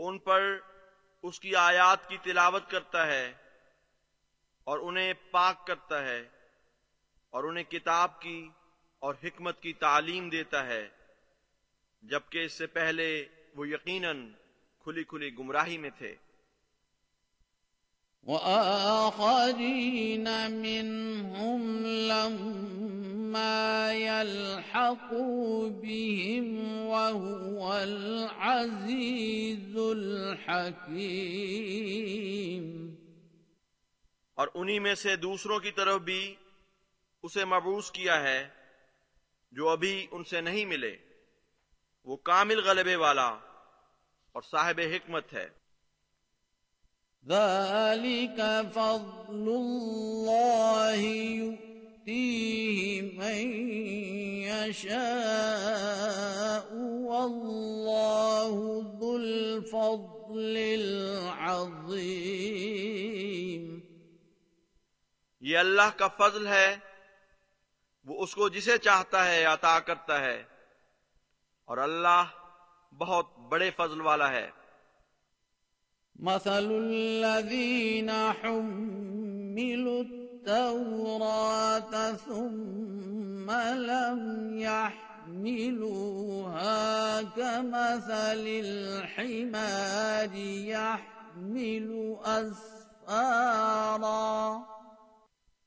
وہ ان پر اس کی آیات کی تلاوت کرتا ہے اور انہیں پاک کرتا ہے اور انہیں کتاب کی اور حکمت کی تعلیم دیتا ہے، جبکہ اس سے پہلے وہ یقیناً کھلی کھلی گمراہی میں تھے۔ وآخرين منهم لما يلحقوا بهم وهو العزيز الحكيم اور انہی میں سے دوسروں کی طرف بھی اسے مبوس کیا ہے جو ابھی ان سے نہیں ملے۔ وہ کامل غلبے والا اور صاحب حکمت ہے۔ ذلك فضل الله يؤتيه من يشاء والله ذو الفضل العظيم۔ یہ اللہ کا فضل ہے وہ اس کو جسے چاہتا ہے عطا کرتا ہے۔ اور اللہ بہت بڑے فضل والا ہے۔ مثل الذين حملوا التوراة ثم لم يحملوها كمثل الحمار يحمل أسفارا.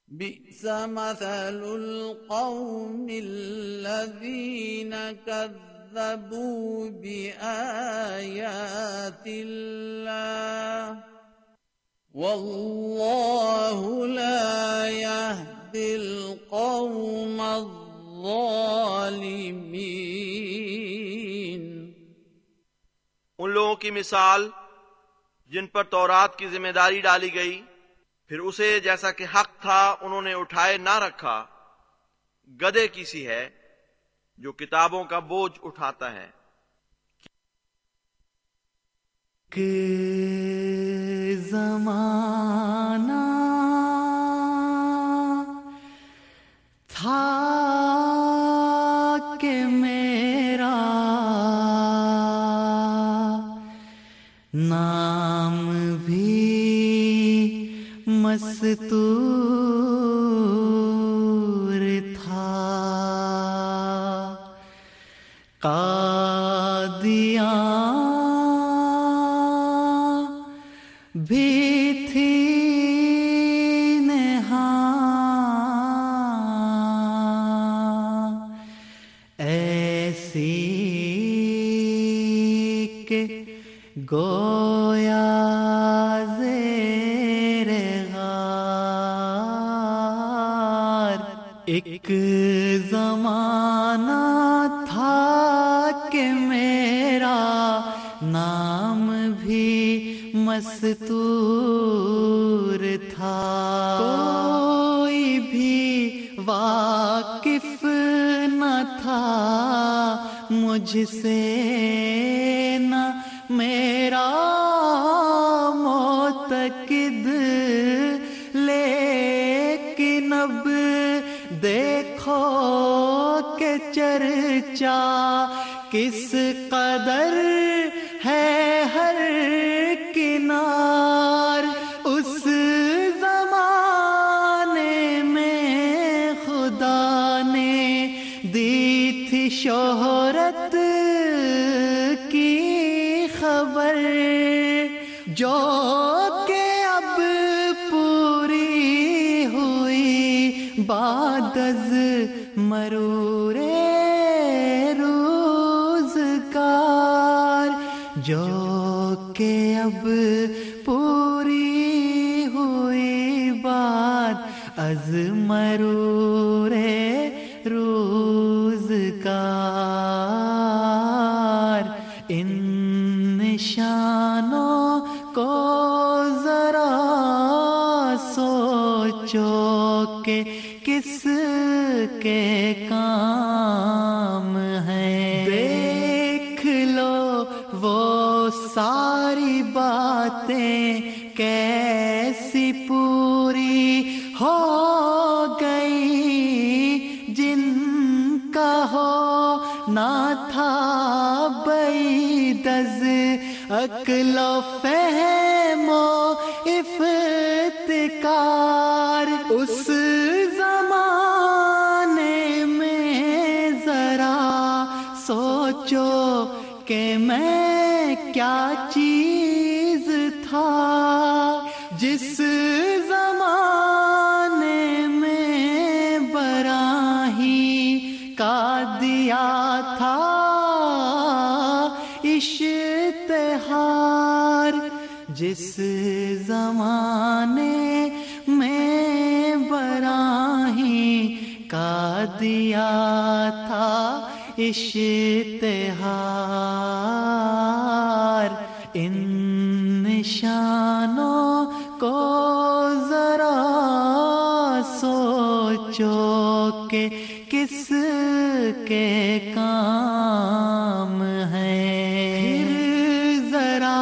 بئس مثل القوم الذين كذبوا بآيات الله. والله لا يهدي القوم الظالمين۔ ان لوگوں کی مثال جن پر تورات کی ذمہ داری ڈالی گئی پھر اسے جیسا کہ حق تھا انہوں نے اٹھائے نہ رکھا گدے کی سی ہے جو کتابوں کا بوجھ اٹھاتا ہے۔ کہ زمانہ تھا کہ میرا نام بھی مستور ایک مستور تھا۔ کوئی بھی واقف نہ تھا۔ مجھ سے نہ میرا موتقد لیکن اب دیکھو کہ چرچا کس قدر بادز مرور روزگار جو کہ اب پوری ہوئی بات از مرور عقل و فہم و افتکار اس زمانے میں ذرا سوچو کہ میں کیا جس زمانے میں براہی کا دیا تھا اشتہار، ان نشانوں کو ذرا سوچو کہ کس کے کام ہے۔ پھر ذرا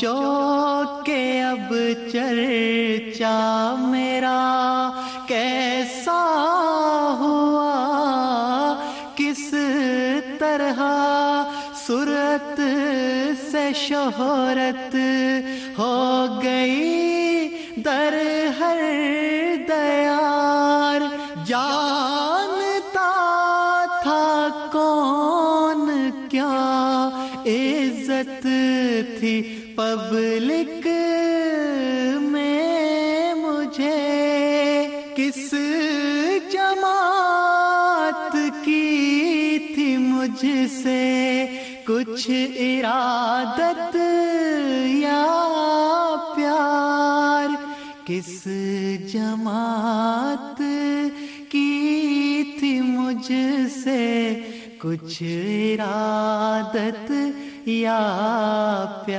سوچو کہ اب چرچا میرا کیسا ہوا؟ کس طرح صورت سے شہرت ہو گئی؟ کچھ ارادت یا پیار، کس جماعت کی تھی مجھ سے کچھ ارادت یا پیار؟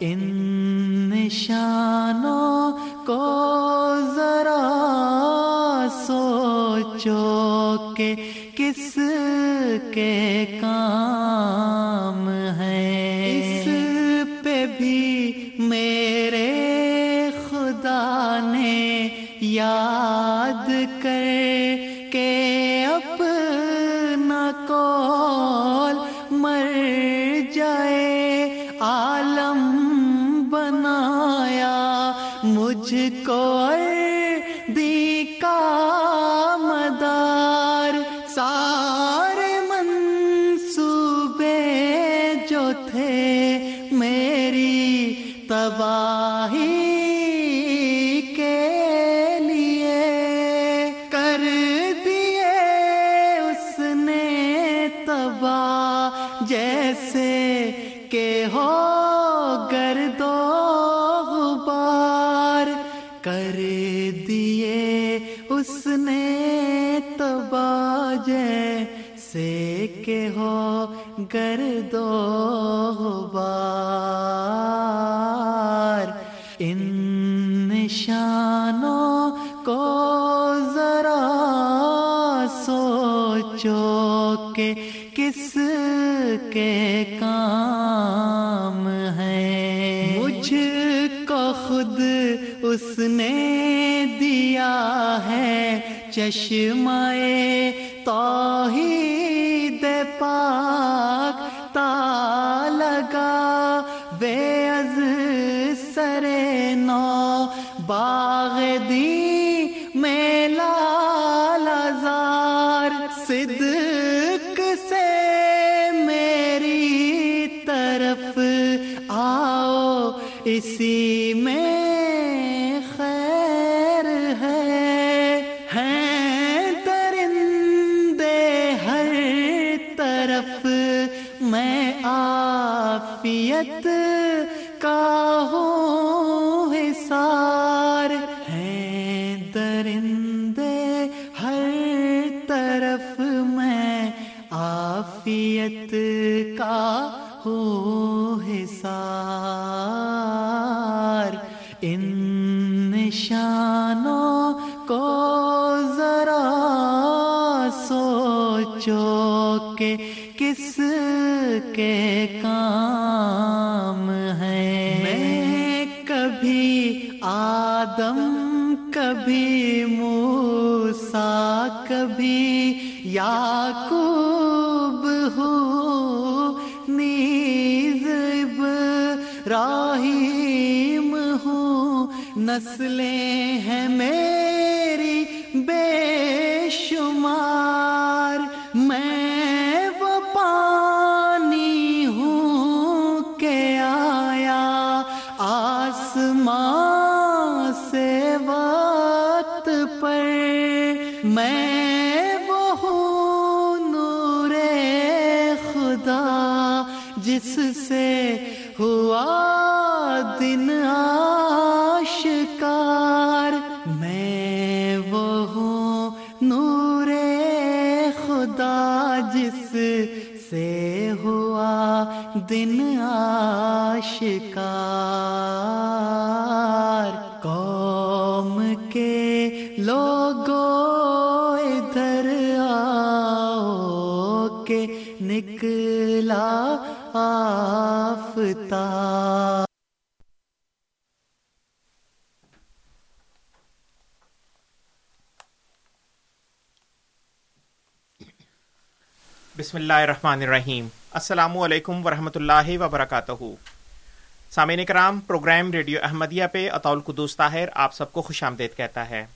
ان نشانوں کو ذرا سوچو کہ کس کے کام چشمائے توحید پاک تا لگا بے از سرے نو باغ یعقوب ہو نیزب راہیم ہو۔ نسلیں ہیں میری بے شمار۔ ہوا دن آشکار میں وہ ہوں نور خدا جس سے ہوا دن آشکار بسم اللہ الرحمن الرحیم۔ السلام علیکم ورحمۃ اللہ وبرکاتہ۔ سامعین کرام، پروگرام ریڈیو احمدیہ پہ اطول قدوس طاہر آپ سب کو خوش آمدید کہتا ہے۔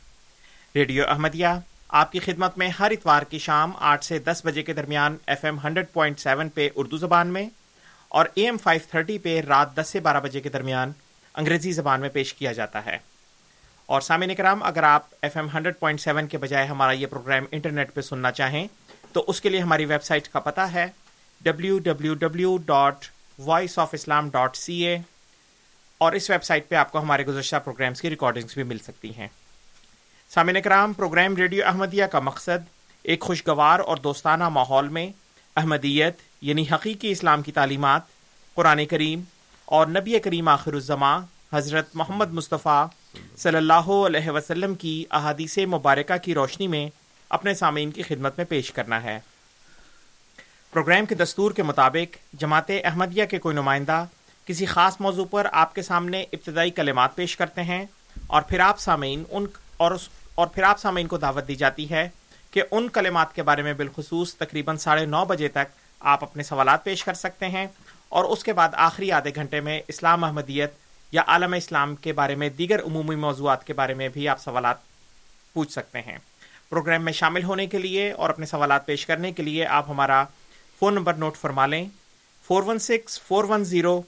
ریڈیو احمدیہ، آپ کی خدمت میں ہر اتوار کی شام آٹھ سے دس بجے کے درمیان F M hundred point seven پہ اردو زبان میں اور اے ایم فائیو تھرٹی پہ رات دس سے بارہ بجے کے درمیان انگریزی زبان میں پیش کیا جاتا ہے۔ اور سامعین کرام، اگر آپ F M hundred point seven کے بجائے ہمارا یہ پروگرام انٹرنیٹ پہ سننا چاہیں تو اس کے لیے ہماری ویب سائٹ کا پتہ ہے W W W dot voice of Islam dot C A اور اس ویب سائٹ پہ آپ کو ہمارے گزشتہ پروگرامس کی ریکارڈنگس بھی مل سکتی ہیں۔ سامعین کرام پروگرام ریڈیو احمدیہ کا مقصد ایک خوشگوار اور دوستانہ ماحول میں احمدیت یعنی حقیقی اسلام کی تعلیمات، قرآن کریم اور نبی کریم آخر الزماں حضرت محمد مصطفیٰ صلی اللہ علیہ وسلم کی احادیث مبارکہ کی روشنی میں اپنے سامعین کی خدمت میں پیش کرنا ہے۔ پروگرام کے دستور کے مطابق جماعت احمدیہ کے کوئی نمائندہ کسی خاص موضوع پر آپ کے سامنے ابتدائی کلمات پیش کرتے ہیں اور پھر آپ سامعین ان اور اور پھر آپ سامعین کو دعوت دی جاتی ہے کہ ان کلمات کے بارے میں بالخصوص تقریباً ساڑھے نو بجے تک آپ اپنے سوالات پیش کر سکتے ہیں اور اس کے بعد آخری آدھے گھنٹے میں اسلام احمدیت یا عالم اسلام کے بارے میں دیگر عمومی موضوعات کے بارے میں بھی آپ سوالات پوچھ سکتے ہیں۔ پروگرام میں شامل ہونے کے لیے اور اپنے سوالات پیش کرنے کے لیے آپ ہمارا فون نمبر نوٹ فرما لیں۔ Four one six, four one zero,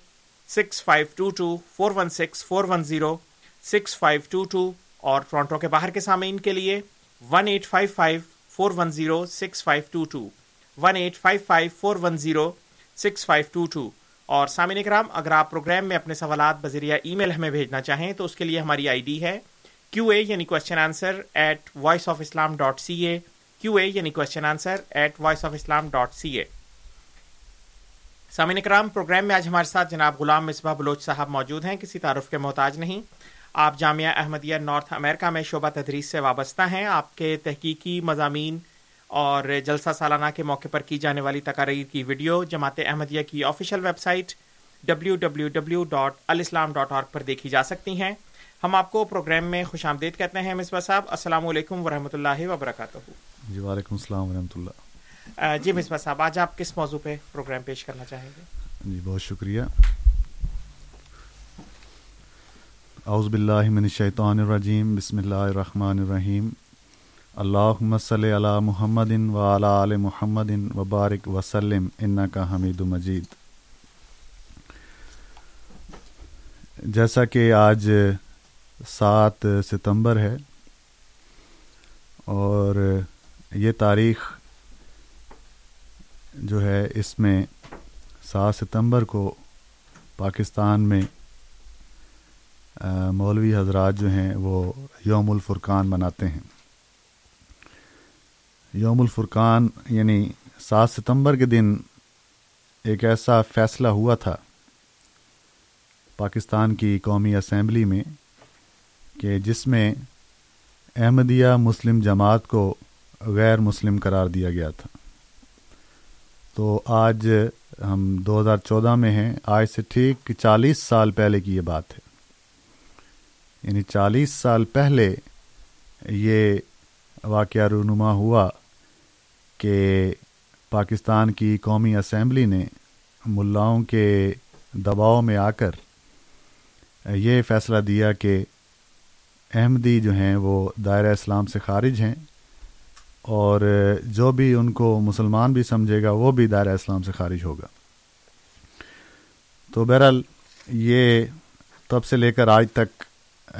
six five two two, four one six, four one zero, six five two two اور ٹورانٹو کے باہر کے سامعین کے لیے one eight five five, four one zero, six five two two, one eight five five, four one zero, six five two two اور سامعین کرام اگر آپ پروگرام میں اپنے سوالات، بذریعہ ای میل ہمیں بھیجنا چاہیں تو اس کے لیے ہماری آئی ڈی ہے کیو اے یعنی question answer at voice of Islam dot C A Q A یعنی question answer at voice of Islam dot C A سامعین کرام پروگرام میں آج ہمارے ساتھ جناب غلام مصباح بلوچ صاحب موجود ہیں، کسی تعارف کے محتاج نہیں۔ آپ جامعہ احمدیہ نارتھ امریکہ میں شعبہ تدریس سے وابستہ ہیں۔ آپ کے تحقیقی مضامین اور جلسہ سالانہ کے موقع پر کی جانے والی تقاریر کی ویڈیو جماعت احمدیہ کی official website W W W dot alislam dot org پر دیکھی جا سکتی ہیں۔ ہم آپ کو پروگرام میں خوش آمدید کہتے ہیں مصباح صاحب السلام علیکم ورحمۃ اللہ وبرکاتہ۔ جی وعلیکم السلام ورحمۃ اللہ۔ جی مصباح صاحب آج آپ کس موضوع پہ پروگرام پیش کرنا چاہیں گے؟ جی بہت شکریہ۔ اعوذ باللہ من الشیطان الرجیم بسم اللہ الرحمن الرحیم۔ اللہم صلی علی محمد و علی آل محمد وبارک وسلم انکا حمید مجید۔ جیسا کہ آج سات ستمبر ہے اور یہ تاریخ جو ہے اس میں سات ستمبر کو پاکستان میں مولوی حضرات جو ہیں وہ یوم الفرقان مناتے ہیں۔ یوم الفرقان یعنی سات ستمبر کے دن ایک ایسا فیصلہ ہوا تھا پاکستان کی قومی اسمبلی میں کہ جس میں احمدیہ مسلم جماعت کو غیر مسلم قرار دیا گیا تھا۔ تو آج ہم دو ہزار چودہ میں ہیں۔ آج سے ٹھیک چالیس سال پہلے کی یہ بات ہے۔ یعنی چالیس سال پہلے یہ واقعہ رونما ہوا کہ پاکستان کی قومی اسمبلی نے ملاؤں کے دباؤ میں آ کر یہ فیصلہ دیا کہ احمدی جو ہیں وہ دائرہ اسلام سے خارج ہیں اور جو بھی ان کو مسلمان بھی سمجھے گا وہ بھی دائرہ اسلام سے خارج ہوگا۔ تو بہرحال یہ تب سے لے کر آج تک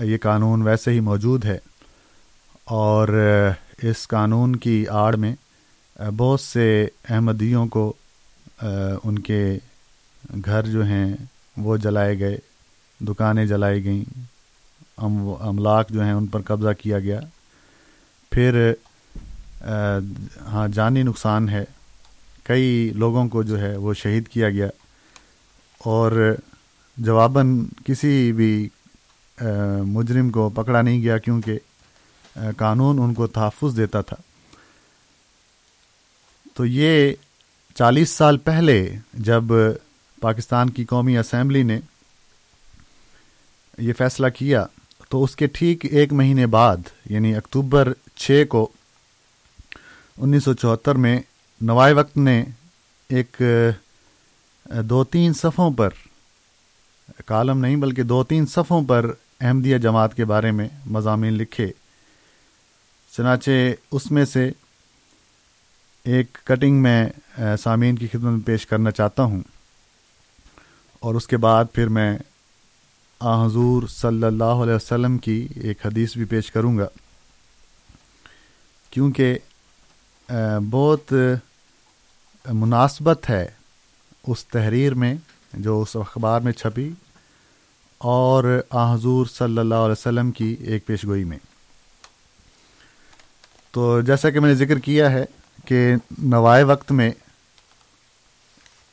یہ قانون ویسے ہی موجود ہے اور اس قانون کی آڑ میں بہت سے احمدیوں کو ان کے گھر جو ہیں وہ جلائے گئے، دکانیں جلائی گئیں املاک جو ہیں ان پر قبضہ کیا گیا۔ پھر ہاں جانی نقصان ہے۔ کئی لوگوں کو جو ہے وہ شہید کیا گیا۔ اور جواباً کسی بھی مجرم کو پکڑا نہیں گیا کیونکہ قانون ان کو تحفظ دیتا تھا۔ تو یہ چالیس سال پہلے جب پاکستان کی قومی اسمبلی نے یہ فیصلہ کیا تو اس کے ٹھیک ایک مہینے بعد یعنی اکتوبر چھ کو انیس سو چوہتر میں نوائے وقت نے ایک دو تین صفوں پر، کالم نہیں بلکہ دو تین صفوں پر احمدیہ جماعت کے بارے میں مضامین لکھے۔ چنانچہ اس میں سے ایک کٹنگ میں سامعین کی خدمت میں پیش کرنا چاہتا ہوں اور اس کے بعد پھر میں آ حضور صلی اللہ علیہ وسلم کی ایک حدیث بھی پیش کروں گا۔ کیونکہ بہت مناسبت ہے اس تحریر میں جو اس اخبار میں چھپی اور آ حضور صلی اللہ علیہ وسلم کی ایک پیش گوئی میں۔ تو جیسا کہ میں نے ذکر کیا ہے کہ نوائے وقت میں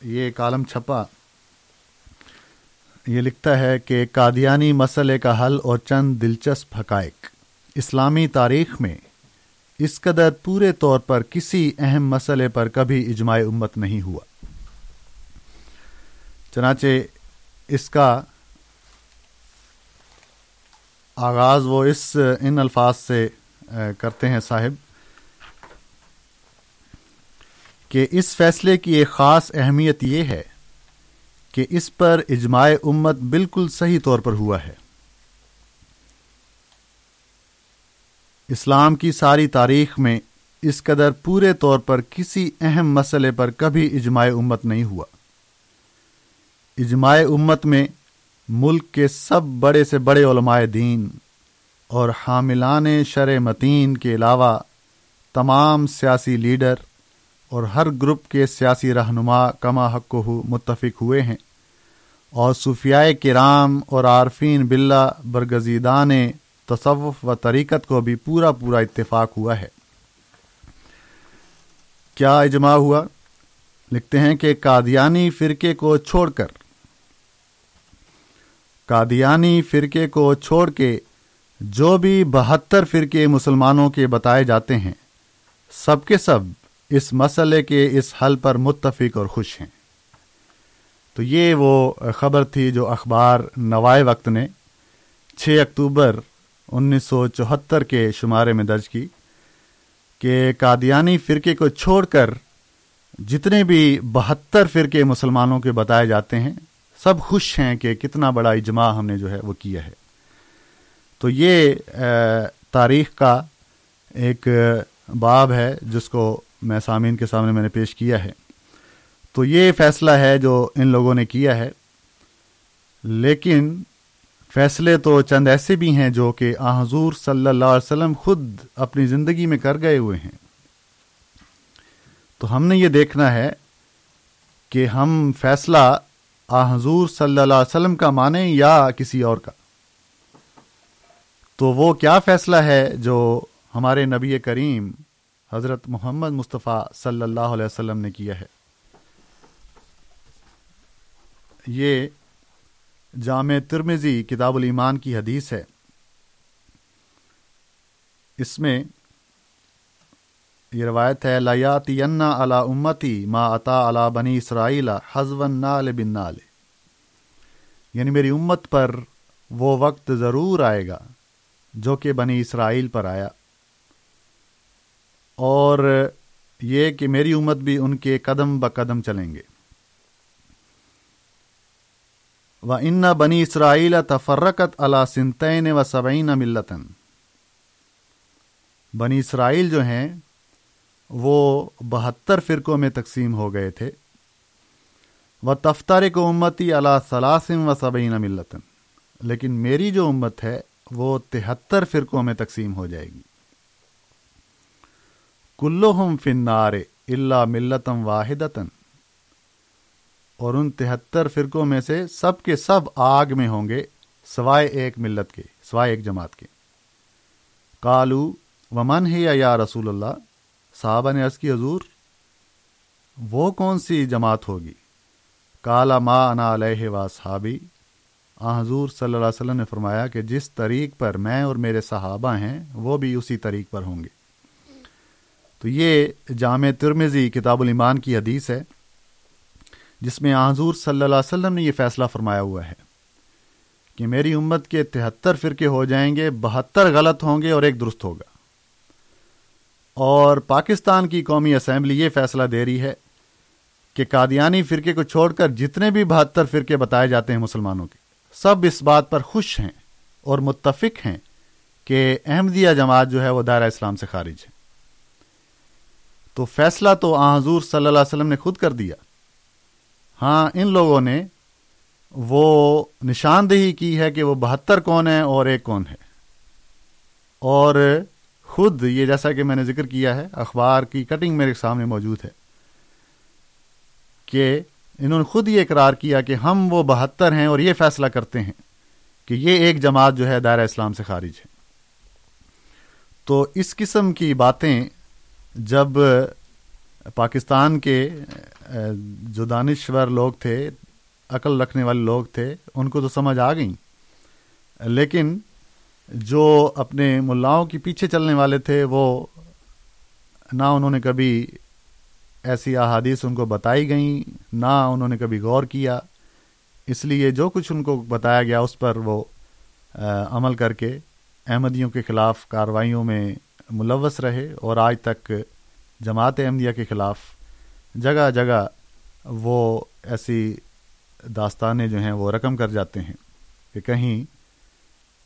یہ کالم چھپا یہ لکھتا ہے کہ قادیانی مسئلے کا حل اور چند دلچسپ حقائق۔ اسلامی تاریخ میں اس قدر پورے طور پر کسی اہم مسئلے پر کبھی اجماع امت نہیں ہوا۔ چنانچہ اس کا آغاز وہ اس ان الفاظ سے کرتے ہیں صاحب، کہ اس فیصلے کی ایک خاص اہمیت یہ ہے کہ اس پر اجماع امت بالکل صحیح طور پر ہوا ہے۔ اسلام کی ساری تاریخ میں اس قدر پورے طور پر کسی اہم مسئلے پر کبھی اجماع امت نہیں ہوا۔ اجماع امت میں ملک کے سب بڑے سے بڑے علماء دین اور حاملان شر متین کے علاوہ تمام سیاسی لیڈر اور ہر گروپ کے سیاسی رہنما کما حق ہو متفق ہوئے ہیں۔ اور صوفیاء کرام اور عارفین بلّہ برگزیدان تصوف و طریقت کو بھی پورا پورا اتفاق ہوا ہے۔ کیا اجماع ہوا؟ لکھتے ہیں کہ قادیانی فرقے کو چھوڑ کر۔ قادیانی فرقے کو چھوڑ کے جو بھی بہتر فرقے مسلمانوں کے بتائے جاتے ہیں، سب کے سب اس مسئلے کے اس حل پر متفق اور خوش ہیں۔ تو یہ وہ خبر تھی جو اخبار نوائے وقت نے چھ اکتوبر انیس سو چوہتر کے شمارے میں درج کی کہ قادیانی فرقے کو چھوڑ کر جتنے بھی بہتر فرقے مسلمانوں کے بتائے جاتے ہیں، سب خوش ہیں کہ کتنا بڑا اجماع ہم نے جو ہے وہ کیا ہے۔ تو یہ تاریخ کا ایک باب ہے جس کو میں سامعین کے سامنے میں نے پیش کیا ہے۔ تو یہ فیصلہ ہے جو ان لوگوں نے کیا ہے۔ لیکن فیصلے تو چند ایسے بھی ہیں جو کہ آ حضور صلی اللہ علیہ وسلم خود اپنی زندگی میں کر گئے ہوئے ہیں۔ تو ہم نے یہ دیکھنا ہے کہ ہم فیصلہ آ حضور صلی اللہ علیہ وسلم کا مانیں یا کسی اور کا۔ تو وہ کیا فیصلہ ہے جو ہمارے نبی کریم حضرت محمد مصطفیٰ صلی اللہ علیہ وسلم نے کیا ہے۔ یہ جامع ترمزی کتاب الایمان کی حدیث ہے۔ اس میں یہ روایت ہے لیاتی علا امتی ما عطا علا بنی اسرائیل حزون نال بن نال یعنی میری امت پر وہ وقت ضرور آئے گا جو کہ بنی اسرائیل پر آیا۔ اور یہ کہ میری امت بھی ان کے قدم بہ قدم چلیں گے۔ و ان بنی اسرائیل تفرقت علا سنتین و صبعین ملتن بنی اسرائیل جو ہیں، وہ بہتر فرقوں میں تقسیم ہو گئے تھے۔ و تفتر کو امتی علا سلاسم و صبعین ملتن لیکن میری جو امت ہے، وہ تہتر فرقوں میں تقسیم ہو جائے گی۔ کلوہم فنار اللہ ملتم واحدتن اور ان تہتر فرقوں میں سے سب کے سب آگ میں ہوں گے سوائے ایک ملت کے سوائے ایک جماعت کے کالو ومن ہی یا رسول اللہ صحابہ نے عرض کی حضور وہ کون سی جماعت ہوگی کالا ما انا علیہ و صحابی آ حضور صلی اللہ علیہ وسلم نے فرمایا کہ جس طریق پر میں اور میرے صحابہ ہیں، وہ بھی اسی طریق پر ہوں گے۔ تو یہ جامع ترمیزی کتاب الایمان کی حدیث ہے، جس میں حضور صلی اللہ علیہ وسلم نے یہ فیصلہ فرمایا ہوا ہے کہ میری امت کے تہتر فرقے ہو جائیں گے، بہتر غلط ہوں گے اور ایک درست ہوگا۔ اور پاکستان کی قومی اسمبلی یہ فیصلہ دے رہی ہے کہ قادیانی فرقے کو چھوڑ کر جتنے بھی بہتر فرقے بتائے جاتے ہیں مسلمانوں کے، سب اس بات پر خوش ہیں اور متفق ہیں کہ احمدیہ جماعت جو ہے وہ دائرہ اسلام سے خارج ہے۔ تو فیصلہ تو آ حضور صلی اللہ علیہ وسلم نے خود کر دیا۔ ہاں ان لوگوں نے وہ نشاندہی کی ہے کہ وہ بہتر کون ہیں اور ایک کون ہے اور خود یہ جیسا کہ میں نے ذکر کیا ہے، اخبار کی کٹنگ میرے سامنے موجود ہے کہ انہوں نے خود یہ اقرار کیا کہ ہم وہ بہتر ہیں اور یہ فیصلہ کرتے ہیں کہ یہ ایک جماعت جو ہے دائرہ اسلام سے خارج ہے۔ تو اس قسم کی باتیں جب پاکستان کے جو دانشور لوگ تھے، عقل رکھنے والے لوگ تھے، ان کو تو سمجھ آ گئیں لیکن جو اپنے ملاؤں کے پیچھے چلنے والے تھے، وہ نہ انہوں نے کبھی ایسی احادیث ان کو بتائی گئیں، نہ انہوں نے کبھی غور کیا۔ اس لیے جو کچھ ان کو بتایا گیا، اس پر وہ عمل کر کے احمدیوں کے خلاف کارروائیوں میں ملوث رہے اور آج تک جماعت احمدیہ کے خلاف جگہ جگہ وہ ایسی داستانیں جو ہیں وہ رقم کر جاتے ہیں کہ کہیں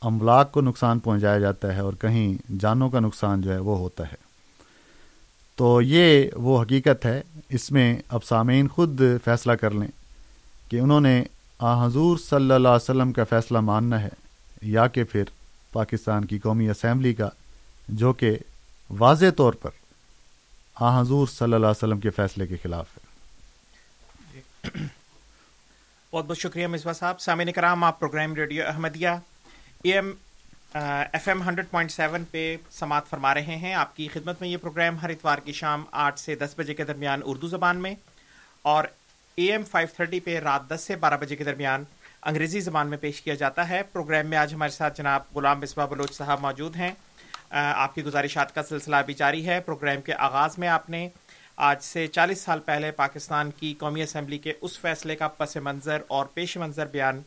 املاک کو نقصان پہنچایا جاتا ہے اور کہیں جانوں کا نقصان جو ہے وہ ہوتا ہے۔ تو یہ وہ حقیقت ہے، اس میں اب سامعین خود فیصلہ کر لیں کہ انہوں نے آ حضور صلی اللہ علیہ وسلم کا فیصلہ ماننا ہے یا کہ پھر پاکستان کی قومی اسمبلی کا جو کہ واضح طور پر آ حضور صلی اللہ علیہ وسلم کے فیصلے کے خلاف ہے۔ بہت بہت شکریہ مصباح صاحب۔ سامع کرام، آپ programme radio Ahmadiyya A M F M hundred point seven پہ سماعت فرما رہے ہیں۔ آپ کی خدمت میں یہ پروگرام ہر اتوار کی شام آٹھ سے دس بجے کے درمیان اردو زبان میں اور اے ایم فائیو تھرٹی پہ رات دس سے بارہ بجے کے درمیان انگریزی زبان میں پیش کیا جاتا ہے۔ پروگرام میں آج ہمارے ساتھ جناب غلام مصباح بلوچ صاحب موجود ہیں۔ آپ کی گزارشات کا سلسلہ بھی جاری ہے۔ پروگرام کے آغاز میں آپ نے آج سے چالیس سال پہلے پاکستان کی قومی اسمبلی کے اس فیصلے کا پس منظر اور پیش منظر بیان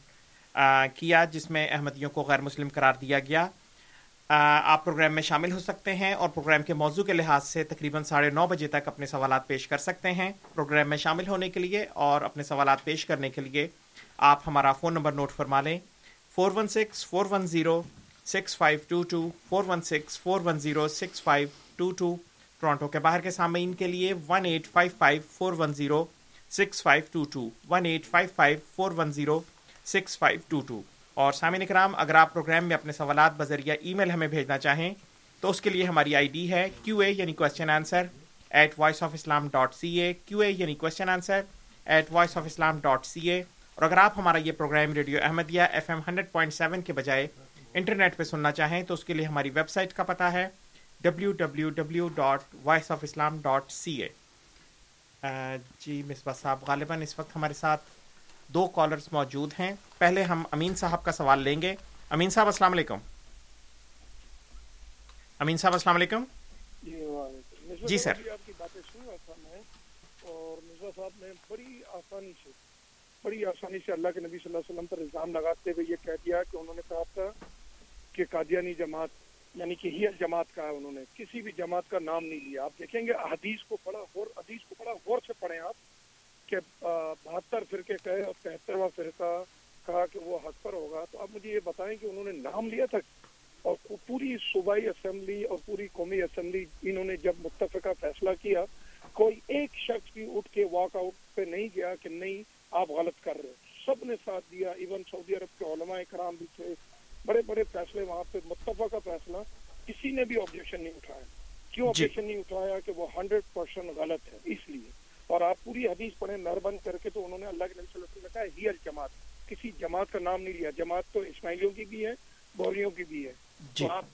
کیا، جس میں احمدیوں کو غیر مسلم قرار دیا گیا۔ آپ پروگرام میں شامل ہو سکتے ہیں اور پروگرام کے موضوع کے لحاظ سے تقریباً ساڑھے نو بجے تک اپنے سوالات پیش کر سکتے ہیں۔ پروگرام میں شامل ہونے کے لیے اور اپنے سوالات پیش کرنے کے لیے آپ ہمارا فون نمبر نوٹ فرما لیں۔ Four one six, four one zero six five two two four one six four one zero six five two two Toronto کے باہر کے سامعین کے لیے one eight five five four one zero six five two two one eight five five four one zero six five two two اور سامعین کرام اگر آپ پروگرام میں اپنے سوالات بذریعہ ای میل ہمیں بھیجنا چاہیں، تو اس کے لیے ہماری آئی ڈی ہے کیو اے یعنی question answer at voice of Islam dot C A, Q A یعنی question answer at voice of Islam dot C A. اور اگر آپ ہمارا یہ programme radio Ahmadiyya F M hundred point seven کے بجائے انٹرنیٹ پہ سننا چاہیں تو اس کے لیے ہماری ویب سائٹ کا پتہ ہے W W W dot voice of Islam dot C A جی مصباح صاحب غالباً اس وقت ہمارے ساتھ دو کالرز موجود ہیں۔ پہلے ہم امین صاحب کا سوال لیں گے۔ امین صاحب السلام علیکم۔ امین صاحب السلام علیکم۔ جی, جی، سر۔ آپ کی باتیں سن رہا تھا میں اور صاحب نے بڑی آسانی سے بڑی آسانی سے اللہ کے نبی صلی اللہ علیہ وسلم پر الزام لگاتے ہوئے یہ کہہ دیا کہ انہوں نے کہا تھا کہ قادیانی جماعت یعنی کہ ہی جماعت کا ہے انہوں نے، کسی بھی جماعت کا نام نہیں لیا۔ آپ دیکھیں گے حدیث کو بڑا غور، حدیث کو بڑا غور سے پڑھیں آپ کہ بہتر فرقے کہے اور تہترواں فرقہ کہا کہ وہ حق پر ہوگا۔ تو آپ مجھے یہ بتائیں کہ انہوں نے نام لیا تھا اور پوری صوبائی اسمبلی اور پوری قومی اسمبلی انہوں نے جب متفقہ فیصلہ کیا، کوئی ایک شخص بھی اٹھ کے واک آؤٹ پہ نہیں گیا کہ نہیں آپ غلط کر رہے سب نے ساتھ دیا ایون سعودی عرب کے علماء کرام بھی تھے۔ بڑے بڑے فیصلے وہاں پہ۔ متفقہ فیصلہ کسی نے بھی آبجیکشن نہیں اٹھایا۔ کیوں جی۔ آبجیکشن نہیں اٹھایا کہ وہ ہنڈریڈ پرسینٹ غلط ہے؟ اس لیے۔ اور آپ پوری حدیث پڑھیں نربند کر کے تو انہوں نے اللہ کے نبی صلی اللہ علیہ وسلم نے کہا ہی الجماعت کسی جماعت کا نام نہیں لیا۔ جماعت تو اسماعیلیوں کی بھی ہے بوریوں کی بھی ہے۔ جی۔ تو آپ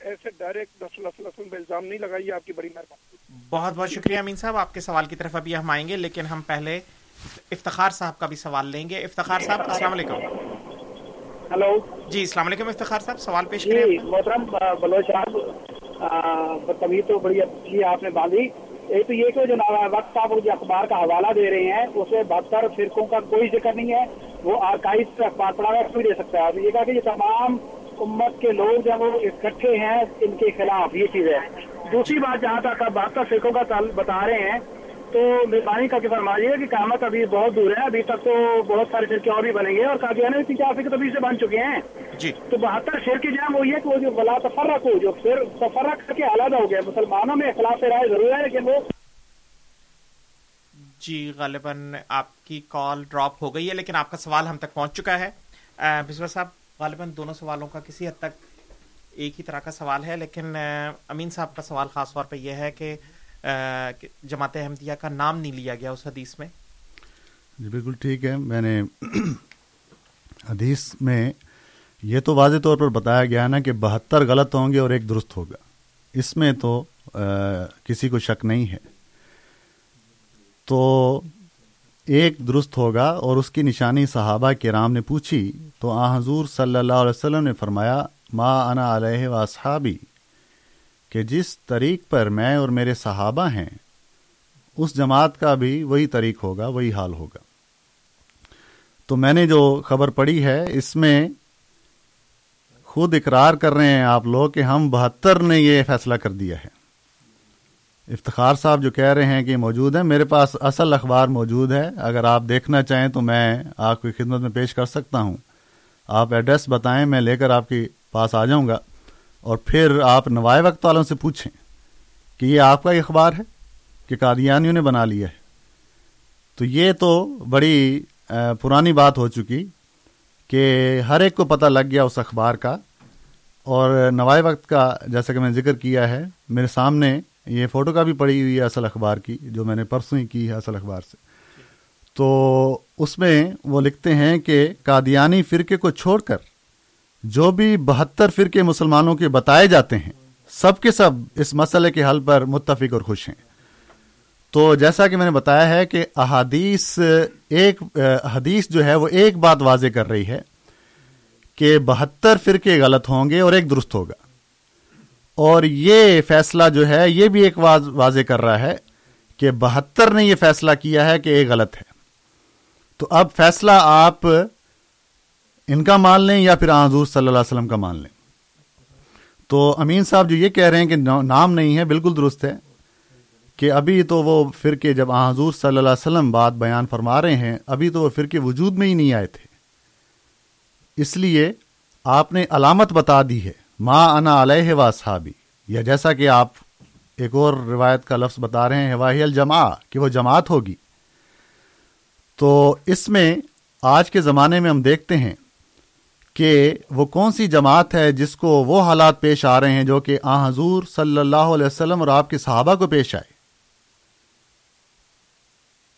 ایسے ڈائریکٹ پہ الزام نہیں لگائیے آپ کی بڑی مہربانی۔ بہت بہت شکریہ امین صاحب۔ آپ کے سوال کی طرف ابھی ہم آئیں گے لیکن ہم پہلے افتخار صاحب کا بھی سوال لیں گے۔ افتخار صاحب السلام علیکم۔ ہلو۔ جی السلام علیکم افتخار صاحب سوال پیش کریں۔ جی۔ محترم بلوچ صاحب آ، بدتمیزی تو بڑی اچھی آپ نے باندھی ایک تو یہ کہ جو وقت صاحب جو اخبار کا حوالہ دے رہے ہیں اس میں بہتر فرقوں کا کوئی ذکر نہیں ہے۔ وہ آرکائز سے اخبار پڑھا ہوا میں دے سکتا ہے۔ یہ کہا کہ یہ تمام امت کے لوگ جو وہ اکٹھے ہیں ان کے خلاف یہ چیز ہے دوسری بات جہاں تک آپ بہتر فرقوں کا بتا رہے ہیں تو مہربانی کر کے فرمائیے کہ قیامت ابھی بہت دور ہے ابھی تک تو بہت سارے فرقے اور بھی بنیں گے اور قادیانی تین چار فرقے تو ابھی سے بن چکے ہیں۔ جی۔ تو بہتر شیر کی جائیں وہ یہ کہ وہ جو بلا تفرق ہو جو پھر تفرق کر کے علیحدہ ہو گیا۔ مسلمانوں میں اخلاف رائے ضرور ہے لیکن وہ جی غالباً آپ کی کال ڈراپ ہو گئی ہے لیکن آپ کا سوال ہم تک پہنچ چکا ہے۔ بسوا صاحب غالباً دونوں سوالوں کا کسی حد تک ایک ہی طرح کا سوال ہے لیکن امین صاحب کا سوال خاص طور پہ یہ ہے کہ جماعت احمدیہ کا نام نہیں لیا گیا اس حدیث میں؟ جی بالکل ٹھیک ہے۔ میں نے حدیث میں یہ تو واضح طور پر بتایا گیا نا کہ بہتر غلط ہوں گے اور ایک درست ہوگا۔ اس میں تو کسی کو شک نہیں ہے۔ تو ایک درست ہوگا اور اس کی نشانی صحابہ کرام نے پوچھی تو آ حضور صلی اللہ علیہ وسلم نے فرمایا، ما انا علیہ و اصحابی۔ کہ جس طریق پر میں اور میرے صحابہ ہیں، اس جماعت کا بھی وہی طریق ہوگا، وہی حال ہوگا۔ تو میں نے جو خبر پڑھی ہے، اس میں خود اقرار کر رہے ہیں آپ لوگ کہ ہم بہتر نے یہ فیصلہ کر دیا ہے۔ افتخار صاحب جو کہہ رہے ہیں کہ موجود ہے میرے پاس اصل اخبار موجود ہے۔ اگر آپ دیکھنا چاہیں تو میں آپ کی خدمت میں پیش کر سکتا ہوں۔ آپ ایڈریس بتائیں، میں لے کر آپ کے پاس آ جاؤں گا۔ اور پھر آپ نوائے وقت والوں سے پوچھیں کہ یہ آپ کا اخبار ہے کہ قادیانیوں نے بنا لیا ہے۔ تو یہ تو بڑی پرانی بات ہو چکی کہ ہر ایک کو پتہ لگ گیا اس اخبار کا۔ اور نوائے وقت کا جیسا کہ میں نے ذکر کیا ہے، میرے سامنے یہ فوٹو کا بھی پڑی ہوئی ہے اصل اخبار کی، جو میں نے پرسوں ہی کی ہے اصل اخبار سے۔ تو اس میں وہ لکھتے ہیں کہ قادیانی فرقے کو چھوڑ کر جو بھی بہتر فرقے مسلمانوں کے بتائے جاتے ہیں، سب کے سب اس مسئلے کے حل پر متفق اور خوش ہیں۔ تو جیسا کہ میں نے بتایا ہے کہ احادیث ایک، حدیث جو ہے وہ ایک بات واضح کر رہی ہے کہ بہتر فرقے غلط ہوں گے اور ایک درست ہوگا۔ اور یہ فیصلہ جو ہے، یہ بھی ایک واضح کر رہا ہے کہ بہتر نے یہ فیصلہ کیا ہے کہ ایک غلط ہے۔ تو اب فیصلہ آپ ان کا مان لیں یا پھر حضور صلی اللہ علیہ وسلم کا مان لیں۔ تو امین صاحب جو یہ کہہ رہے ہیں کہ نام نہیں ہے، بالکل درست ہے کہ ابھی تو وہ فرقے جب حضور صلی اللہ علیہ وسلم بات بیان فرما رہے ہیں، ابھی تو وہ فرقے وجود میں ہی نہیں آئے تھے۔ اس لیے آپ نے علامت بتا دی ہے، ما انا علیہ و صحابی یا جیسا کہ آپ ایک اور روایت کا لفظ بتا رہے ہیں، واہی الجماع، کہ وہ جماعت ہوگی۔ تو اس میں آج کے زمانے میں ہم دیکھتے ہیں کہ وہ کون سی جماعت ہے جس کو وہ حالات پیش آ رہے ہیں جو کہ آ حضور صلی اللہ علیہ وسلم اور آپ کے صحابہ کو پیش آئے۔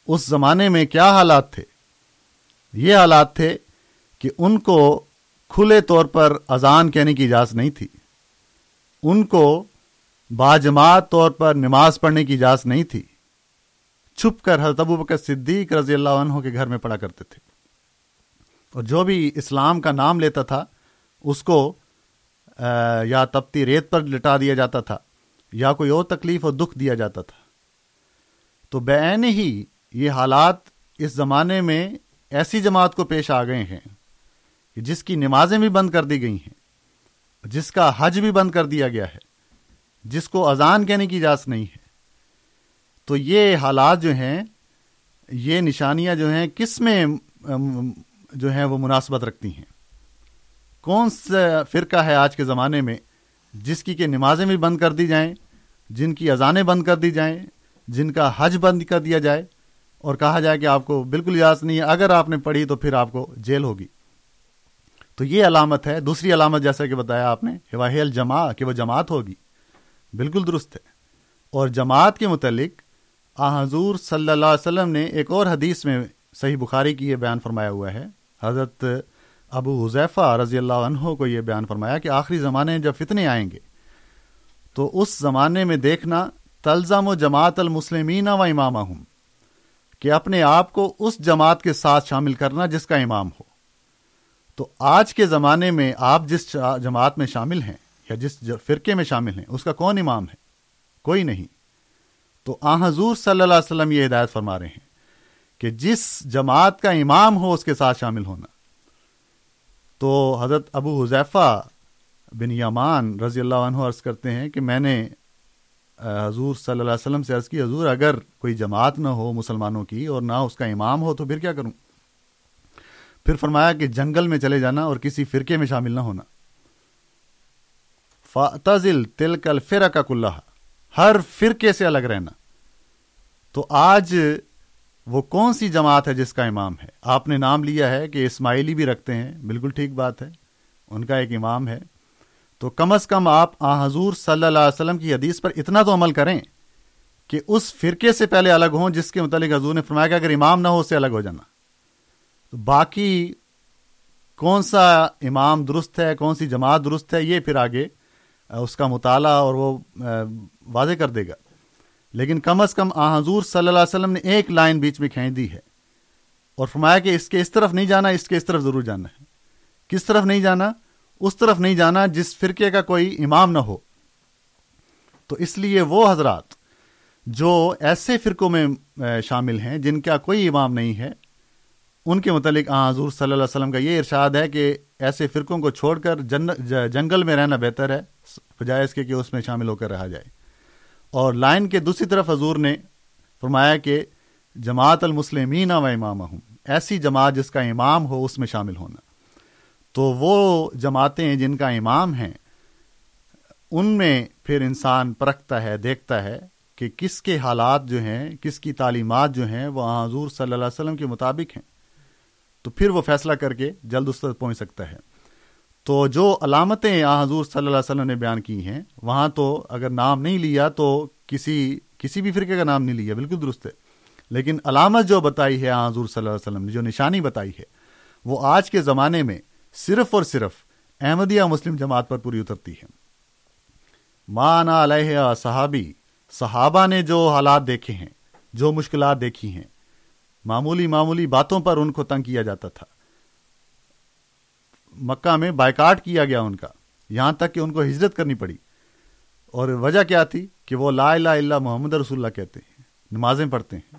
اس زمانے میں کیا حالات تھے؟ یہ حالات تھے کہ ان کو کھلے طور پر اذان کہنے کی اجازت نہیں تھی۔ ان کو باجماعت طور پر نماز پڑھنے کی اجازت نہیں تھی۔ چھپ کر حضرت ابو بکر صدیق رضی اللہ عنہ کے گھر میں پڑھا کرتے تھے۔ اور جو بھی اسلام کا نام لیتا تھا، اس کو یا تپتی ریت پر لٹا دیا جاتا تھا، یا کوئی اور تکلیف اور دکھ دیا جاتا تھا۔ تو بین ہی یہ حالات اس زمانے میں ایسی جماعت کو پیش آ گئے ہیں جس کی نمازیں بھی بند کر دی گئی ہیں، جس کا حج بھی بند کر دیا گیا ہے، جس کو اذان کہنے کی اجازت نہیں ہے۔ تو یہ حالات جو ہیں، یہ نشانیاں جو ہیں، کس میں جو ہیں وہ مناسبت رکھتی ہیں۔ کون سا فرقہ ہے آج کے زمانے میں جس کی کہ نمازیں بھی بند کر دی جائیں، جن کی اذانیں بند کر دی جائیں، جن کا حج بند کر دیا جائے؟ اور کہا جائے کہ آپ کو بالکل اجازت نہیں ہے، اگر آپ نے پڑھی تو پھر آپ کو جیل ہوگی۔ تو یہ علامت ہے، دوسری علامت جیسا کہ بتایا آپ نے، ہواہ الجما کہ وہ جماعت ہوگی۔ بالکل درست ہے۔ اور جماعت کے متعلق آ حضور صلی اللہ علیہ وسلم نے ایک اور حدیث میں صحیح بخاری کی یہ بیان فرمایا ہوا ہے۔ حضرت ابو حذیفہ رضی اللہ عنہ کو یہ بیان فرمایا کہ آخری زمانے جب فتنے آئیں گے، تو اس زمانے میں دیکھنا تلزم و جماعت المسلمین و امام ہوں کہ اپنے آپ کو اس جماعت کے ساتھ شامل کرنا جس کا امام ہو۔ تو آج کے زمانے میں آپ جس جماعت میں شامل ہیں یا جس فرقے میں شامل ہیں، اس کا کون امام ہے؟ کوئی نہیں۔ تو آ حضور صلی اللہ علیہ وسلم یہ ہدایت فرما رہے ہیں۔ کہ جس جماعت کا امام ہو اس کے ساتھ شامل ہونا۔ تو حضرت ابو حذیفہ بن یمان رضی اللہ عنہ عرض کرتے ہیں کہ میں نے حضور صلی اللہ علیہ وسلم سے عرض کی، حضور اگر کوئی جماعت نہ ہو مسلمانوں کی اور نہ اس کا امام ہو تو پھر کیا کروں؟ پھر فرمایا کہ جنگل میں چلے جانا اور کسی فرقے میں شامل نہ ہونا۔ فضل تل کل فر کا کلّہ ہر فرقے سے الگ رہنا۔ تو آج وہ کون سی جماعت ہے جس کا امام ہے؟ آپ نے نام لیا ہے کہ اسماعیلی بھی رکھتے ہیں، بالکل ٹھیک بات ہے، ان کا ایک امام ہے۔ تو کم از کم آپ آ حضور صلی اللہ علیہ وسلم کی حدیث پر اتنا تو عمل کریں کہ اس فرقے سے پہلے الگ ہوں جس کے متعلق حضور نے فرمایا کہ اگر امام نہ ہو اس سے الگ ہو جانا۔ تو باقی کون سا امام درست ہے، کون سی جماعت درست ہے، یہ پھر آگے اس کا مطالعہ اور وہ واضح کر دے گا۔ لیکن کم از کم آ حضور صلی اللہ علیہ وسلم نے ایک لائن بیچ میں کھینچ دی ہے۔ اور فرمایا کہ اس کے اس طرف نہیں جانا، اس کے اس طرف ضرور جانا ہے۔ کس طرف نہیں جانا؟ اس طرف نہیں جانا جس فرقے کا کوئی امام نہ ہو۔ تو اس لیے وہ حضرات جو ایسے فرقوں میں شامل ہیں جن کا کوئی امام نہیں ہے، ان کے متعلق حضور صلی اللہ علیہ وسلم کا یہ ارشاد ہے کہ ایسے فرقوں کو چھوڑ کر جنگل میں رہنا بہتر ہے، بجائے اس کے کہ اس میں شامل ہو کر رہا جائے۔ اور لائن کے دوسری طرف حضور نے فرمایا کہ جماعت المسلمین و امام ہوں ایسی جماعت جس کا امام ہو، اس میں شامل ہونا۔ تو وہ جماعتیں جن کا امام ہیں، ان میں پھر انسان پرکھتا ہے، دیکھتا ہے کہ کس کے حالات جو ہیں، کس کی تعلیمات جو ہیں، وہ حضور صلی اللہ علیہ وسلم کے مطابق ہیں۔ تو پھر وہ فیصلہ کر کے جلد اس تک پہنچ سکتا ہے۔ تو جو علامتیں آ حضور صلی اللہ علیہ وسلم نے بیان کی ہیں، وہاں تو اگر نام نہیں لیا تو کسی کسی بھی فرقے کا نام نہیں لیا، بالکل درست ہے۔ لیکن علامت جو بتائی ہے آ حضور صلی اللہ علیہ وسلم نے، جو نشانی بتائی ہے، وہ آج کے زمانے میں صرف اور صرف احمدیہ مسلم جماعت پر پوری اترتی ہے۔ مانا علیہ صحابی، صحابہ نے جو حالات دیکھے ہیں، جو مشکلات دیکھی ہیں، معمولی معمولی باتوں پر ان کو تنگ کیا جاتا تھا۔ مکہ میں بائیکاٹ کیا گیا ان کا۔ یہاں تک کہ ان کو ہجرت کرنی پڑی۔ اور وجہ کیا تھی؟ کہ وہ لا الہ الا محمد رسول اللہ کہتے ہیں، نمازیں پڑھتے ہیں۔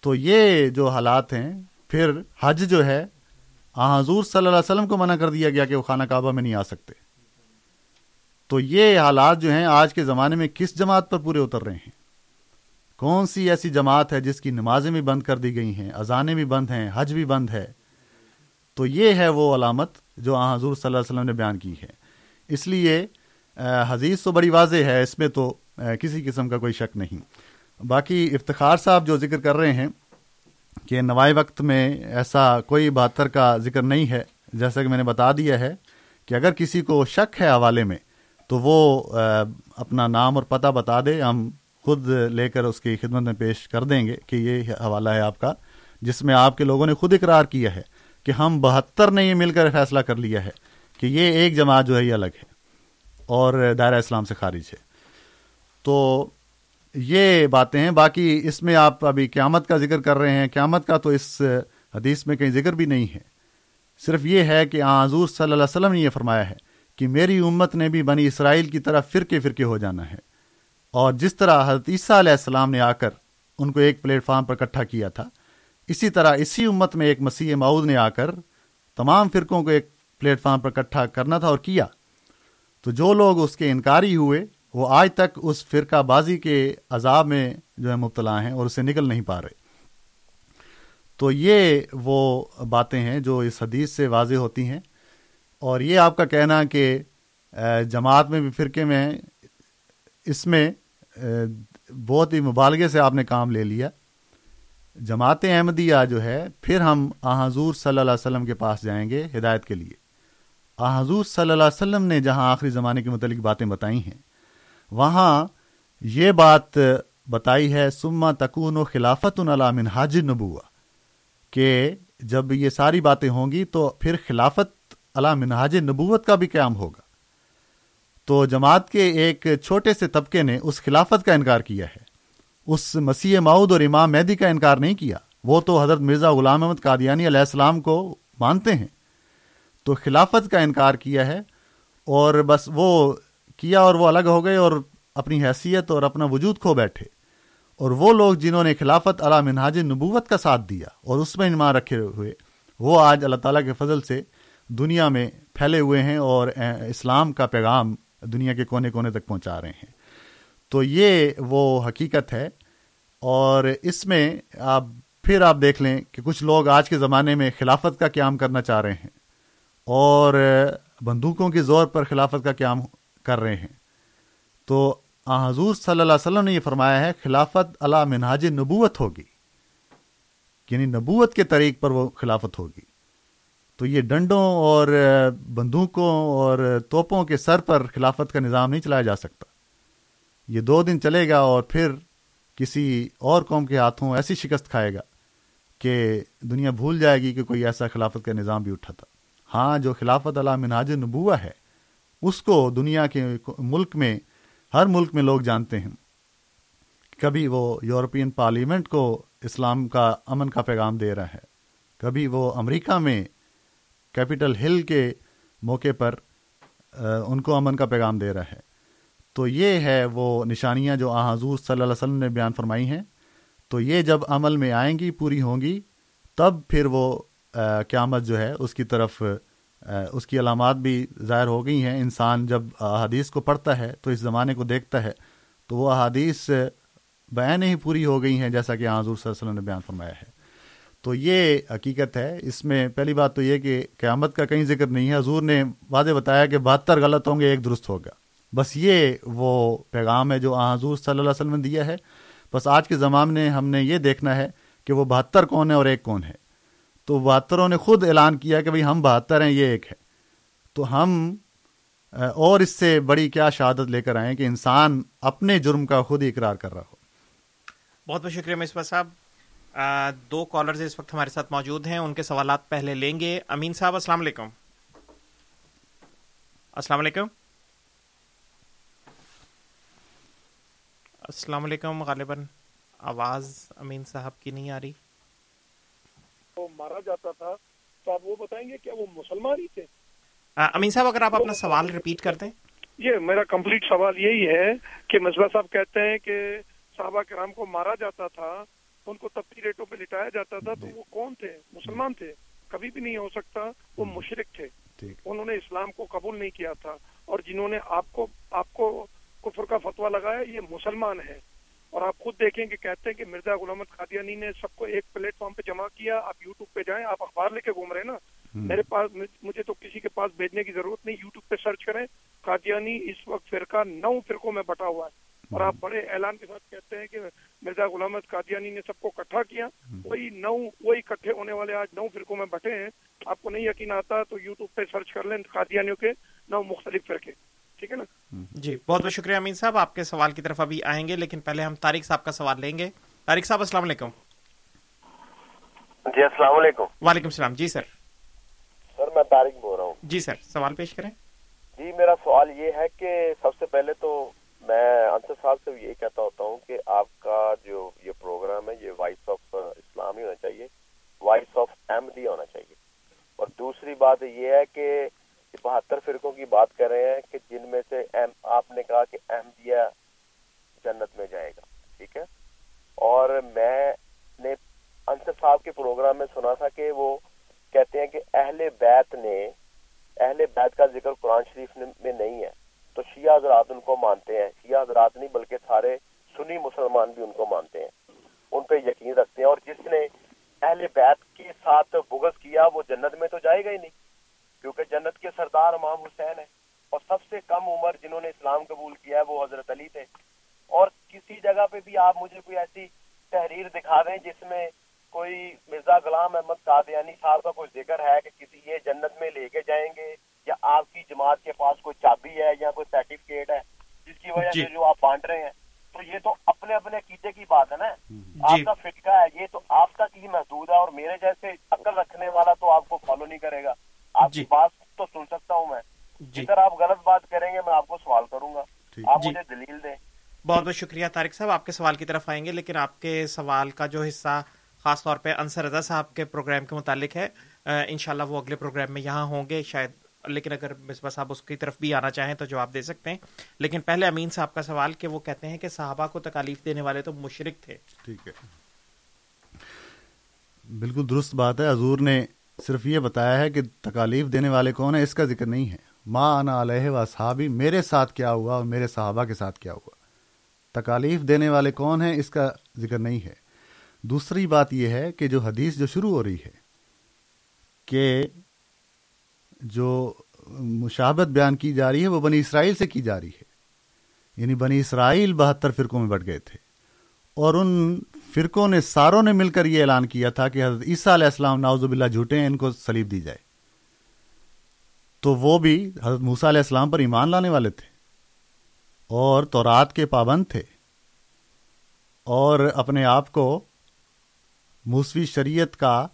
تو یہ جو حالات ہیں، پھر حج جو ہے حضور صلی اللہ علیہ وسلم کو منع کر دیا گیا کہ وہ خانہ کعبہ میں نہیں آ سکتے۔ تو یہ حالات جو ہیں، آج کے زمانے میں کس جماعت پر پورے اتر رہے ہیں؟ کون سی ایسی جماعت ہے جس کی نمازیں بھی بند کر دی گئی ہیں، اذانیں بھی بند ہیں، حج بھی بند ہے؟ تو یہ ہے وہ علامت جو حضور صلی اللہ علیہ وسلم نے بیان کی ہے۔ اس لیے حدیث تو بڑی واضح ہے، اس میں تو کسی قسم کا کوئی شک نہیں۔ باقی افتخار صاحب جو ذکر کر رہے ہیں کہ نوائی وقت میں ایسا کوئی بہتر کا ذکر نہیں ہے، جیسا کہ میں نے بتا دیا ہے کہ اگر کسی کو شک ہے حوالے میں، تو وہ اپنا نام اور پتہ بتا دے، ہم خود لے کر اس کی خدمت میں پیش کر دیں گے کہ یہ حوالہ ہے آپ کا، جس میں آپ کے لوگوں نے خود اقرار کیا ہے۔ کہ ہم بہتر نے یہ مل کر فیصلہ کر لیا ہے کہ یہ ایک جماعت جو ہے یہ الگ ہے اور دائرہ اسلام سے خارج ہے۔ تو یہ باتیں ہیں۔ باقی اس میں آپ ابھی قیامت کا ذکر کر رہے ہیں۔ قیامت کا تو اس حدیث میں کہیں ذکر بھی نہیں ہے۔ صرف یہ ہے کہ حضور صلی اللہ علیہ وسلم نے یہ فرمایا ہے کہ میری امت نے بھی بنی اسرائیل کی طرف فرقے فرقے ہو جانا ہے۔ اور جس طرح حضرت عیسیٰ علیہ السلام نے آ کر ان کو ایک پلیٹ فارم پر اکٹھا کیا تھا اسی طرح اسی امت میں ایک مسیح معود نے آ کر تمام فرقوں کو ایک پلیٹ فارم پر اکٹھا کرنا تھا اور کیا۔ تو جو لوگ اس کے انکاری ہوئے، وہ آج تک اس فرقہ بازی کے عذاب میں جو ہے مبتلا ہیں اور اسے نکل نہیں پا رہے۔ تو یہ وہ باتیں ہیں جو اس حدیث سے واضح ہوتی ہیں۔ اور یہ آپ کا کہنا کہ جماعت میں بھی فرقے میں اس میں بہت ہی مبالغے سے آپ نے کام لے لیا۔ جماعت احمدیہ جو ہے، پھر ہم آ حضور صلی اللہ علیہ وسلم کے پاس جائیں گے ہدایت کے لیے۔ آ حضور صلی اللہ علیہ وسلم نے جہاں آخری زمانے کے متعلق باتیں بتائی ہیں، وہاں یہ بات بتائی ہے سما تکون و خلافت من حاج نبوا کہ جب یہ ساری باتیں ہوں گی تو پھر خلافت علا منہاج نبوت کا بھی قیام ہوگا۔ تو جماعت کے ایک چھوٹے سے طبقے نے اس خلافت کا انکار کیا ہے۔ اس مسیح معود اور امام مہدی کا انکار نہیں کیا۔ وہ تو حضرت مرزا غلام احمد قادیانی علیہ السلام کو مانتے ہیں۔ تو خلافت کا انکار کیا ہے اور بس وہ کیا اور وہ الگ ہو گئے اور اپنی حیثیت اور اپنا وجود کھو بیٹھے۔ اور وہ لوگ جنہوں نے خلافت علا منہاج نبوت کا ساتھ دیا اور اس میں انمان رکھے ہوئے، وہ آج اللہ تعالیٰ کے فضل سے دنیا میں پھیلے ہوئے ہیں اور اسلام کا پیغام دنیا کے کونے کونے تک پہنچا رہے ہیں۔ تو یہ وہ حقیقت ہے اور اس میں آپ پھر آپ دیکھ لیں کہ کچھ لوگ آج کے زمانے میں خلافت کا قیام کرنا چاہ رہے ہیں اور بندوقوں کے زور پر خلافت کا قیام کر رہے ہیں۔ تو حضور صلی اللہ علیہ وسلم نے یہ فرمایا ہے، خلافت اللہ منہاج نبوت ہوگی۔ یعنی نبوت کے طریق پر وہ خلافت ہوگی۔ تو یہ ڈنڈوں اور بندوقوں اور توپوں کے سر پر خلافت کا نظام نہیں چلایا جا سکتا۔ یہ دو دن چلے گا اور پھر کسی اور قوم کے ہاتھوں ایسی شکست کھائے گا کہ دنیا بھول جائے گی کہ کوئی ایسا خلافت کا نظام بھی اٹھا تھا۔ ہاں جو خلافت علا مناج نبوا ہے، اس کو دنیا کے ملک میں، ہر ملک میں لوگ جانتے ہیں۔ کبھی وہ یورپین پارلیمنٹ کو اسلام کا امن کا پیغام دے رہا ہے۔ کبھی وہ امریکہ میں کیپٹل ہل کے موقع پر ان کو امن کا پیغام دے رہا ہے۔ تو یہ ہے وہ نشانیاں جو آ حضور صلی اللہ علیہ وسلم نے بیان فرمائی ہیں۔ تو یہ جب عمل میں آئیں گی، پوری ہوں گی، تب پھر وہ قیامت جو ہے، اس کی طرف اس کی علامات بھی ظاہر ہو گئی ہیں۔ انسان جب احادیث کو پڑھتا ہے تو اس زمانے کو دیکھتا ہے، تو وہ احادیث بیان ہی پوری ہو گئی ہیں، جیسا کہ حضور صلی اللہ علیہ وسلم نے بیان فرمایا ہے۔ تو یہ حقیقت ہے۔ اس میں پہلی بات تو یہ کہ قیامت کا کہیں ذکر نہیں ہے۔ حضور نے واضح بتایا کہ بہتر غلط ہوں گے، ایک درست ہوگا۔ بس یہ وہ پیغام ہے جو حضور صلی اللہ علیہ وسلم نے دیا ہے۔ بس آج کے زمانے میں ہم نے یہ دیکھنا ہے کہ وہ بہتر کون ہے اور ایک کون ہے۔ تو بہتروں نے خود اعلان کیا کہ بھائی ہم بہتر ہیں، یہ ایک ہے۔ تو ہم اور اس سے بڑی کیا شہادت لے کر آئے کہ انسان اپنے جرم کا خود ہی اقرار کر رہا ہو۔ بہت بہت شکریہ مصباح صاحب۔ دو کالرز اس وقت ہمارے ساتھ موجود ہیں، ان کے سوالات پہلے لیں گے۔ امین صاحب، السلام علیکم۔ السلام علیکم۔ السلام علیکم غالباً آواز امین صاحب کی نہیں آ رہی۔ مارا جاتا تھا تو آپ وہ بتائیں گے کیا وہ مسلمان ہی تھے؟ امین صاحب اگر آپ اپنا سوال ریپیٹ کر دیں۔ یہ میرا کمپلیٹ سوال یہی ہے کہ مصباح صاحب کہتے ہیں کہ صحابہ کرام کو مارا جاتا تھا ان کو تبتی ریٹوں پہ لٹایا جاتا تھا تو وہ کون تھے؟ مسلمان تھے۔ کبھی بھی نہیں ہو سکتا وہ مشرق تھے۔ انہوں نے اسلام کو قبول نہیں کیا تھا اور جنہوں نے آپ کو آپ کو کفر کا فتوا لگایا یہ مسلمان ہے اور آپ خود دیکھیں کہ کہتے ہیں کہ مرزا غلام قادیانی نے سب کو ایک پلیٹ فارم پہ جمع کیا آپ یوٹیوب پہ جائیں آپ اخبار لے کے گھوم رہے ہیں نا۔ میرے پاس مجھے تو کسی کے پاس بھیجنے کی ضرورت نہیں یوٹیوب پہ سرچ کریں۔ قادیانی اس وقت فرقہ نو فرقوں میں بٹا ہوا ہے۔ اور آپ بڑے اعلان کے ساتھ کہتے ہیں کہ مرزا غلام قادیانی نے سب کو اکٹھا کیا۔ وہی نو وہی اکٹھے ہونے والے آج نو فرقوں میں بٹے ہیں۔ آپ کو نہیں یقین آتا تو یوٹیوب پہ سرچ کر لیں قادیانیوں کے نو مختلف فرقے۔ جی بہت بہت شکریہ امین صاحب آپ کے سوال کی طرف ابھی آئیں گے لیکن پہلے ہم طارق صاحب کا سوال لیں گے۔ طارق صاحب السلام علیکم۔ جی السلام علیکم۔ وعلیکم السلام۔ جی سر۔ سر میں طارق بول رہا ہوں۔ جی سر سوال پیش کریں۔ جی میرا سوال یہ ہے کہ سب سے پہلے تو میں انصر صاحب سے یہ کہتا ہوتا ہوں کہ آپ کا جو یہ پروگرام ہے یہ وائس آف اسلام ہی ہونا چاہیے۔ وائس آف احمدی ہونا چاہیے۔ اور دوسری بات یہ ہے کہ بہتر فرقوں کی بات کر رہے ہیں کہ جن میں سے آپ نے کہا کہ احمدیہ جنت میں جائے گا، ٹھیک ہے؟ اور میں نے انصر صاحب کے پروگرام میں سنا تھا کہ وہ کہتے ہیں کہ اہل بیت نے، اہل بیت کا ذکر قرآن شریف میں نہیں ہے۔ تو شیعہ حضرات ان کو مانتے ہیں۔ شیعہ حضرات نہیں، بلکہ سارے سنی مسلمان بھی ان کو مانتے ہیں۔ ان پہ یقین رکھتے ہیں۔ اور جس نے اہل بیت کے ساتھ بغض کیا، وہ جنت میں تو جائے گا ہی نہیں۔ کیونکہ جنت کے سردار امام حسین ہیں اور سب سے کم عمر جنہوں نے اسلام قبول کیا ہے وہ حضرت علی تھے۔ اور کسی جگہ پہ بھی آپ مجھے کوئی ایسی تحریر دکھا دیں جس میں کوئی مرزا غلام احمد قادیانی صاحب کا کوئی ذکر ہے کہ کسی یہ جنت میں لے کے جائیں گے یا آپ کی جماعت کے پاس کوئی چابی ہے یا کوئی سرٹیفکیٹ ہے جس کی وجہ جی۔ سے جو آپ بانٹ رہے ہیں؟ تو یہ تو اپنے اپنے عقیدے کی بات ہے نا۔ آپ جی۔ کا فٹکا ہے یہ تو آپ تک ہی محدود ہے اور میرے جیسے عقل رکھنے والا تو آپ کو فالو نہیں کرے گا۔ آپ جی۔ کی بات تو سن سکتا ہوں میں۔ جی۔ اگر آپ غلط بات کریں گے میں آپ کو سوال کروں گا۔ آپ جی۔ مجھے دلیل دیں۔ بہت بہت شکریہ طارق صاحب آپ کے سوال کی طرف آئیں گے لیکن آپ کے سوال کا جو حصہ خاص طور پہ انصر رضا صاحب کے پروگرام کے متعلق ہے انشاءاللہ وہ اگلے پروگرام میں یہاں ہوں گے شاید۔ لیکن اگر مصباح صاحب اس کی طرف بھی آنا چاہیں تو جواب دے سکتے ہیں۔ لیکن پہلے امین صاحب کا سوال کہ وہ کہتے ہیں کہ صحابہ کو تکالیف دینے والے تو مشرک تھے۔ ٹھیک ہے۔ بالکل درست بات ہے۔ حضور نے صرف یہ بتایا ہے کہ تکالیف دینے والے کون ہیں، اس کا ذکر نہیں ہے۔ ماں انا علیہ و صحابی میرے ساتھ کیا ہوا اور میرے صحابہ کے ساتھ کیا ہوا۔ تکالیف دینے والے کون ہیں، اس کا ذکر نہیں ہے۔ دوسری بات یہ ہے کہ جو حدیث جو شروع ہو رہی ہے کہ جو مشابت بیان کی جا رہی ہے، وہ بنی اسرائیل سے کی جا رہی ہے۔ یعنی بنی اسرائیل بہتر فرقوں میں بٹ گئے تھے۔ اور ان فرقوں نے ساروں نے مل کر یہ اعلان کیا تھا کہ حضرت عیسیٰ علیہ السلام ناوز باللہ جھوٹے ہیں ان کو سلیب دی جائے۔ تو وہ بھی حضرت موسیٰ علیہ السلام پر ایمان لانے والے تھے اور تورات کے پابند تھے۔ اور اپنے آپ کو موسوی شریعت کا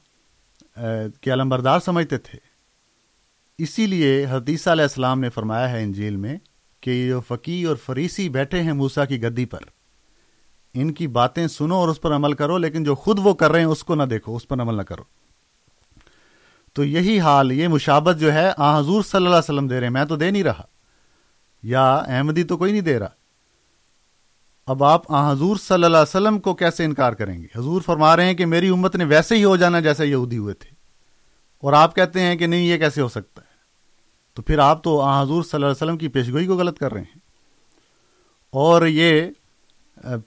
کے علمبردار سمجھتے تھے۔ اسی لیے حضرت عیسیٰ علیہ السلام نے فرمایا ہے انجیل میں کہ یہ فقی اور فریسی بیٹھے ہیں موسا کی گدی پر۔ ان کی باتیں سنو اور اس پر عمل کرو، لیکن جو خود وہ کر رہے ہیں اس کو نہ دیکھو، اس پر عمل نہ کرو۔ تو یہی حال، یہ مشابت جو ہے، آ حضور صلی اللہ علیہ وسلم دے رہے ہیں۔ میں تو دے نہیں رہا۔ یا احمدی تو کوئی نہیں دے رہا۔ اب آپ آ حضور صلی اللہ علیہ وسلم کو کیسے انکار کریں گے؟ حضور فرما رہے ہیں کہ میری امت نے ویسے ہی ہو جانا جیسے یہودی ہوئے تھے۔ اور آپ کہتے ہیں کہ نہیں، یہ کیسے ہو سکتا ہے؟ تو پھر آپ تو آ حضور صلی اللہ علیہ وسلم کی پیشگوئی کو غلط کر رہے ہیں۔ اور یہ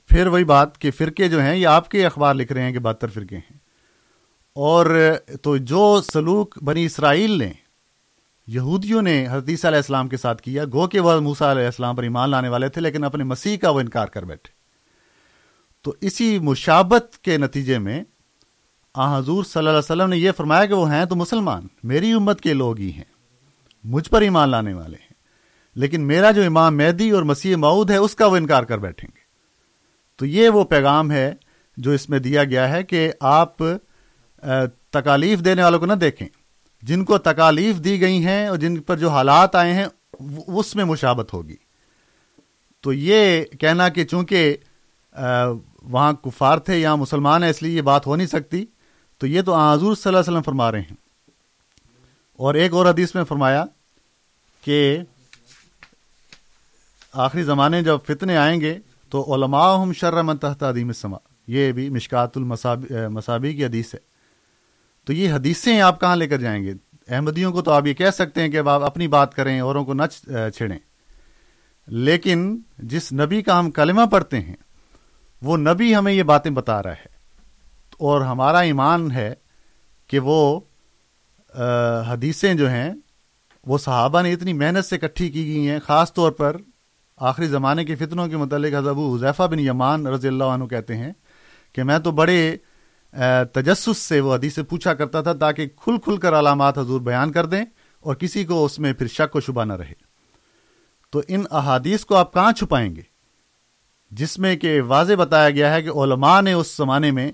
پھر وہی بات کہ فرقے جو ہیں، یہ آپ کے اخبار لکھ رہے ہیں کہ بہتر فرقے ہیں۔ اور تو جو سلوک بنی اسرائیل نے، یہودیوں نے حدیث علیہ السلام کے ساتھ کیا، گو کے بعد موسا علیہ السلام پر ایمان لانے والے تھے، لیکن اپنے مسیح کا وہ انکار کر بیٹھے۔ تو اسی مشابت کے نتیجے میں، آ، حضور صلی اللہ علیہ وسلم نے یہ فرمایا کہ وہ ہیں تو مسلمان، میری امت کے لوگ ہی ہیں، مجھ پر ایمان لانے والے ہیں، لیکن میرا جو امام مہدی اور مسیح معود ہے، اس کا وہ انکار کر بیٹھیں گے۔ تو یہ وہ پیغام ہے جو اس میں دیا گیا ہے کہ آپ تکالیف دینے والوں کو نہ دیکھیں۔ جن کو تکالیف دی گئی ہیں اور جن پر جو حالات آئے ہیں اس میں مشابت ہوگی۔ تو یہ کہنا کہ چونکہ وہاں کفار تھے یا مسلمان ہیں، اس لیے یہ بات ہو نہیں سکتی، تو یہ تو حضور صلی اللہ علیہ وسلم فرما رہے ہیں۔ اور ایک اور حدیث میں فرمایا کہ آخری زمانے جب فتنے آئیں گے تو علماء ہم شرم تحت عدیم السما یہ بھی مشکات المصابی کی حدیث ہے۔ تو یہ حدیثیں آپ کہاں لے کر جائیں گے؟ احمدیوں کو تو آپ یہ کہہ سکتے ہیں کہ آپ اپنی بات کریں، اوروں کو نہ چھیڑیں۔ لیکن جس نبی کا ہم کلمہ پڑھتے ہیں، وہ نبی ہمیں یہ باتیں بتا رہا ہے۔ اور ہمارا ایمان ہے کہ وہ حدیثیں جو ہیں، وہ صحابہ نے اتنی محنت سے اکٹھی کی گئی ہیں، خاص طور پر آخری زمانے کے فتنوں کے متعلق حضب حضیفہ بن یمان رضی اللہ عنہ کہتے ہیں کہ میں تو بڑے تجسس سے وہ حدیث سے پوچھا کرتا تھا تاکہ کھل کھل کر علامات حضور بیان کر دیں اور کسی کو اس میں پھر شک و شبہ نہ رہے۔ تو ان احادیث کو آپ کہاں چھپائیں گے؟ جس میں کہ واضح بتایا گیا ہے کہ علماء نے اس زمانے میں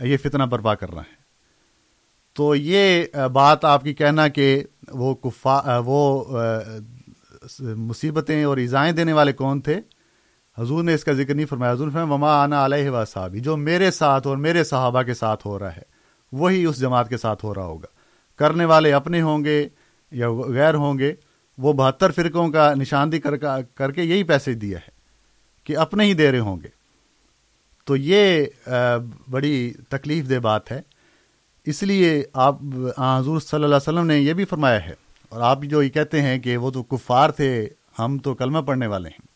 یہ فتنہ برپا کرنا ہے۔ تو یہ بات آپ کی کہنا کہ وہ کفا وہ مصیبتیں اور ایزائیں دینے والے کون تھے؟ حضور نے اس کا ذکر نہیں فرمایا۔ حضور فرمایا مما آنا علیہ و صحابی جو میرے ساتھ اور میرے صحابہ کے ساتھ ہو رہا ہے، وہی اس جماعت کے ساتھ ہو رہا ہوگا۔ کرنے والے اپنے ہوں گے یا غیر ہوں گے، وہ بہتر فرقوں کا نشاندہی کر کر کے یہی پیسے دیا ہے کہ اپنے ہی دے رہے ہوں گے۔ تو یہ بڑی تکلیف دہ بات ہے۔ اس لیے آپ حضور صلی اللہ علیہ وسلم نے یہ بھی فرمایا ہے اور آپ جو یہ کہتے ہیں کہ وہ تو کفار تھے، ہم تو کلمہ پڑھنے والے ہیں۔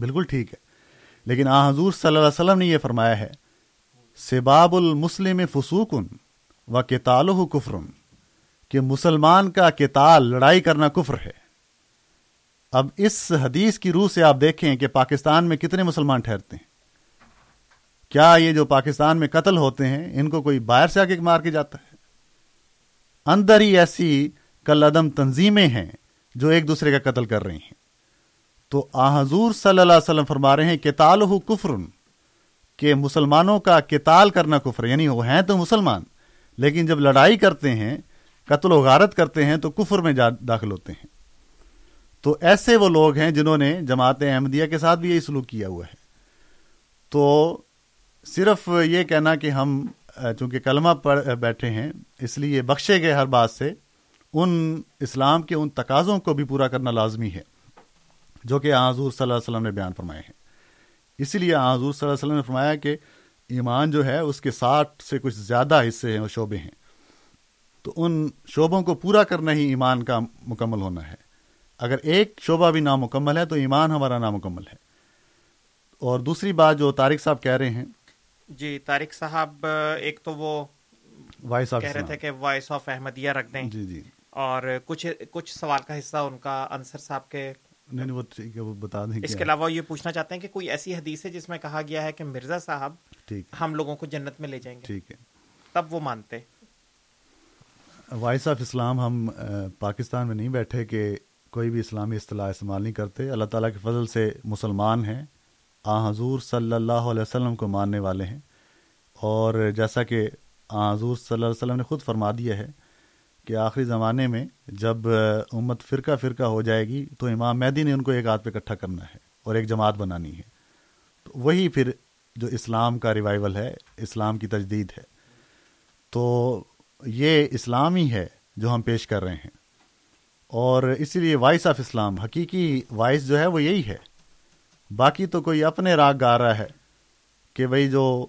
بالکل ٹھیک ہے۔ لیکن آ حضور صلی اللہ علیہ وسلم نے یہ فرمایا ہے، سباب المسلم فسوکن و کتال کفرن کہ مسلمان کا کتال لڑائی کرنا کفر ہے۔ اب اس حدیث کی روح سے آپ دیکھیں کہ پاکستان میں کتنے مسلمان ٹھہرتے ہیں۔ کیا یہ جو پاکستان میں قتل ہوتے ہیں، ان کو کوئی باہر سے آ کے مار کے جاتا ہے؟ اندر ہی ایسی کل عدم تنظیمیں ہیں جو ایک دوسرے کا قتل کر رہی ہیں۔ تو آ حضور صلی اللہ علیہ وسلم فرما رہے ہیں کتال ہو کفرن کہ مسلمانوں کا کتال کرنا کفر یعنی وہ ہیں تو مسلمان، لیکن جب لڑائی کرتے ہیں، قتل و غارت کرتے ہیں، تو کفر میں داخل ہوتے ہیں۔ تو ایسے وہ لوگ ہیں جنہوں نے جماعت احمدیہ کے ساتھ بھی یہی سلوک کیا ہوا ہے۔ تو صرف یہ کہنا کہ ہم، چونکہ کلمہ پڑھ بیٹھے ہیں، اس لیے بخشے گئے ہر بات سے ان اسلام کے ان تقاضوں کو بھی پورا کرنا لازمی ہے جو کہ حضور صلی اللہ علیہ وسلم نے بیان فرمائے ہیں۔ اسی لیے حضور صلی اللہ علیہ وسلم نے فرمایا کہ ایمان جو ہے اس کے ساٹھ سے کچھ زیادہ حصے ہیں اور شعبے ہیں۔ تو ان شعبوں کو پورا کرنا ہی ایمان کا مکمل ہونا ہے۔ اگر ایک شعبہ بھی نامکمل ہے تو ایمان ہمارا نامکمل ہے۔ اور دوسری بات جو طارق صاحب کہہ رہے ہیں۔ جی طارق صاحب ایک تو وہ وائس کہہ رہے تھے کہ وائس آف احمدیہ رکھ دیں۔ جی جی۔ اور کچھ کچھ سوال کا حصہ ان کا انصر صاحب کے نہیں نہیں وہ ٹھیک ہے وہ بتا دیں اس کے علاوہ یہ پوچھنا چاہتے ہیں کہ کوئی ایسی حدیث ہے جس میں کہا گیا ہے کہ مرزا صاحب ٹھیک ہم لوگوں کو جنت میں لے جائیں گے۔ ٹھیک ہے۔ تب وہ مانتے۔ وائس آف اسلام ہم پاکستان میں نہیں بیٹھے کہ کوئی بھی اسلامی اصطلاح استعمال نہیں کرتے۔ اللہ تعالیٰ کے فضل سے مسلمان ہیں۔ آ حضور صلی اللہ علیہ وسلم کو ماننے والے ہیں۔ اور جیسا کہ آ حضور صلی اللہ علیہ وسلم نے خود فرما دیا ہے کہ آخری زمانے میں جب امت فرقہ فرقہ ہو جائے گی تو امام مہدی نے ان کو ایک ہاتھ پہ اکٹھا کرنا ہے اور ایک جماعت بنانی ہے۔ تو وہی پھر جو اسلام کا ریوائول ہے، اسلام کی تجدید ہے۔ تو یہ اسلام ہی ہے جو ہم پیش کر رہے ہیں۔ اور اسی لیے وائس آف اسلام، حقیقی وائس جو ہے وہ یہی ہے۔ باقی تو کوئی اپنے راگ گا رہا ہے کہ بھائی جو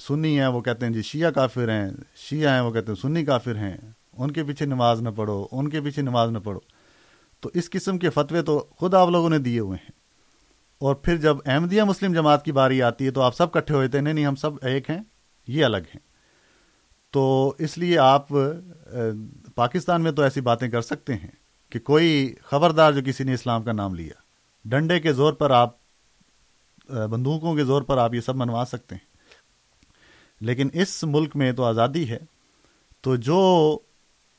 سنی ہیں، وہ کہتے ہیں جی شیعہ کافر ہیں، شیعہ ہیں، وہ کہتے ہیں سنی کافر ہیں۔ ان کے پیچھے نماز نہ پڑھو، ان کے پیچھے نماز نہ پڑھو۔ تو اس قسم کے فتوے تو خود آپ لوگوں نے دیے ہوئے ہیں۔ اور پھر جب احمدیہ مسلم جماعت کی باری آتی ہے تو آپ سب کٹھے ہوئے تھے، نہیں نہیں، ہم سب ایک ہیں، یہ الگ ہیں۔ تو اس لیے آپ پاکستان میں تو ایسی باتیں کر سکتے ہیں کہ کوئی خبردار جو کسی نے اسلام کا نام لیا، ڈنڈے کے زور پر آپ بندوقوں کے زور پر آپ یہ سب منوا سکتے ہیں۔ لیکن اس ملک میں تو آزادی ہے، تو جو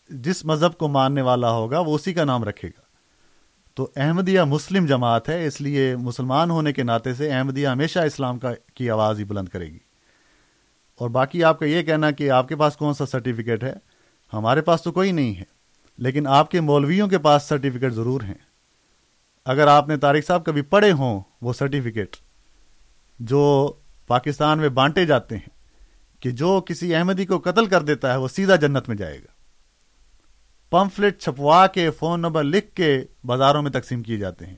جس مذہب کو ماننے والا ہوگا، وہ اسی کا نام رکھے گا۔ تو احمدیہ مسلم جماعت ہے، اس لیے مسلمان ہونے کے ناطے سے احمدیہ ہمیشہ اسلام کا کی آواز ہی بلند کرے گی۔ اور باقی آپ کا یہ کہنا کہ آپ کے پاس کون سا سرٹیفکیٹ ہے؟ ہمارے پاس تو کوئی نہیں ہے، لیکن آپ کے مولویوں کے پاس سرٹیفکیٹ ضرور ہیں۔ اگر آپ نے طارق صاحب کبھی پڑھے ہوں وہ سرٹیفکیٹ جو پاکستان میں بانٹے جاتے ہیں کہ جو کسی احمدی کو قتل کر دیتا ہے وہ سیدھا جنت میں جائے گا۔ پمفلٹ چھپوا کے فون نمبر لکھ کے بازاروں میں تقسیم کیے جاتے ہیں۔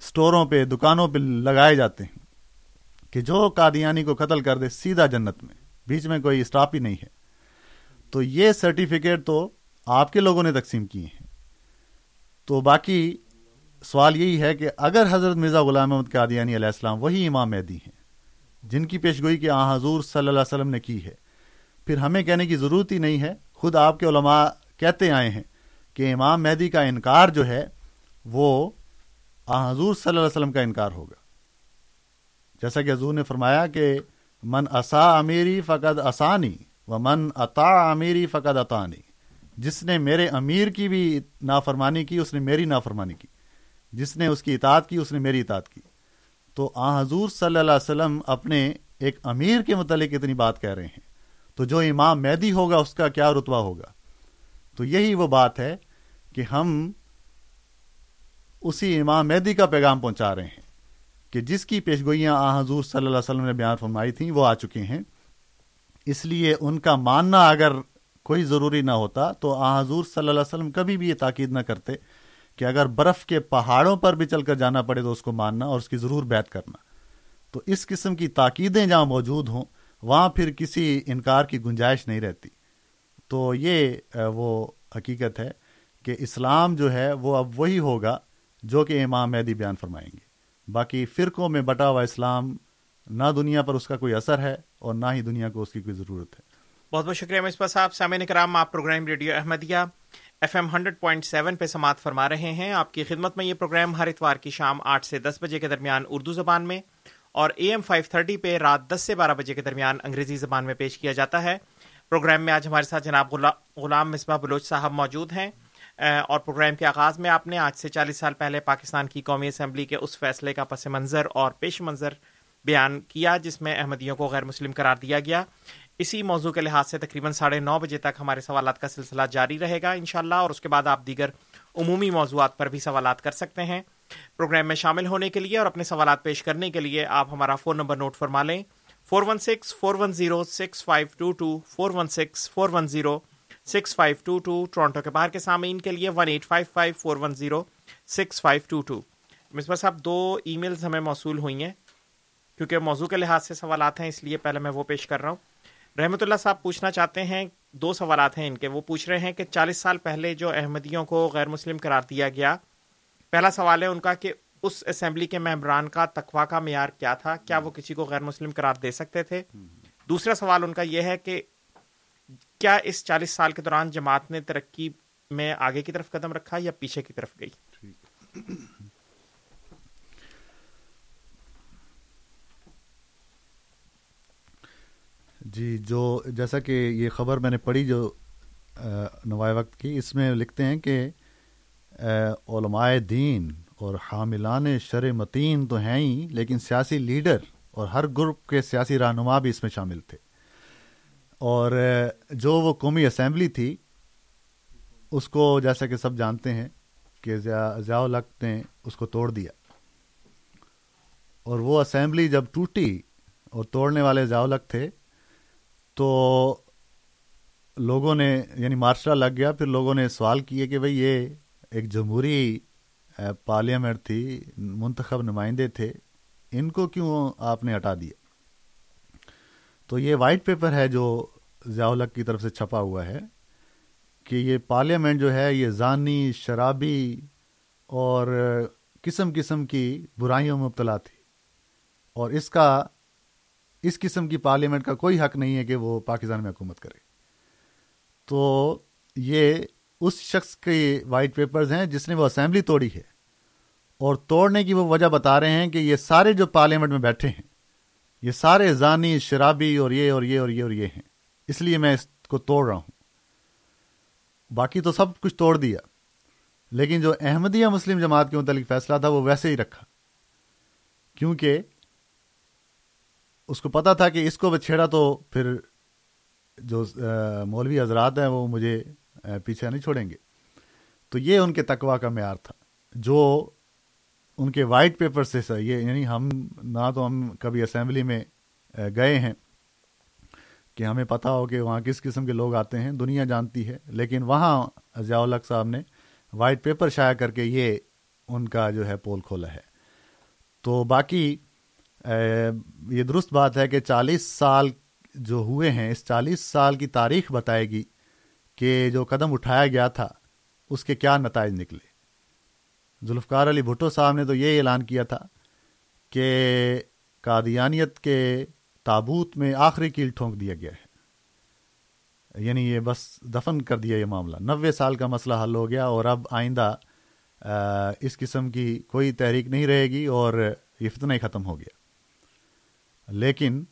اسٹوروں پہ دکانوں پہ لگائے جاتے ہیں کہ جو قادیانی کو قتل کر دے سیدھا جنت میں۔ بیچ میں کوئی اسٹاپ ہی نہیں ہے۔ تو یہ سرٹیفکیٹ تو آپ کے لوگوں نے تقسیم کیے ہیں۔ تو باقی سوال یہی ہے کہ اگر حضرت مرزا غلام محمد قادیانی علیہ السلام وہی امام مہدی ہیں جن کی پیشگوئی کہ آ حضور صلی اللہ علیہ وسلم نے کی ہے۔ پھر ہمیں کہنے کی ضرورت ہی نہیں ہے، خود آپ کے علماء کہتے آئے ہیں کہ امام مہدی کا انکار جو ہے، وہ آ حضور صلی اللہ علیہ وسلم کا انکار ہوگا۔ جیسا کہ حضور نے فرمایا کہ من اصا امیری فقد آسانی و من عطا امیری فقد اطانی۔ جس نے میرے امیر کی بھی نافرمانی کی، اس نے میری نافرمانی کی۔ جس نے اس کی اطاعت کی، اس نے میری اطاعت کی۔ تو آ حضور صلی اللہ علیہ وسلم اپنے ایک امیر کے متعلق اتنی بات کہہ رہے ہیں۔ تو جو امام میدی ہوگا اس کا کیا رتبہ ہوگا؟ تو یہی وہ بات ہے کہ ہم اسی امام میدی کا پیغام پہنچا رہے ہیں کہ جس کی پیشگوئیاں آ حضور صلی اللہ علیہ وسلم نے بیان فرمائی تھیں وہ آ چکے ہیں۔ اس لیے ان کا ماننا اگر کوئی ضروری نہ ہوتا تو آ حضور صلی اللہ علیہ وسلم کبھی بھی یہ تاکید نہ کرتے کہ اگر برف کے پہاڑوں پر بھی چل کر جانا پڑے تو اس کو ماننا اور اس کی ضرور بیت کرنا۔ تو اس قسم کی تاکیدیں جہاں موجود ہوں، وہاں پھر کسی انکار کی گنجائش نہیں رہتی۔ تو یہ وہ حقیقت ہے کہ اسلام جو ہے، وہ اب وہی ہوگا جو کہ امام مہدی بیان فرمائیں گے۔ باقی فرقوں میں بٹا ہوا اسلام نہ دنیا پر اس کا کوئی اثر ہے اور نہ ہی دنیا کو اس کی کوئی ضرورت ہے۔ بہت بہت شکریہ مصباح صاحب، سامعین کرام، آپ programme radio Ahmadiyya. F M hundred point seven پہ سماعت فرما رہے ہیں۔ آپ کی خدمت میں یہ پروگرام ہر اتوار کی شام آٹھ سے دس بجے کے درمیان اردو زبان میں اور اے ایم فائیو تھرٹی پہ رات دس سے بارہ بجے کے درمیان انگریزی زبان میں پیش کیا جاتا ہے۔ پروگرام میں آج ہمارے ساتھ جناب غلام مصباح بلوچ صاحب موجود ہیں۔ اور پروگرام کے آغاز میں آپ نے آج سے چالیس سال پہلے پاکستان کی قومی اسمبلی کے اس فیصلے کا پس منظر اور پیش منظر بیان کیا، جس میں احمدیوں کو غیر مسلم قرار دیا گیا۔ اسی موضوع کے لحاظ سے تقریباً ساڑھے نو بجے تک ہمارے سوالات کا سلسلہ جاری رہے گا انشاءاللہ، اور اس کے بعد آپ دیگر عمومی موضوعات پر بھی سوالات کر سکتے ہیں۔ پروگرام میں شامل ہونے کے لیے اور اپنے سوالات پیش کرنے کے لیے آپ ہمارا فون نمبر نوٹ فرما لیں۔ Four one six, four one zero, six five two two, four one six, four one zero, six five two two, Toronto کے باہر کے سامعین کے لیے one eight five five, four one zero, six five two two. Misbah صاحب، دو e mails ہمیں موصول ہوئی ہیں کیونکہ موضوع کے لحاظ سے سوالات ہیں، اس لیے پہلے میں وہ پیش کر رہا ہوں۔ رحمۃ اللہ صاحب پوچھنا چاہتے ہیں، دو سوالات ہیں ان کے۔ وہ پوچھ رہے ہیں کہ چالیس سال پہلے جو احمدیوں کو غیر مسلم قرار دیا گیا، پہلا سوال ہے ان کا کہ اس اسمبلی کے ممبران کا تقوا کا معیار کیا تھا؟ کیا وہ کسی کو غیر مسلم قرار دے سکتے تھے؟ دوسرا سوال ان کا یہ ہے کہ کیا اس چالیس سال کے دوران جماعت نے ترقی میں آگے کی طرف قدم رکھا یا پیچھے کی طرف گئی؟ جی جو جیسا کہ یہ خبر میں نے پڑھی جو نوائے وقت کی، اس میں لکھتے ہیں کہ علماء دین اور حاملان شر متین تو ہیں ہی، لیکن سیاسی لیڈر اور ہر گروپ کے سیاسی رہنما بھی اس میں شامل تھے۔ اور جو وہ قومی اسمبلی تھی، اس کو جیسا کہ سب جانتے ہیں کہ ضیاء الق نے اس کو توڑ دیا۔ اور وہ اسمبلی جب ٹوٹی اور توڑنے والے ضیاء الق تھے تو لوگوں نے یعنی مارشا لگ گیا، پھر لوگوں نے سوال کیے کہ بھئی یہ ایک جمہوری پارلیمنٹ تھی، منتخب نمائندے تھے، ان کو کیوں آپ نے ہٹا دیا؟ تو یہ وائٹ پیپر ہے جو ضیاء الق کی طرف سے چھپا ہوا ہے کہ یہ پارلیمنٹ جو ہے، یہ ضانی شرابی اور قسم قسم کی برائیوں میں مبتلا تھی۔ اور اس کا اس قسم کی پارلیمنٹ کا کوئی حق نہیں ہے کہ وہ پاکستان میں حکومت کرے۔ تو یہ اس شخص کے وائٹ پیپرز ہیں جس نے وہ اسمبلی توڑی ہے اور توڑنے کی وہ وجہ بتا رہے ہیں کہ یہ سارے جو پارلیمنٹ میں بیٹھے ہیں، یہ سارے زانی، شرابی اور یہ اور یہ اور یہ اور یہ ہیں۔ اس لیے میں اس کو توڑ رہا ہوں۔ باقی تو سب کچھ توڑ دیا۔ لیکن جو احمدیہ مسلم جماعت کے متعلق فیصلہ تھا وہ ویسے ہی رکھا۔ کیونکہ اس کو پتا تھا کہ اس کو چھیڑا تو پھر جو مولوی حضرات ہیں وہ مجھے پیچھے نہیں چھوڑیں گے۔ تو یہ ان کے تقوا کا معیار تھا، جو ان کے وائٹ پیپر سے سر یہ یعنی ہم نہ تو ہم کبھی اسمبلی میں گئے ہیں کہ ہمیں پتہ ہو کہ وہاں کس قسم کے لوگ آتے ہیں، دنیا جانتی ہے۔ لیکن وہاں ضیاء الق صاحب نے وائٹ پیپر شائع کر کے یہ ان کا جو ہے پول کھولا ہے۔ تو باقی یہ درست بات ہے کہ چالیس سال جو ہوئے ہیں، اس چالیس سال کی تاریخ بتائے گی کہ جو قدم اٹھایا گیا تھا، اس کے کیا نتائج نکلے۔ ذوالفقار علی بھٹو صاحب نے تو یہ اعلان کیا تھا کہ قادیانیت کے تابوت میں آخری کیل ٹھونک دیا گیا ہے۔ یعنی یہ بس دفن کر دیا یہ معاملہ۔ نوے سال کا مسئلہ حل ہو گیا اور اب آئندہ اس قسم کی کوئی تحریک نہیں رہے گی اور یہ فتنہ ہی ختم ہو گیا۔ لیکن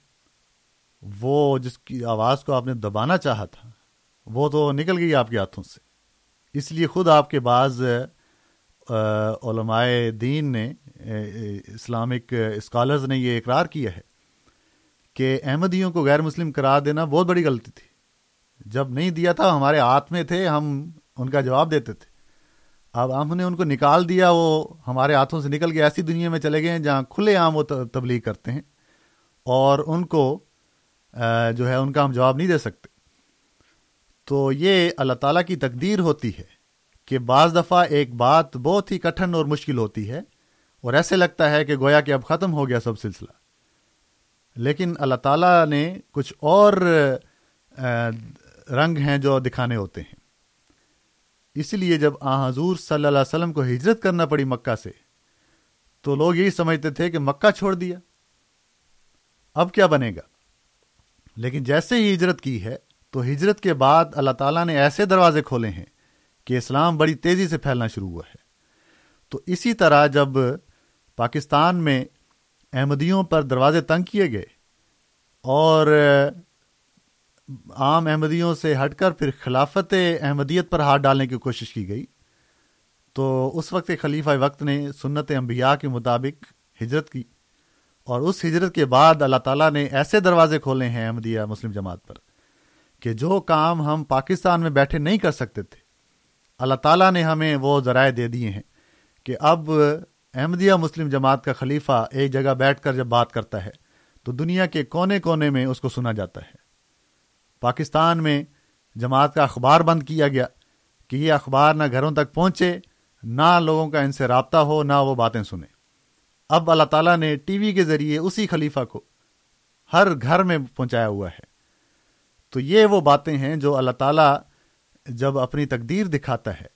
وہ جس کی آواز کو آپ نے دبانا چاہا تھا، وہ تو نکل گئی آپ کے ہاتھوں سے۔ اس لیے خود آپ کے بعض علماء دین نے اسلامک اسکالرز نے یہ اقرار کیا ہے کہ احمدیوں کو غیر مسلم قرار دینا بہت بڑی غلطی تھی۔ جب نہیں دیا تھا، ہمارے ہاتھ میں تھے، ہم ان کا جواب دیتے تھے۔ اب ہم نے ان کو نکال دیا، وہ ہمارے ہاتھوں سے نکل کے ایسی دنیا میں چلے گئے ہیں جہاں کھلے عام وہ تبلیغ کرتے ہیں۔ اور ان کو جو ہے، ان کا ہم جواب نہیں دے سکتے۔ تو یہ اللہ تعالیٰ کی تقدیر ہوتی ہے کہ بعض دفعہ ایک بات بہت ہی کٹھن اور مشکل ہوتی ہے اور ایسے لگتا ہے کہ گویا کہ اب ختم ہو گیا سب سلسلہ۔ لیکن اللہ تعالیٰ نے کچھ اور رنگ ہیں جو دکھانے ہوتے ہیں۔ اس لیے جب آ، حضور صلی اللہ علیہ وسلم کو ہجرت کرنا پڑی مکہ سے، تو لوگ یہی سمجھتے تھے کہ مکہ چھوڑ دیا۔ اب کیا بنے گا؟ لیکن جیسے ہی ہجرت کی ہے، تو ہجرت کے بعد اللہ تعالیٰ نے ایسے دروازے کھولے ہیں کہ اسلام بڑی تیزی سے پھیلنا شروع ہوا ہے۔ تو اسی طرح جب پاکستان میں احمدیوں پر دروازے تنگ کیے گئے اور عام احمدیوں سے ہٹ کر پھر خلافت احمدیت پر ہاتھ ڈالنے کی کوشش کی گئی، تو اس وقت خلیفہ وقت نے سنت انبیاء کے مطابق ہجرت کی۔ اور اس ہجرت کے بعد اللہ تعالیٰ نے ایسے دروازے کھولے ہیں احمدیہ مسلم جماعت پر کہ جو کام ہم پاکستان میں بیٹھے نہیں کر سکتے تھے، اللہ تعالیٰ نے ہمیں وہ ذرائع دے دیے ہیں کہ اب احمدیہ مسلم جماعت کا خلیفہ ایک جگہ بیٹھ کر جب بات کرتا ہے تو دنیا کے کونے کونے میں اس کو سنا جاتا ہے۔ پاکستان میں جماعت کا اخبار بند کیا گیا کہ یہ اخبار نہ گھروں تک پہنچے، نہ لوگوں کا ان سے رابطہ ہو، نہ وہ باتیں سنیں۔ اب اللہ تعالیٰ نے ٹی وی کے ذریعے اسی خلیفہ کو ہر گھر میں پہنچایا ہوا ہے۔ تو یہ وہ باتیں ہیں جو اللہ تعالیٰ جب اپنی تقدیر دکھاتا ہے،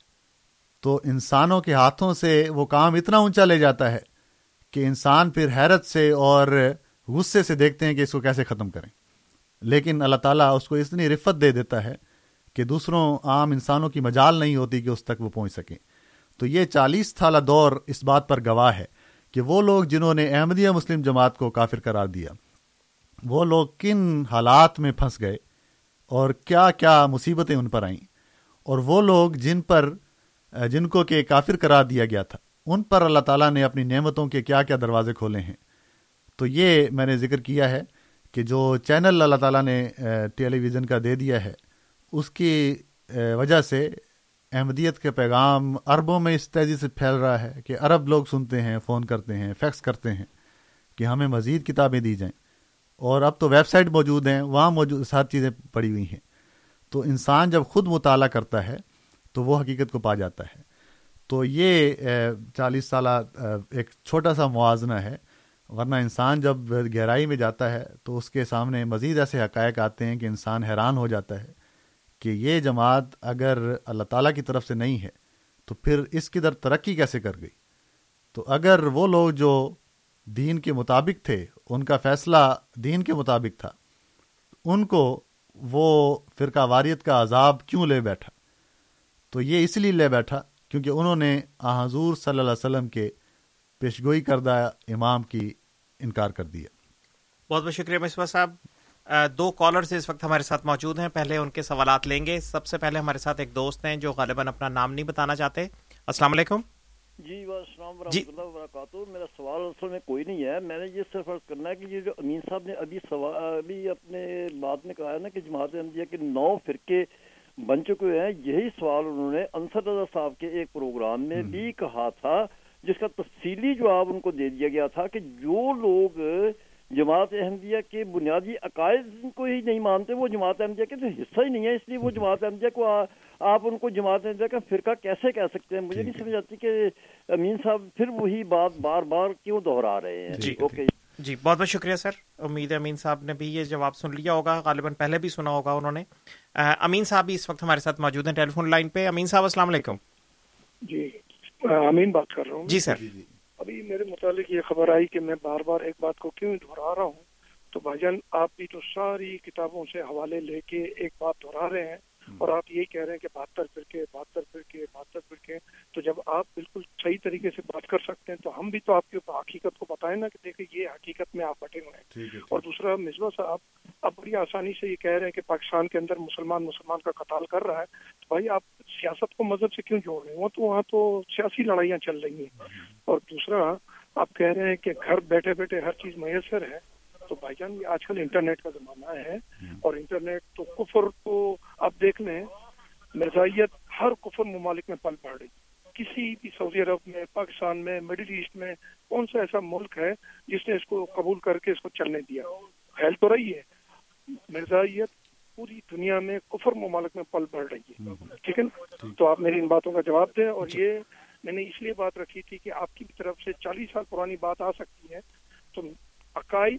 تو انسانوں کے ہاتھوں سے وہ کام اتنا اونچا لے جاتا ہے کہ انسان پھر حیرت سے اور غصے سے دیکھتے ہیں کہ اس کو کیسے ختم کریں۔ لیکن اللہ تعالیٰ اس کو اتنی رفت دے دیتا ہے کہ دوسروں عام انسانوں کی مجال نہیں ہوتی کہ اس تک وہ پہنچ سکیں۔ تو یہ چالیس سالہ دور اس بات پر گواہ ہے کہ وہ لوگ جنہوں نے احمدیہ مسلم جماعت کو کافر قرار دیا، وہ لوگ کن حالات میں پھنس گئے اور کیا کیا مصیبتیں ان پر آئیں۔ اور وہ لوگ جن پر، جن کو کہ کافر قرار دیا گیا تھا، ان پر اللہ تعالیٰ نے اپنی نعمتوں کے کیا کیا دروازے کھولے ہیں۔ تو یہ میں نے ذکر کیا ہے کہ جو چینل اللہ تعالیٰ نے، ٹیلی ویژن کا دے دیا ہے، اس کی وجہ سے احمدیت کے پیغام عربوں میں اس تیزی سے پھیل رہا ہے کہ عرب لوگ سنتے ہیں، فون کرتے ہیں، فیکس کرتے ہیں کہ ہمیں مزید کتابیں دی جائیں۔ اور اب تو ویب سائٹ موجود ہیں، وہاں موجود سات چیزیں پڑی ہوئی ہیں۔ تو انسان جب خود مطالعہ کرتا ہے تو وہ حقیقت کو پا جاتا ہے۔ تو یہ چالیس سالہ ایک چھوٹا سا موازنہ ہے۔ ورنہ انسان جب گہرائی میں جاتا ہے تو اس کے سامنے مزید ایسے حقائق آتے ہیں کہ انسان حیران ہو جاتا ہے۔ کہ یہ جماعت اگر اللہ تعالیٰ کی طرف سے نہیں ہے، تو پھر اس کی در ترقی کیسے کر گئی؟ تو اگر وہ لوگ جو دین کے مطابق تھے، ان کا فیصلہ دین کے مطابق تھا، ان کو وہ فرقہ واریت کا عذاب کیوں لے بیٹھا؟ تو یہ اس لیے لے بیٹھا کیونکہ انہوں نے حضور صلی اللہ علیہ وسلم کے پیشگوئی کردہ امام کی انکار کر دیا۔ بہت بہت شکریہ مصباح صاحب۔ دو کالرز اس وقت ہمارے ساتھ موجود ہیں۔ پہلے ان کے سوالات لیں گے۔ سب سے پہلے ہمارے ساتھ ایک دوست ہیں جو غالباً اپنا نام نہیں بتانا چاہتے۔ السلام علیکم۔ جی السلام ورحمۃ اللہ وبرکاتہ۔ میرا سوال اصل میں کوئی نہیں ہے۔ میں نے یہ صرف عرض کرنا ہے کہ یہ جو امین صاحب نے ابھی ابھی اپنے بات میں کہا ہے نا کہ جماعت احمدیہ کے نو فرقے بن چکے ہیں۔ یہی سوال انہوں نے انصر رضا صاحب کے ایک پروگرام میں بھی کہا تھا جس کا تفصیلی جواب ان کو دے دیا گیا تھا کہ جو لوگ جماعت احمدیہ کے بنیادی عقائد کو ہی نہیں مانتے وہ جماعت احمدیہ کے تو حصہ ہی نہیں ہے اس لیے وہ جماعت احمدیہ کو آپ ان کو جماعت احمدیہ کا فرقہ کیسے کہہ سکتے ہیں؟ مجھے نہیں سمجھ آتی کہ امین صاحب پھر وہی بات بار بار کیوں دہرا رہے ہیں؟ جی اوکے۔ جی بہت بہت شکریہ سر۔ امید امین صاحب نے بھی یہ جواب سن لیا ہوگا غالباً پہلے بھی سنا ہوگا انہوں نے۔ امین صاحب بھی اس وقت ہمارے ساتھ موجود ہیں ٹیلی فون لائن پہ۔ امین صاحب السلام علیکم۔ جی امین بات کر رہا ہوں۔ جی سر۔ ابھی میرے متعلق یہ خبر آئی کہ میں بار بار ایک بات کو کیوں دہرا رہا ہوں، تو بھائی جان، آپ بھی تو ساری کتابوں سے حوالے لے کے ایک بات دہرا رہے ہیں۔ اور آپ یہ کہہ رہے ہیں کہ بہتر فرقے بہتر فرقے بہتر فرقے تو جب آپ بالکل صحیح طریقے سے بات کر سکتے ہیں تو ہم بھی تو آپ کے حقیقت کو بتائیں نا کہ دیکھیں یہ حقیقت میں آپ بٹے ہوئے ہیں۔ اور دوسرا مصباح صاحب آپ بڑی آسانی سے یہ کہہ رہے ہیں کہ پاکستان کے اندر مسلمان مسلمان کا قتال کر رہا ہے۔ تو بھائی آپ سیاست کو مذہب سے کیوں جوڑ رہے ہیں؟ وہ تو وہاں تو سیاسی لڑائیاں چل رہی ہیں۔ اور دوسرا آپ کہہ رہے ہیں کہ گھر بیٹھے بیٹھے ہر چیز میسر ہے۔ تو بھائی جان یہ آج کل انٹرنیٹ کا زمانہ ہے اور انٹرنیٹ تو کفر کو آپ دیکھ لیں مرزائیت ہر کفر ممالک میں پل پڑ رہی کسی بھی سعودی عرب میں پاکستان میں مڈل ایسٹ میں کون سا ایسا ملک ہے جس نے اس کو قبول کر کے اس کو چلنے دیا؟ پھیل تو رہی ہے۔ مرزائیت پوری دنیا میں کفر ممالک میں پل بڑھ رہی ہے۔ ٹھیک ہے نا؟ تو آپ میری ان باتوں کا جواب دیں اور یہ میں نے اس لیے بات رکھی تھی کہ آپ کی طرف سے چالیس سال پرانی بات آ سکتی ہے۔ تو عقائد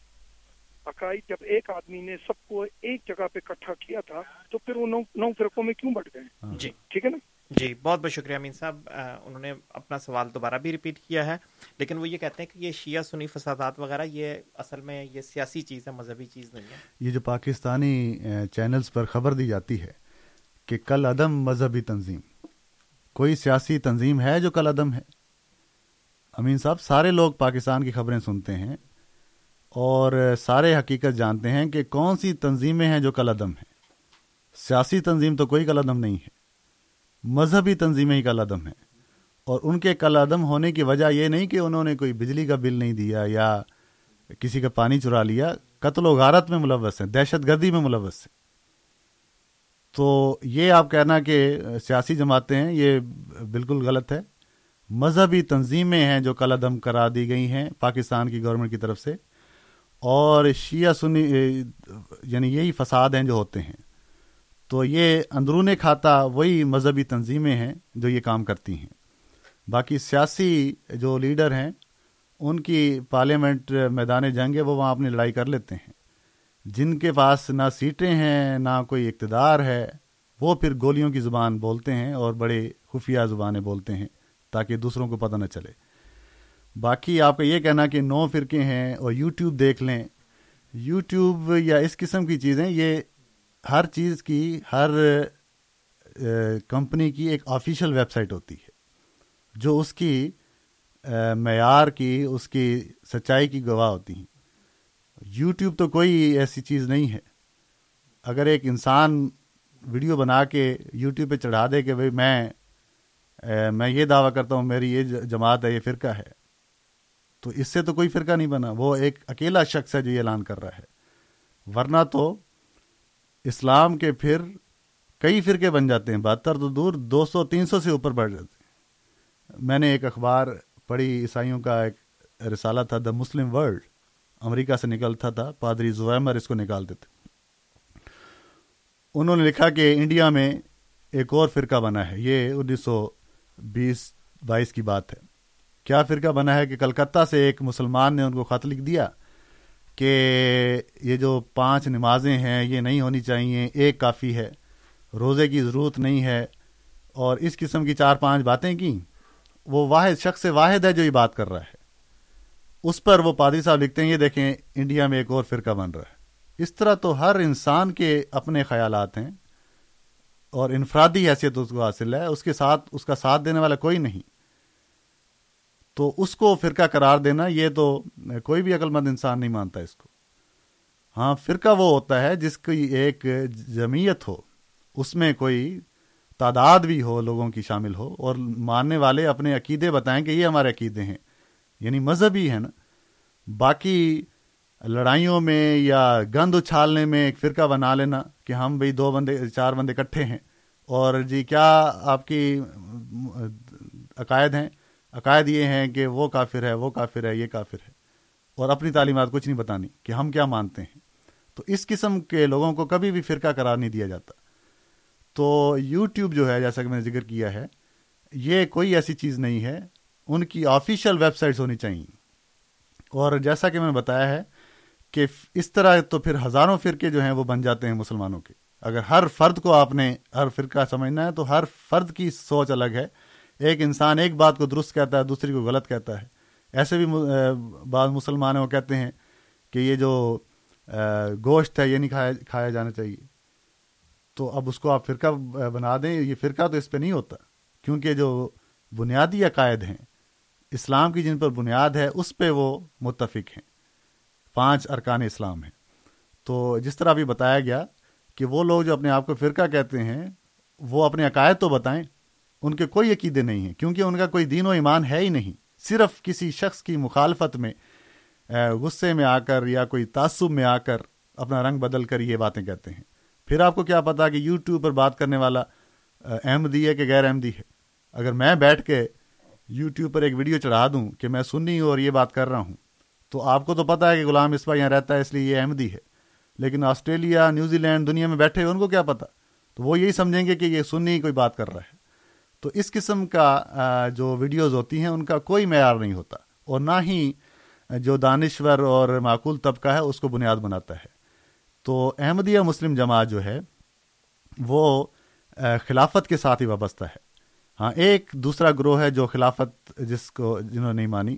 عقائد جب ایک آدمی نے سب کو ایک جگہ پہ اکٹھا کیا تھا تو پھر وہ نو نو فرقوں میں کیوں بٹ گئے؟ جی۔ ٹھیک ہے نا؟ جی بہت بہت شکریہ امین صاحب۔ انہوں نے اپنا سوال دوبارہ بھی ریپیٹ کیا ہے۔ لیکن وہ یہ کہتے ہیں کہ یہ شیعہ سنی فسادات وغیرہ یہ اصل میں یہ سیاسی چیز ہے مذہبی چیز نہیں ہے۔ یہ جو پاکستانی چینلز پر خبر دی جاتی ہے کہ کل عدم مذہبی تنظیم۔ کوئی سیاسی تنظیم ہے جو کل عدم ہے؟ امین صاحب سارے لوگ پاکستان کی خبریں سنتے ہیں۔ اور سارے حقیقت جانتے ہیں کہ کون سی تنظیمیں ہیں جو کل عدم ہیں۔ سیاسی تنظیم تو کوئی کل عدم نہیں ہے۔ مذہبی تنظیمیں ہی کل عدم ہیں۔ اور ان کے کل عدم ہونے کی وجہ یہ نہیں کہ انہوں نے کوئی بجلی کا بل نہیں دیا یا کسی کا پانی چرا لیا۔ قتل و غارت میں ملوث ہیں، دہشت گردی میں ملوث ہیں۔ تو یہ آپ کہنا کہ سیاسی جماعتیں ہیں، یہ بالکل غلط ہے۔ مذہبی تنظیمیں ہیں جو کل عدم کرا دی گئی ہیں پاکستان کی گورنمنٹ کی طرف سے۔ اور شیعہ سنی یعنی یہی فساد ہیں جو ہوتے ہیں۔ تو یہ اندرون کھاتا وہی مذہبی تنظیمیں ہیں جو یہ کام کرتی ہیں۔ باقی سیاسی جو لیڈر ہیں، ان کی پارلیمنٹ میدان جنگ ہے، وہ وہاں اپنی لڑائی کر لیتے ہیں۔ جن کے پاس نہ سیٹیں ہیں، نہ کوئی اقتدار ہے، وہ پھر گولیوں کی زبان بولتے ہیں اور بڑے خفیہ زبانیں بولتے ہیں تاکہ دوسروں کو پتہ نہ چلے۔ باقی آپ کا یہ کہنا کہ نو فرقے ہیں اور یوٹیوب دیکھ لیں۔ یوٹیوب یا اس قسم کی چیزیں، یہ ہر چیز کی، ہر کمپنی کی ایک آفیشیل ویب سائٹ ہوتی ہے، جو اس کی معیار کی، اس کی سچائی کی گواہ ہوتی ہیں۔ یوٹیوب تو کوئی ایسی چیز نہیں ہے۔ اگر ایک انسان ویڈیو بنا کے یوٹیوب پہ چڑھا دے کہ بھائی میں میں یہ دعویٰ کرتا ہوں، میری یہ جماعت ہے، یہ فرقہ ہے۔ تو اس سے تو کوئی فرقہ نہیں بنا۔ وہ ایک اکیلا شخص ہے جو یہ اعلان کر رہا ہے۔ ورنہ تو اسلام کے پھر کئی فرقے بن جاتے ہیں۔ بہتر تو دور دو سو، تین سو سے اوپر بڑھ جاتے ہیں۔ میں نے ایک اخبار پڑھی، عیسائیوں کا ایک رسالہ تھا دا مسلم ورلڈ امریکہ سے نکلتا تھا۔ پادری زویمر اس کو نکالتے تھے۔ انہوں نے لکھا کہ انڈیا میں ایک اور فرقہ بنا ہے۔ یہ انیس سو بیس، بائیس کی بات ہے۔ کیا فرقہ بنا ہے کہ کلکتہ سے ایک مسلمان نے ان کو خط لکھ دیا کہ یہ جو پانچ نمازیں ہیں، یہ نہیں ہونی چاہیے، ایک کافی ہے، روزے کی ضرورت نہیں ہے، اور اس قسم کی چار پانچ باتیں کی وہ واحد، شخص واحد ہے جو یہ بات کر رہا ہے۔ اس پر وہ پادری صاحب لکھتے ہیں، یہ دیکھیں انڈیا میں ایک اور فرقہ بن رہا ہے۔ اس طرح تو ہر انسان کے اپنے خیالات ہیں، اور انفرادی حیثیت اس کو حاصل ہے، اس کے ساتھ، اس کا ساتھ دینے والا کوئی نہیں۔ تو اس کو فرقہ قرار دینا یہ تو کوئی بھی عقل مند انسان نہیں مانتا اس کو۔ ہاں فرقہ وہ ہوتا ہے جس کی ایک جمعیت ہو، اس میں کوئی تعداد بھی ہو، لوگوں کی شامل ہو، اور ماننے والے اپنے عقیدے بتائیں کہ یہ ہمارے عقیدے ہیں۔ یعنی مذہبی ہے نا۔ باقی لڑائیوں میں یا گند اچھالنے میں ایک فرقہ بنا لینا کہ ہم بھائی دو بندے، چار بندے کٹھے ہیں۔ اور جی کیا آپ کی عقائد ہیں؟ عقائد یہ ہیں کہ وہ کافر ہے، وہ کافر ہے، یہ کافر ہے۔ اور اپنی تعلیمات کچھ نہیں بتانی کہ ہم کیا مانتے ہیں۔ تو اس قسم کے لوگوں کو کبھی بھی فرقہ قرار نہیں دیا جاتا۔ تو یوٹیوب جو ہے، جیسا کہ میں نے ذکر کیا ہے، یہ کوئی ایسی چیز نہیں ہے۔ ان کی آفیشیل ویب سائٹس ہونی چاہیے۔ اور جیسا کہ میں نے بتایا ہے کہ اس طرح تو پھر ہزاروں فرقے جو ہیں وہ بن جاتے ہیں مسلمانوں کے۔ اگر ہر فرد کو آپ نے، ہر فرقہ سمجھنا ہے تو ہر فرد کی سوچ الگ ہے۔ ایک انسان ایک بات کو درست کہتا ہے، دوسری کو غلط کہتا ہے۔ ایسے بھی بعض مسلمان ہیں وہ کہتے ہیں کہ یہ جو گوشت ہے، یہ نہیں کھایا کھایا جانا چاہیے۔ تو اب اس کو آپ فرقہ بنا دیں، یہ فرقہ تو اس پہ نہیں ہوتا۔ کیونکہ جو بنیادی عقائد ہیں، اسلام کی جن پر بنیاد ہے، اس پہ وہ متفق ہیں۔ پانچ ارکان اسلام ہیں۔ تو جس طرح ابھی بتایا گیا کہ وہ لوگ جو اپنے آپ کو فرقہ کہتے ہیں، وہ اپنے عقائد تو بتائیں ان کے کوئی عقیدے نہیں ہیں، کیونکہ ان کا کوئی دین و ایمان ہے ہی نہیں۔ صرف کسی شخص کی مخالفت میں غصے میں آ کر یا کوئی تعصب میں آ کر اپنا رنگ بدل کر یہ باتیں کہتے ہیں۔ پھر آپ کو کیا پتا کہ یوٹیوب پر بات کرنے والا احمدی ہے کہ غیر احمدی ہے۔ اگر میں بیٹھ کے یوٹیوب پر ایک ویڈیو چڑھا دوں کہ میں سنی ہوں اور یہ بات کر رہا ہوں، تو آپ کو تو پتا ہے کہ غلام اسپا یہاں رہتا ہے، اس لیے یہ احمدی ہے۔ لیکن آسٹریلیا، نیوزی لینڈ دنیا میں بیٹھے ان کو کیا پتا تو وہ یہی سمجھیں گے کہ یہ سنی کوئی بات کر رہا ہے۔ تو اس قسم کا جو ویڈیوز ہوتی ہیں، ان کا کوئی معیار نہیں ہوتا اور نہ ہی جو دانشور اور معقول طبقہ ہے، اس کو بنیاد بناتا ہے۔ تو احمدیہ مسلم جماعت جو ہے، وہ خلافت کے ساتھ ہی وابستہ ہے۔ ہاں ایک دوسرا گروہ ہے جو خلافت، جس کو جنہوں نے نہیں مانی،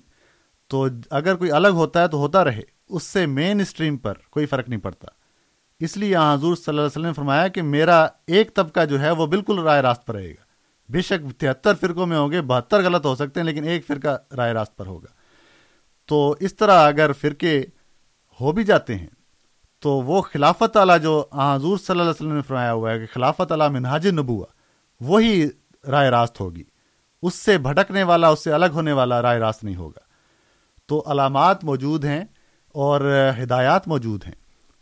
تو اگر کوئی الگ ہوتا ہے تو ہوتا رہے، اس سے مین اسٹریم پر کوئی فرق نہیں پڑتا۔ اس لیے یہاں حضور صلی اللہ علیہ وسلم نے فرمایا کہ میرا ایک طبقہ جو ہے، وہ بالکل رائے راست پر رہے گا۔ بے شک تہتر فرقوں میں ہوں گے، بہتر غلط ہو سکتے ہیں، لیکن ایک فرقہ رائے راست پر ہوگا۔ تو اس طرح اگر فرقے ہو بھی جاتے ہیں، تو وہ خلافت والا جو حضور صلی اللہ علیہ وسلم نے فرمایا ہوا ہے کہ خلافت والا منہاج نبوا وہی رائے راست ہوگی۔ اس سے بھٹکنے والا، اس سے الگ ہونے والا رائے راست نہیں ہوگا۔ تو علامات موجود ہیں اور ہدایات موجود ہیں۔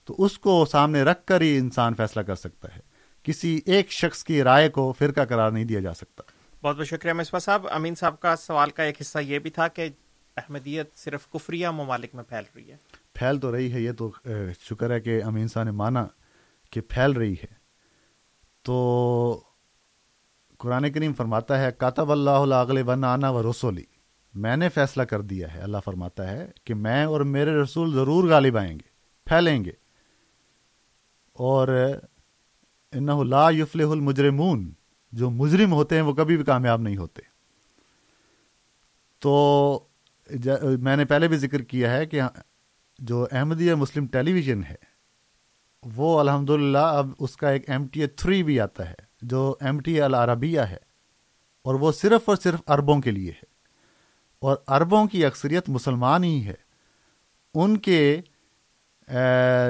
تو اس کو سامنے رکھ کر ہی انسان فیصلہ کر سکتا ہے۔ کسی ایک شخص کی رائے کو فرقہ قرار نہیں دیا جا سکتا۔ بہت بہت شکریہ مصباح صاحب۔ امین صاحب کا سوال کا ایک حصہ یہ بھی تھا کہ احمدیت صرف کفریہ ممالک میں پھیل رہی ہے۔ پھیل تو رہی ہے یہ تو شکر ہے کہ امین صاحب نے مانا کہ پھیل رہی ہے۔ تو قرآن کریم فرماتا ہے کاتب اللہ اغل ون آنا و رسولی۔ میں نے فیصلہ کر دیا ہے اللہ فرماتا ہے کہ میں اور میرے رسول ضرور غالب آئیں گے پھیلیں گے۔ اور ان کے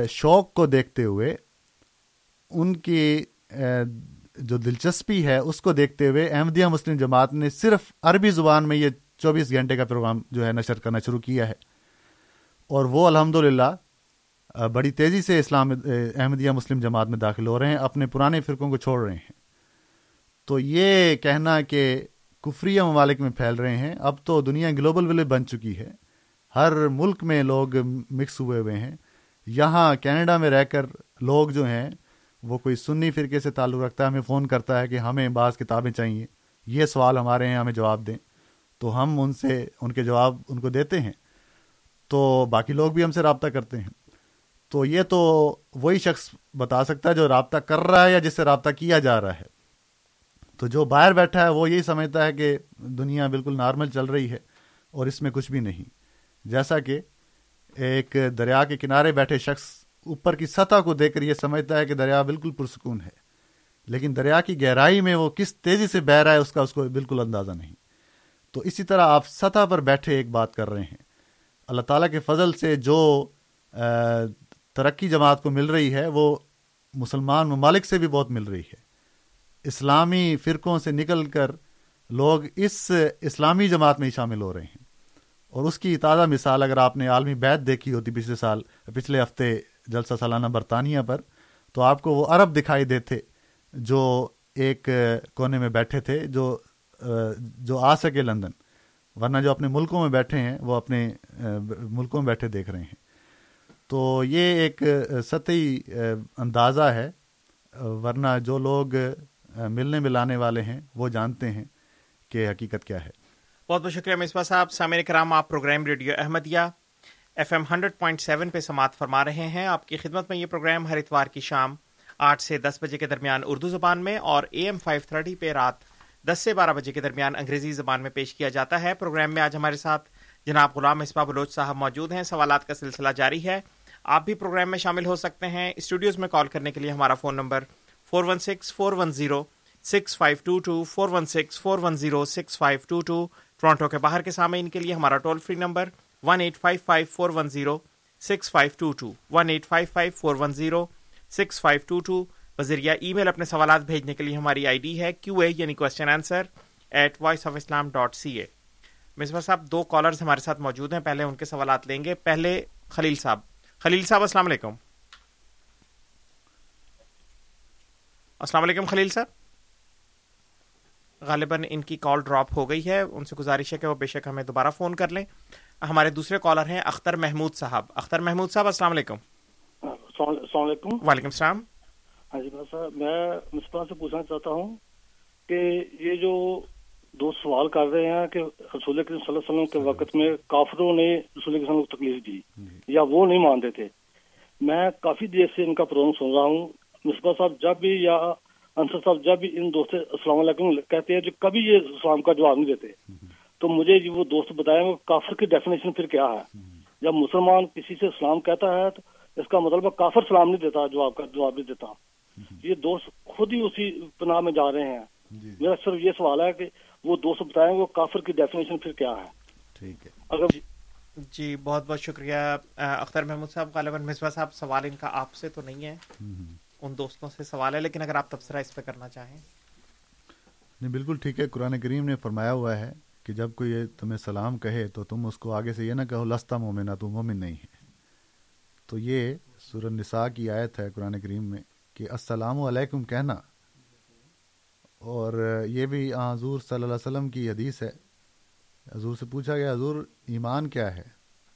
شوق کو دیکھتے ہوئے ان کی جو دلچسپی ہے، اس کو دیکھتے ہوئے احمدیہ مسلم جماعت نے صرف عربی زبان میں یہ چوبیس گھنٹے کا پروگرام جو ہے نشر کرنا شروع کیا ہے۔ اور وہ الحمد بڑی تیزی سے اسلام احمدیہ مسلم جماعت میں داخل ہو رہے ہیں، اپنے پرانے فرقوں کو چھوڑ رہے ہیں۔ تو یہ کہنا کہ کفریہ ممالک میں پھیل رہے ہیں، اب تو دنیا گلوبل ولیج بن چکی ہے۔ ہر ملک میں لوگ مکس ہوئے ہوئے ہیں۔ یہاں کینیڈا میں رہ کر لوگ جو ہیں وہ کوئی سنی فرقے سے تعلق رکھتا ہے، ہمیں فون کرتا ہے کہ ہمیں بعض کتابیں چاہیے۔ یہ سوال ہمارے ہیں، ہمیں جواب دیں۔ تو ہم ان سے، ان کے جواب ان کو دیتے ہیں۔ تو باقی لوگ بھی ہم سے رابطہ کرتے ہیں۔ تو یہ تو وہی شخص بتا سکتا ہے جو رابطہ کر رہا ہے یا جس سے رابطہ کیا جا رہا ہے۔ تو جو باہر بیٹھا ہے، وہ یہی سمجھتا ہے کہ دنیا بالکل نارمل چل رہی ہے اور اس میں کچھ بھی نہیں۔ جیسا کہ ایک دریا کے کنارے بیٹھے شخص اوپر کی سطح کو دیکھ کر یہ سمجھتا ہے کہ دریا بالکل پرسکون ہے۔ لیکن دریا کی گہرائی میں وہ کس تیزی سے بہ رہا ہے اس کا اس کو بالکل اندازہ نہیں۔ تو اسی طرح آپ سطح پر بیٹھے ایک بات کر رہے ہیں۔ اللہ تعالیٰ کے فضل سے جو ترقی جماعت کو مل رہی ہے، وہ مسلمان ممالک سے بھی بہت مل رہی ہے۔ اسلامی فرقوں سے نکل کر لوگ اس اسلامی جماعت میں ہی شامل ہو رہے ہیں۔ اور اس کی تازہ مثال اگر آپ نے عالمی بیت دیکھی ہوتی پچھلے سال، پچھلے ہفتے جلسہ سالانہ برطانیہ پر، تو آپ کو وہ عرب دکھائی دیتے جو ایک کونے میں بیٹھے تھے، جو جو آ سکے لندن۔ ورنہ جو اپنے ملکوں میں بیٹھے ہیں، وہ اپنے، ملکوں میں بیٹھے دیکھ رہے ہیں۔ تو یہ ایک سطحی اندازہ ہے۔ ورنہ جو لوگ ملنے ملانے والے ہیں، وہ جانتے ہیں کہ حقیقت کیا ہے۔ بہت بہت شکریہ مصباح صاحب۔ سامع کرام، آپ programme radio Ahmadiyya F M hundred point seven پہ سماعت فرما رہے ہیں۔ آپ کی خدمت میں یہ پروگرام ہر اتوار کی شام آٹھ سے دس بجے کے درمیان اردو زبان میں اور اے ایم فائیو تھرٹی پہ رات دس سے بارہ بجے کے درمیان انگریزی زبان میں پیش کیا جاتا ہے۔ پروگرام میں آج ہمارے ساتھ جناب غلام مصباح بلوچ صاحب موجود ہیں۔ سوالات کا سلسلہ جاری ہے۔ آپ بھی پروگرام میں شامل ہو سکتے ہیں۔ اسٹوڈیوز میں کال کرنے کے لیے ہمارا phone number four one six four one zero six five two two, four one six four one zero six five two two, Toronto کے باہر کے سامنے کے لیے ہمارا toll free number one eight five five four one zero six five two two one eight five five four one zero six five two two بذریعہ ای میل اپنے سوالات بھیجنے کے لیے ہماری آئی ڈی ہے کیو اے یعنی question answer at voice of Islam dot C A Misbah صاحب، دو کالرز ہمارے ساتھ موجود ہیں، پہلے ان کے سوالات لیں گے۔ پہلے خلیل صاحب۔ خلیل صاحب، السلام علیکم۔ السلام علیکم خلیل صاحب۔ غالباً ان کی کال ڈراپ ہو گئی ہے، ان سے گزارش ہے کہ وہ بے شک ہمیں دوبارہ فون کر لیں۔ ہمارے دوسرے کالر ہیں اختر محمود صاحب۔ اختر محمود صاحب السلام علیکم۔ السلام علیکم۔ وعلیکم السلام۔ ہاں جی صاحب میں مصباح سے پوچھنا چاہتا ہوں کہ یہ جو دوست سوال کر رہے ہیں کہ رسول کریم صلی اللہ علیہ وسلم کے وقت میں کافروں نے رسول کریم صلی اللہ علیہ وسلم کو تکلیف دی یا وہ نہیں مانتے تھے۔ میں کافی دیر سے ان کا پروگرام سن رہا ہوں۔ مصباح صاحب جب بھی یا انصر صاحب جب بھی ان دوست السلام علیکم کہتے ہیں جو کبھی یہ اسلام کا جواب نہیں دیتے۔ تو مجھے یہ وہ دوست بتائیں وہ کافر کی ڈیفینیشن پھر کیا ہے؟ جب مسلمان کسی سے اسلام کہتا ہے تو اس کا مطلب ہے کافر سلام نہیں دیتا جواب کا جواب نہیں دیتا۔ یہ دوست خود ہی اسی پناہ میں جا رہے ہیں۔ میرا صرف یہ سوال ہے کہ وہ دوست بتائیں وہ کافر کی ڈیفینیشن پھر کیا ہے؟ ٹھیک ہے۔ اگر جی بہت بہت شکریہ۔ اختر محمود صاحب غالباً مصباح صاحب سوال ان کا آپ سے تو نہیں ہے۔ ان دوستوں سے سوال ہے لیکن اگر آپ تبصرہ اس پہ کرنا چاہیں۔ نہیں بالکل ٹھیک ہے۔ قرآن کریم نے فرمایا ہوا ہے کہ جب کوئی یہ تمہیں سلام کہے تو تم اس کو آگے سے یہ نہ کہو لستا مومنہ تو مومن نہیں ہے تو یہ سورہ نساء کی آیت ہے قرآن کریم میں کہ السلام علیکم کہنا۔ اور یہ بھی حضور صلی اللہ علیہ وسلم کی حدیث ہے۔ حضور سے پوچھا گیا، حضور ایمان کیا ہے؟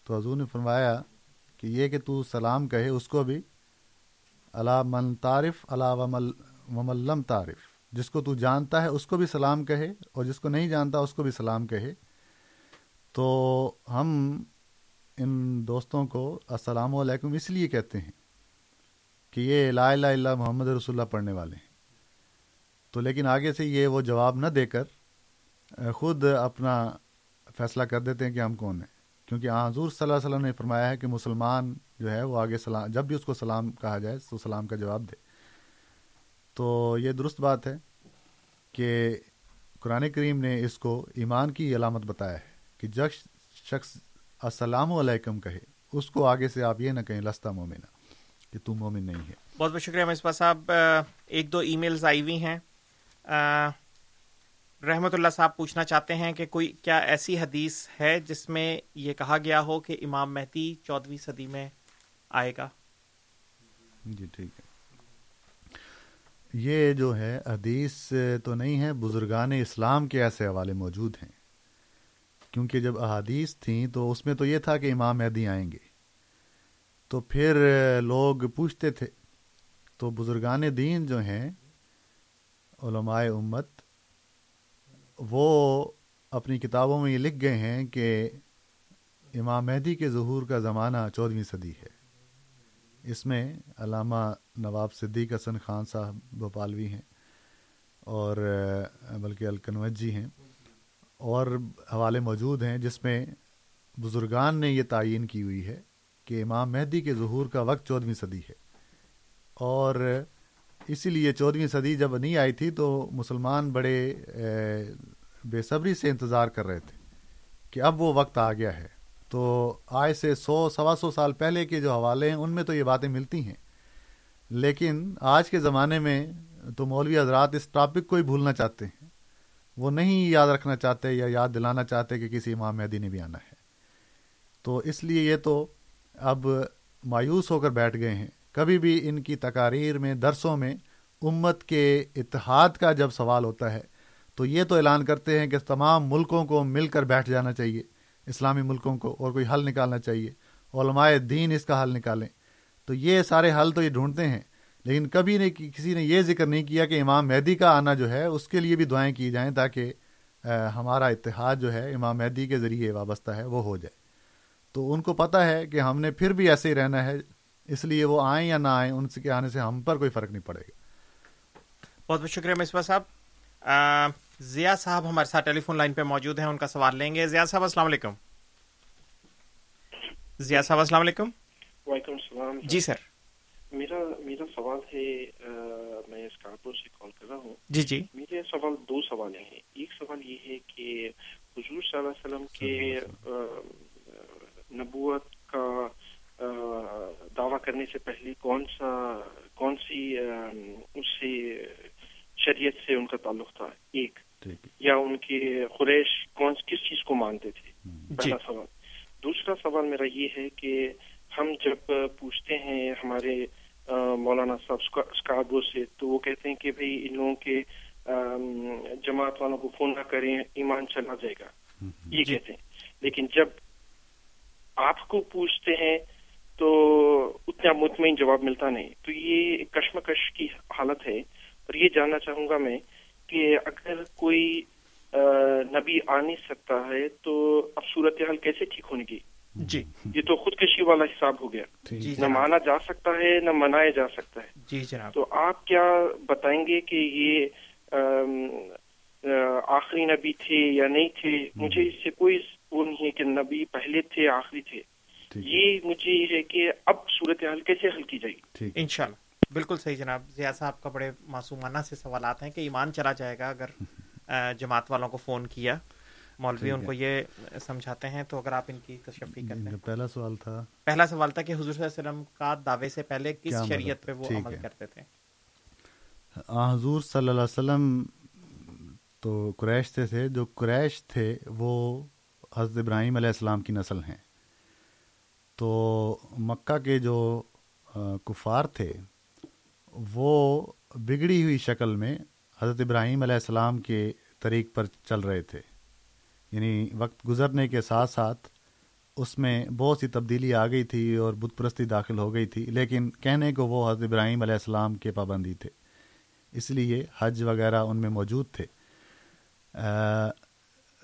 تو حضور نے فرمایا کہ یہ کہ تو سلام کہے، اس کو بھی اللہ من تعارف اللہ ومل وملم تعارف جس کو تو جانتا ہے اس کو بھی سلام کہے اور جس کو نہیں جانتا اس کو بھی سلام کہے۔ تو ہم ان دوستوں کو السلام علیکم اس لیے کہتے ہیں کہ یہ لا الہ الا محمد رسول اللہ پڑھنے والے ہیں۔ تو لیکن آگے سے یہ وہ جواب نہ دے کر خود اپنا فیصلہ کر دیتے ہیں کہ ہم کون ہیں۔ کیونکہ حضور صلی اللہ علیہ وسلم نے فرمایا ہے کہ مسلمان جو ہے وہ آگے سلام جب بھی اس کو سلام کہا جائے تو سلام کا جواب دے۔ تو یہ درست بات ہے کہ قرآن کریم نے اس کو ایمان کی علامت بتایا ہے کہ جب شخص السلام علیکم کہے اس کو آگے سے آپ یہ نہ کہیں لستا مومنہ کہ تم مومن نہیں ہے۔ بہت بہت شکریہ مصباح صاحب۔ ایک دو ای میلز آئی ہوئی ہیں۔ رحمت اللہ صاحب پوچھنا چاہتے ہیں کہ کوئی کیا ایسی حدیث ہے جس میں یہ کہا گیا ہو کہ امام مہدی چودہویں صدی میں آئے گا؟ جی ٹھیک ہے۔ یہ جو ہے حدیث تو نہیں ہے، بزرگان اسلام کے ایسے حوالے موجود ہیں۔ کیونکہ جب احادیث تھیں تو اس میں تو یہ تھا کہ امام مہدی آئیں گے۔ تو پھر لوگ پوچھتے تھے، تو بزرگان دین جو ہیں، علماء امت، وہ اپنی کتابوں میں یہ لکھ گئے ہیں کہ امام مہدی کے ظہور کا زمانہ چودھویں صدی ہے۔ اس میں علامہ نواب صدیق حسن خان صاحب بھوپالوی ہیں اور اہ، بلکہ الکنوجی جی ہیں اور حوالے موجود ہیں جس میں بزرگان نے یہ تعین کی ہوئی ہے کہ امام مہدی کے ظہور کا وقت چودھویں صدی ہے اور اسی لیے چودھویں صدی جب نہیں آئی تھی تو مسلمان بڑے بے صبری سے انتظار کر رہے تھے کہ اب وہ وقت آ گیا ہے۔ تو آج سے سو سوا سو سال پہلے کے جو حوالے ہیں ان میں تو یہ باتیں ملتی ہیں لیکن آج کے زمانے میں تو مولوی حضرات اس ٹاپک کو ہی بھولنا چاہتے ہیں۔ وہ نہیں یاد رکھنا چاہتے یا یاد دلانا چاہتے کہ کسی امام مہدی نے بھی آنا ہے۔ تو اس لیے یہ تو اب مایوس ہو کر بیٹھ گئے ہیں۔ کبھی بھی ان کی تقاریر میں، درسوں میں امت کے اتحاد کا جب سوال ہوتا ہے، تو یہ تو اعلان کرتے ہیں کہ تمام ملکوں کو مل کر بیٹھ جانا چاہیے۔ اسلامی ملکوں کو اور کوئی حل نکالنا چاہیے۔ علماء دین اس کا حل نکالیں۔ تو یہ سارے حل تو یہ ڈھونڈتے ہیں۔ لیکن کبھی نہیں کسی نے یہ ذکر نہیں کیا کہ امام مہدی کا آنا جو ہے اس کے لیے بھی دعائیں کی جائیں تاکہ ہمارا اتحاد جو ہے امام مہدی کے ذریعے وابستہ ہے وہ ہو جائے۔ تو ان کو پتہ ہے کہ ہم نے پھر بھی ایسے ہی رہنا ہے اس لیے وہ آئیں یا نہ آئیں ان کے آنے سے ہم پر کوئی فرق نہیں پڑے گا۔ بہت بہت شکریہ مصباح صاحب۔ آ، ضیاء صاحب ہمارے ساتھ ٹیلی فون لائن پہ موجود ہیں ان کا سوال لیں گے۔ ضیاء صاحب السلام علیکم۔ ضیاء صاحب السلام علیکم۔ وعلیکم السلام جی سر۔ میرا میرا سوال ہے میں اسکارپور سے کال کر رہا ہوں۔ جی جی۔ میرے سوال دو سوال ہیں۔ ایک سوال یہ ہے کہ حضور صلی اللہ علیہ وسلم کے آ، نبوت کا دعویٰ کرنے سے پہلے کون سا کون سی اس سے شریعت سے ان کا تعلق تھا؟ ایک۔ یا ان کے قریش کون کس چیز کو مانتے تھے؟ پہلا سوال۔ دوسرا سوال میرا یہ ہے کہ ہم جب پوچھتے ہیں ہمارے مولانا صاحب اسکا- اسکاربو سے تو وہ کہتے ہیں کہ بھئی ان لوگوں کے جماعت والوں کو فون نہ کریں ایمان چلا جائے گا۔ یہ کہتے ہیں۔ لیکن جب آپ کو پوچھتے ہیں تو اتنا مطمئن جواب ملتا نہیں۔ تو یہ کشمکش کی حالت ہے۔ اور یہ جاننا چاہوں گا میں کہ اگر کوئی نبی آ نہیں سکتا ہے تو اب صورتحال کیسے ٹھیک ہونے کی جی۔ یہ تو خودکشی والا حساب ہو گیا۔ جی نہ مانا جا سکتا ہے نہ منایا جا سکتا ہے۔ جی جناب۔ تو آپ کیا بتائیں گے کہ یہ آخری نبی تھے یا نہیں تھے؟ مجھے اس سے کوئی وہ نہیں ہے کہ نبی پہلے تھے آخری تھے۔ یہ مجھے یہ ہے کہ اب صورتحال کیسے حل کی جائے گی؟ انشاءاللہ۔ بالکل صحیح جناب۔ ضیاء صاحب کا بڑے معصومانہ سے سوالات ہیں کہ ایمان چلا جائے گا اگر جماعت والوں کو فون کیا۔ مولوی ان کو یہ سمجھاتے ہیں تو اگر آپ ان کی تشفی کرتے ہیں۔ پہلا سوال تھا۔ پہلا سوال تھا کہ حضور صلی اللہ علیہ وسلم کا دعوے سے پہلے کس شریعت پہ وہ عمل کرتے تھے؟ حضور صلی اللہ علیہ وسلم تو قریش سے تھے۔ جو قریش تھے وہ حضرت ابراہیم علیہ السلام کی نسل ہیں۔ تو مکہ کے جو کفار تھے وہ بگڑی ہوئی شکل میں حضرت ابراہیم علیہ السلام کے طریق پر چل رہے تھے۔ یعنی وقت گزرنے کے ساتھ ساتھ اس میں بہت سی تبدیلی آ گئی تھی اور بت پرستی داخل ہو گئی تھی۔ لیکن کہنے کو وہ حضرت ابراہیم علیہ السلام کے پابندی تھے۔ اس لیے حج وغیرہ ان میں موجود تھے۔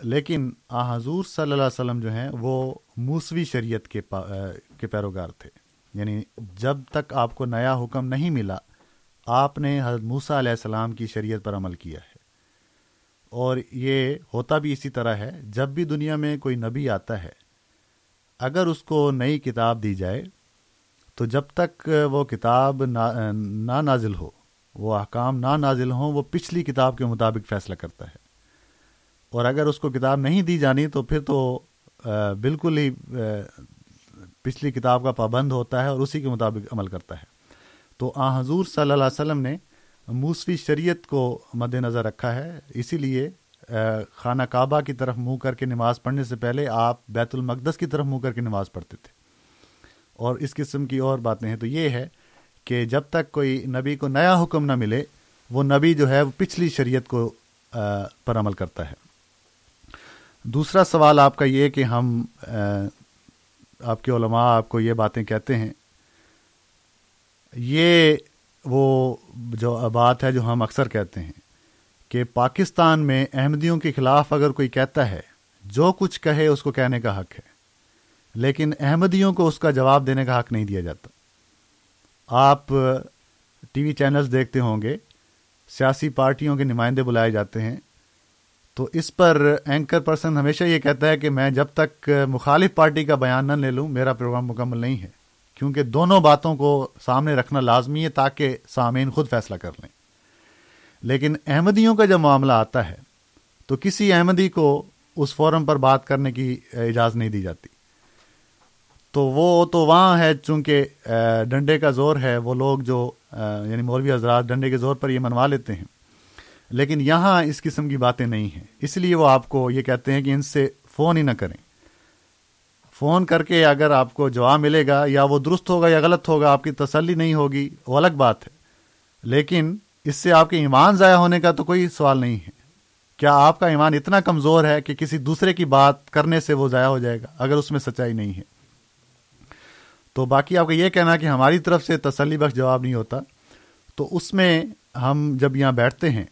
لیکن آ، حضور صلی اللہ علیہ وسلم جو ہیں، وہ موسوی شریعت کے پا کے پیروگار تھے۔ یعنی جب تک آپ کو نیا حکم نہیں ملا، آپ نے حضرت موسیٰ علیہ السلام کی شریعت پر عمل کیا ہے۔ اور یہ ہوتا بھی اسی طرح ہے، جب بھی دنیا میں کوئی نبی آتا ہے، اگر اس کو نئی کتاب دی جائے، تو جب تک وہ کتاب نہ نازل ہو، وہ احکام نہ نازل ہوں، وہ پچھلی کتاب کے مطابق فیصلہ کرتا ہے۔ اور اگر اس کو کتاب نہیں دی جانی، تو پھر تو بالکل ہی پچھلی کتاب کا پابند ہوتا ہے اور اسی کے مطابق عمل کرتا ہے۔ تو آ حضور صلی اللہ علیہ وسلم نے موسوی شریعت کو مد نظر رکھا ہے۔ اسی لیے خانہ کعبہ کی طرف منہ کر کے نماز پڑھنے سے پہلے آپ بیت المقدس کی طرف منہ کر کے نماز پڑھتے تھے۔ اور اس قسم کی اور باتیں ہیں۔ تو یہ ہے کہ جب تک کوئی نبی کو نیا حکم نہ ملے، وہ نبی جو ہے، وہ پچھلی شریعت کو پر عمل کرتا ہے۔ دوسرا سوال آپ کا یہ کہ ہم آپ کے علماء آپ کو یہ باتیں کہتے ہیں۔ یہ وہ جو بات ہے جو ہم اکثر کہتے ہیں کہ پاکستان میں احمدیوں کے خلاف اگر کوئی کہتا ہے، جو کچھ کہے اس کو کہنے کا حق ہے۔ لیکن احمدیوں کو اس کا جواب دینے کا حق نہیں دیا جاتا۔ آپ ٹی وی چینلز دیکھتے ہوں گے، سیاسی پارٹیوں کے نمائندے بلائے جاتے ہیں۔ تو اس پر اینکر پرسن ہمیشہ یہ کہتا ہے کہ میں جب تک مخالف پارٹی کا بیان نہ لے لوں، میرا پروگرام مکمل نہیں ہے۔ کیونکہ دونوں باتوں کو سامنے رکھنا لازمی ہے تاکہ سامعین خود فیصلہ کر لیں۔ لیکن احمدیوں کا جب معاملہ آتا ہے، تو کسی احمدی کو اس فورم پر بات کرنے کی اجازت نہیں دی جاتی۔ تو وہ تو وہاں ہے، چونکہ ڈنڈے کا زور ہے، وہ لوگ جو یعنی مولوی حضرات ڈنڈے کے زور پر یہ منوا لیتے ہیں۔ لیکن یہاں اس قسم کی باتیں نہیں ہیں۔ اس لیے وہ آپ کو یہ کہتے ہیں کہ ان سے فون ہی نہ کریں۔ فون کر کے اگر آپ کو جواب ملے گا یا وہ درست ہوگا یا غلط ہوگا، آپ کی تسلی نہیں ہوگی، وہ الگ بات ہے۔ لیکن اس سے آپ کے ایمان ضائع ہونے کا تو کوئی سوال نہیں ہے۔ کیا آپ کا ایمان اتنا کمزور ہے کہ کسی دوسرے کی بات کرنے سے وہ ضائع ہو جائے گا اگر اس میں سچائی نہیں ہے؟ تو باقی آپ کا یہ کہنا کہ ہماری طرف سے تسلی بخش جواب نہیں ہوتا، تو اس میں ہم جب یہاں بیٹھتے ہیں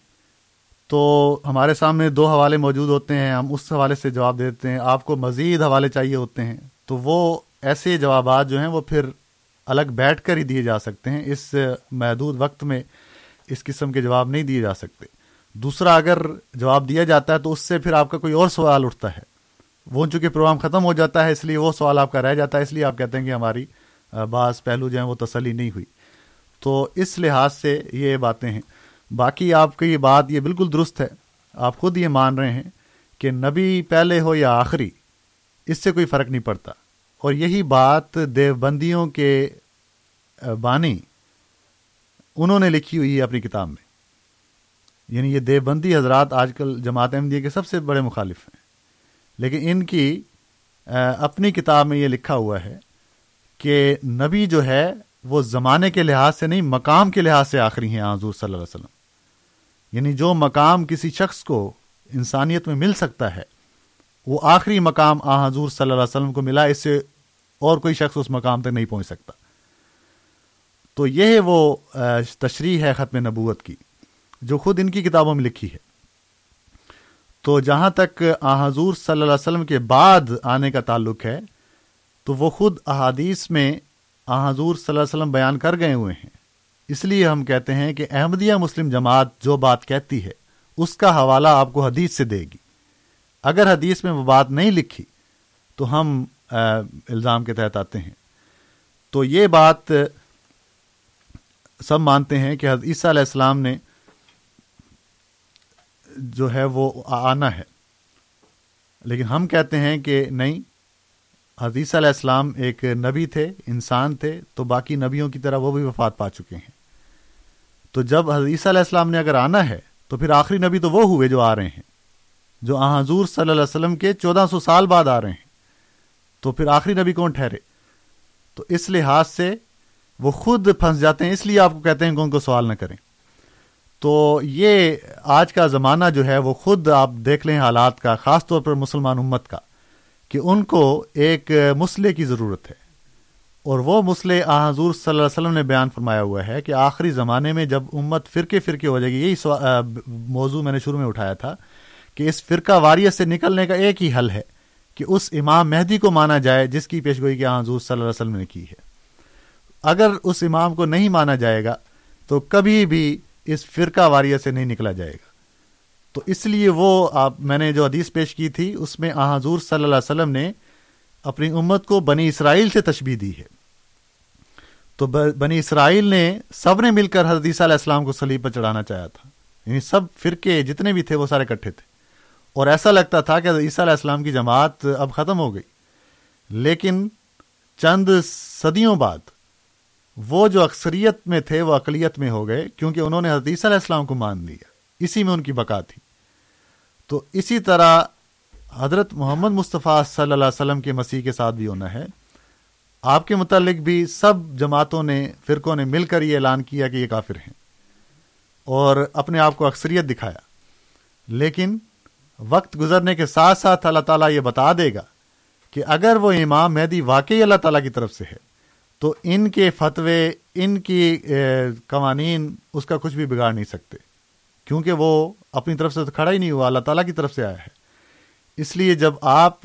تو ہمارے سامنے دو حوالے موجود ہوتے ہیں، ہم اس حوالے سے جواب دیتے ہیں، آپ کو مزید حوالے چاہیے ہوتے ہیں۔ تو وہ ایسے جوابات جو ہیں وہ پھر الگ بیٹھ کر ہی دیے جا سکتے ہیں، اس محدود وقت میں اس قسم کے جواب نہیں دیے جا سکتے۔ دوسرا، اگر جواب دیا جاتا ہے تو اس سے پھر آپ کا کوئی اور سوال اٹھتا ہے۔ وہ چونکہ پروگرام ختم ہو جاتا ہے، اس لیے وہ سوال آپ کا رہ جاتا ہے، اس لیے آپ کہتے ہیں کہ ہماری بعض پہلو جو ہیں وہ تسلی نہیں ہوئی۔ تو اس لحاظ سے یہ باتیں ہیں۔ باقی آپ کی یہ بات یہ بالکل درست ہے۔ آپ خود یہ مان رہے ہیں کہ نبی پہلے ہو یا آخری، اس سے کوئی فرق نہیں پڑتا۔ اور یہی بات دیوبندیوں کے بانی، انہوں نے لکھی ہوئی ہے اپنی کتاب میں۔ یعنی یہ دیوبندی حضرات آج کل جماعت احمدیہ کے سب سے بڑے مخالف ہیں۔ لیکن ان کی اپنی کتاب میں یہ لکھا ہوا ہے کہ نبی جو ہے، وہ زمانے کے لحاظ سے نہیں، مقام کے لحاظ سے آخری ہیں حضور صلی اللہ علیہ وسلم۔ یعنی جو مقام کسی شخص کو انسانیت میں مل سکتا ہے، وہ آخری مقام آ حضور صلی اللہ علیہ وسلم کو ملا، اس سے اور کوئی شخص اس مقام تک نہیں پہنچ سکتا۔ تو یہ وہ تشریح ہے ختم نبوت کی، جو خود ان کی کتابوں میں لکھی ہے۔ تو جہاں تک آ حضور صلی اللہ علیہ وسلم کے بعد آنے کا تعلق ہے، تو وہ خود احادیث میں آ حضور صلی اللہ علیہ وسلم بیان کر گئے ہوئے ہیں۔ اس لیے ہم کہتے ہیں کہ احمدیہ مسلم جماعت جو بات کہتی ہے، اس کا حوالہ آپ کو حدیث سے دے گی۔ اگر حدیث میں وہ بات نہیں لکھی، تو ہم الزام کے تحت آتے ہیں۔ تو یہ بات سب مانتے ہیں کہ عیسیٰ علیہ السلام نے جو ہے وہ آنا ہے۔ لیکن ہم کہتے ہیں کہ نہیں حدیث علیہ السلام ایک نبی تھے، انسان تھے، تو باقی نبیوں کی طرح وہ بھی وفات پا چکے ہیں۔ تو جب حدیث علیہ السلام نے اگر آنا ہے، تو پھر آخری نبی تو وہ ہوئے جو آ رہے ہیں، جو حضور صلی اللہ علیہ وسلم کے چودہ سو سال بعد آ رہے ہیں۔ تو پھر آخری نبی کون ٹھہرے؟ تو اس لحاظ سے وہ خود پھنس جاتے ہیں، اس لیے آپ کو کہتے ہیں کہ ان کو سوال نہ کریں۔ تو یہ آج کا زمانہ جو ہے، وہ خود آپ دیکھ لیں حالات کا، خاص طور پر مسلمان امت کا، کہ ان کو ایک مسئلے کی ضرورت ہے۔ اور وہ مسئلے آ حضور صلی اللہ علیہ وسلم نے بیان فرمایا ہوا ہے کہ آخری زمانے میں جب امت فرقے فرقے ہو جائے گی، یہی موضوع میں نے شروع میں اٹھایا تھا کہ اس فرقہ واریت سے نکلنے کا ایک ہی حل ہے کہ اس امام مہدی کو مانا جائے جس کی پیشگوئی آ حضور صلی اللہ علیہ وسلم نے کی ہے۔ اگر اس امام کو نہیں مانا جائے گا تو کبھی بھی اس فرقہ واریت سے نہیں نکلا جائے گا۔ تو اس لیے وہ آپ میں نے جو حدیث پیش کی تھی، اس میں آ حضور صلی اللہ علیہ وسلم نے اپنی امت کو بنی اسرائیل سے تشبیح دی ہے۔ تو بنی اسرائیل نے سب نے مل کر حدیثہ علیہ السلام کو سلیب پر چڑھانا چاہا تھا۔ یعنی سب فرقے جتنے بھی تھے وہ سارے کٹھے تھے۔ اور ایسا لگتا تھا کہ عیسیٰ علیہ السلام کی جماعت اب ختم ہو گئی۔ لیکن چند صدیوں بعد وہ جو اکثریت میں تھے وہ اقلیت میں ہو گئے، کیونکہ انہوں نے حدیث علیہ السلام کو مان لیا۔ اسی میں ان کی بقا تھی۔ تو اسی طرح حضرت محمد مصطفیٰ صلی اللہ علیہ وسلم کے مسیح کے ساتھ بھی ہونا ہے۔ آپ کے متعلق بھی سب جماعتوں نے، فرقوں نے مل کر یہ اعلان کیا کہ یہ کافر ہیں۔ اور اپنے آپ کو اکثریت دکھایا۔ لیکن وقت گزرنے کے ساتھ ساتھ اللہ تعالیٰ یہ بتا دے گا کہ اگر وہ امام مہدی واقعی اللہ تعالیٰ کی طرف سے ہے، تو ان کے فتوے، ان کی قوانین اس کا کچھ بھی بگاڑ نہیں سکتے۔ کیونکہ وہ اپنی طرف سے تو کھڑا ہی نہیں ہوا، اللہ تعالیٰ کی طرف سے آیا ہے۔ اس لیے جب آپ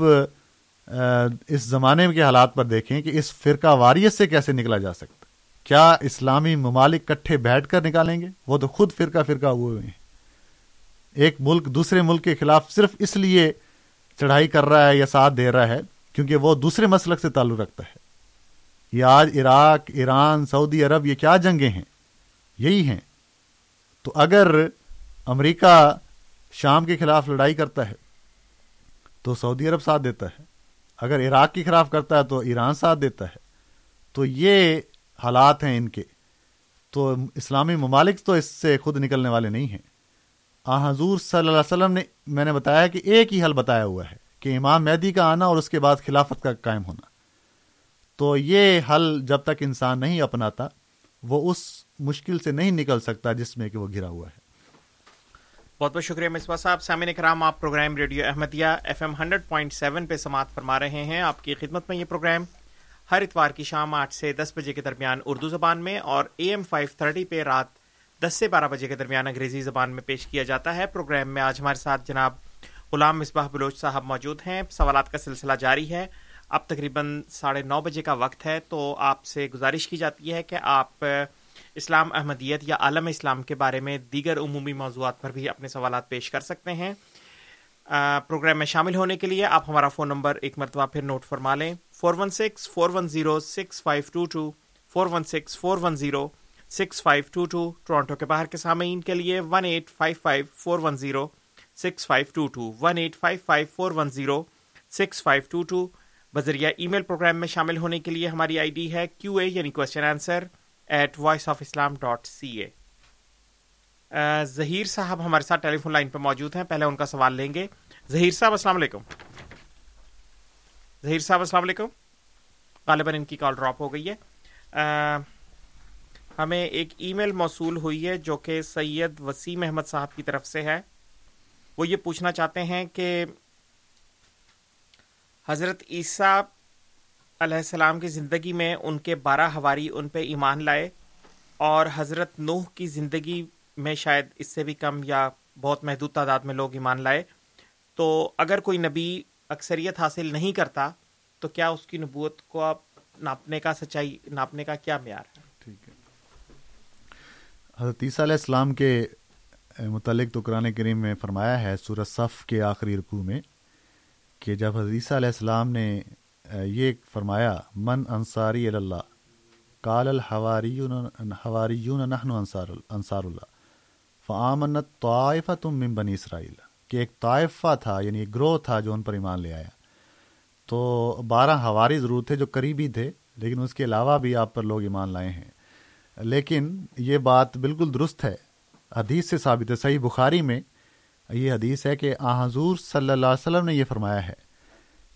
اس زمانے کے حالات پر دیکھیں کہ اس فرقہ واریت سے کیسے نکلا جا سکتا؟ کیا اسلامی ممالک کٹھے بیٹھ کر نکالیں گے؟ وہ تو خود فرقہ فرقہ ہوئے ہوئے ہیں۔ ایک ملک دوسرے ملک کے خلاف صرف اس لیے چڑھائی کر رہا ہے یا ساتھ دے رہا ہے کیونکہ وہ دوسرے مسلک سے تعلق رکھتا ہے۔ یہ آج عراق، ایران، سعودی عرب، یہ کیا جنگیں ہیں؟ یہی ہیں۔ تو اگر امریکہ شام کے خلاف لڑائی کرتا ہے تو سعودی عرب ساتھ دیتا ہے۔ اگر عراق کے خلاف کرتا ہے تو ایران ساتھ دیتا ہے۔ تو یہ حالات ہیں ان کے۔ تو اسلامی ممالک تو اس سے خود نکلنے والے نہیں ہیں۔ آ، حضور صلی اللہ علیہ وسلم نے، میں نے بتایا کہ ایک ہی حل بتایا ہوا ہے کہ امام مہدی کا آنا اور اس کے بعد خلافت کا قائم ہونا۔ تو یہ حل جب تک انسان نہیں اپناتا، وہ اس مشکل سے نہیں نکل سکتا جس میں کہ وہ گرا ہوا ہے۔ بہت بہت شکریہ مصباح صاحب۔ سامعین کرام آپ programme radio Ahmadiyya F M hundred point seven پہ سماعت فرما رہے ہیں۔ آپ کی خدمت میں یہ پروگرام ہر اتوار کی شام آٹھ سے دس بجے کے درمیان اردو زبان میں اور اے ایم فائیو تھرٹی پہ رات دس سے بارہ بجے کے درمیان انگریزی زبان میں پیش کیا جاتا ہے۔ پروگرام میں آج ہمارے ساتھ جناب غلام مصباح بلوچ صاحب موجود ہیں۔ سوالات کا سلسلہ جاری ہے۔ اب تقریباً ساڑھے نو بجے کا وقت ہے تو آپ سے گزارش کی جاتی ہے کہ آپ اسلام احمدیت یا عالم اسلام کے بارے میں دیگر عمومی موضوعات پر بھی اپنے سوالات پیش کر سکتے ہیں۔ پروگرام میں شامل ہونے کے لیے آپ ہمارا فون نمبر ایک مرتبہ پھر نوٹ فرما لیں۔ Four one six, four one zero, six five two two. Four one six, four one zero, six five two two. Toronto کے باہر کے سامعین کے لیے one eight five five, four one zero, six five two two. One eight five five, four one zero, six five two two. بذریعہ ای میل programme میں شامل ہونے کے لیے ہماری آئی ڈی ہے کیو اے یعنی question answer at voice of Islam dot C A Zaheer صاحب ہمارے ساتھ ٹیلی فون لائن پہ موجود ہیں. پہلے ان کا سوال لیں گے. ظہیر صاحب، السلام علیکم. ظہیر صاحب، السلام علیکم. غالباً ان کی کال ڈراپ ہو گئی ہے. Uh, ہمیں ایک ای میل موصول ہوئی ہے جو کہ سید وسیم احمد صاحب کی طرف سے ہے. وہ یہ پوچھنا چاہتے ہیں کہ حضرت عیسیٰ علیہ السلام کی زندگی میں ان کے بارہ ہواری ان پہ ایمان لائے اور حضرت نوح کی زندگی میں شاید اس سے بھی کم یا بہت محدود تعداد میں لوگ ایمان لائے۔ تو اگر کوئی نبی اکثریت حاصل نہیں کرتا، تو کیا اس کی نبوت کو آپ ناپنے کا سچائی، ناپنے کا کیا معیار ہے؟ ٹھیک ہے۔ حضرت عیسیٰ علیہ السلام کے متعلق تو قرآن کریم میں فرمایا ہے سورت صف کے آخری رکوع میں، کہ جب حضرت عیسیٰ علیہ السلام نے یہ فرمایا، من انصاری اللہ کال الحواریون نحن انصار انصار اللہ فعامنت طائفہ تم من بنی اسرائیل۔ کہ ایک طائفہ تھا یعنی ایک گروہ تھا جو ان پر ایمان لے آیا۔ تو بارہ ہواری ضرور تھے جو قریبی تھے، لیکن اس کے علاوہ بھی آپ پر لوگ ایمان لائے ہیں۔ لیکن یہ بات بالکل درست ہے۔ حدیث سے ثابت ہے، صحیح بخاری میں یہ حدیث ہے کہ آ حضور صلی اللہ علیہ وسلم نے یہ فرمایا ہے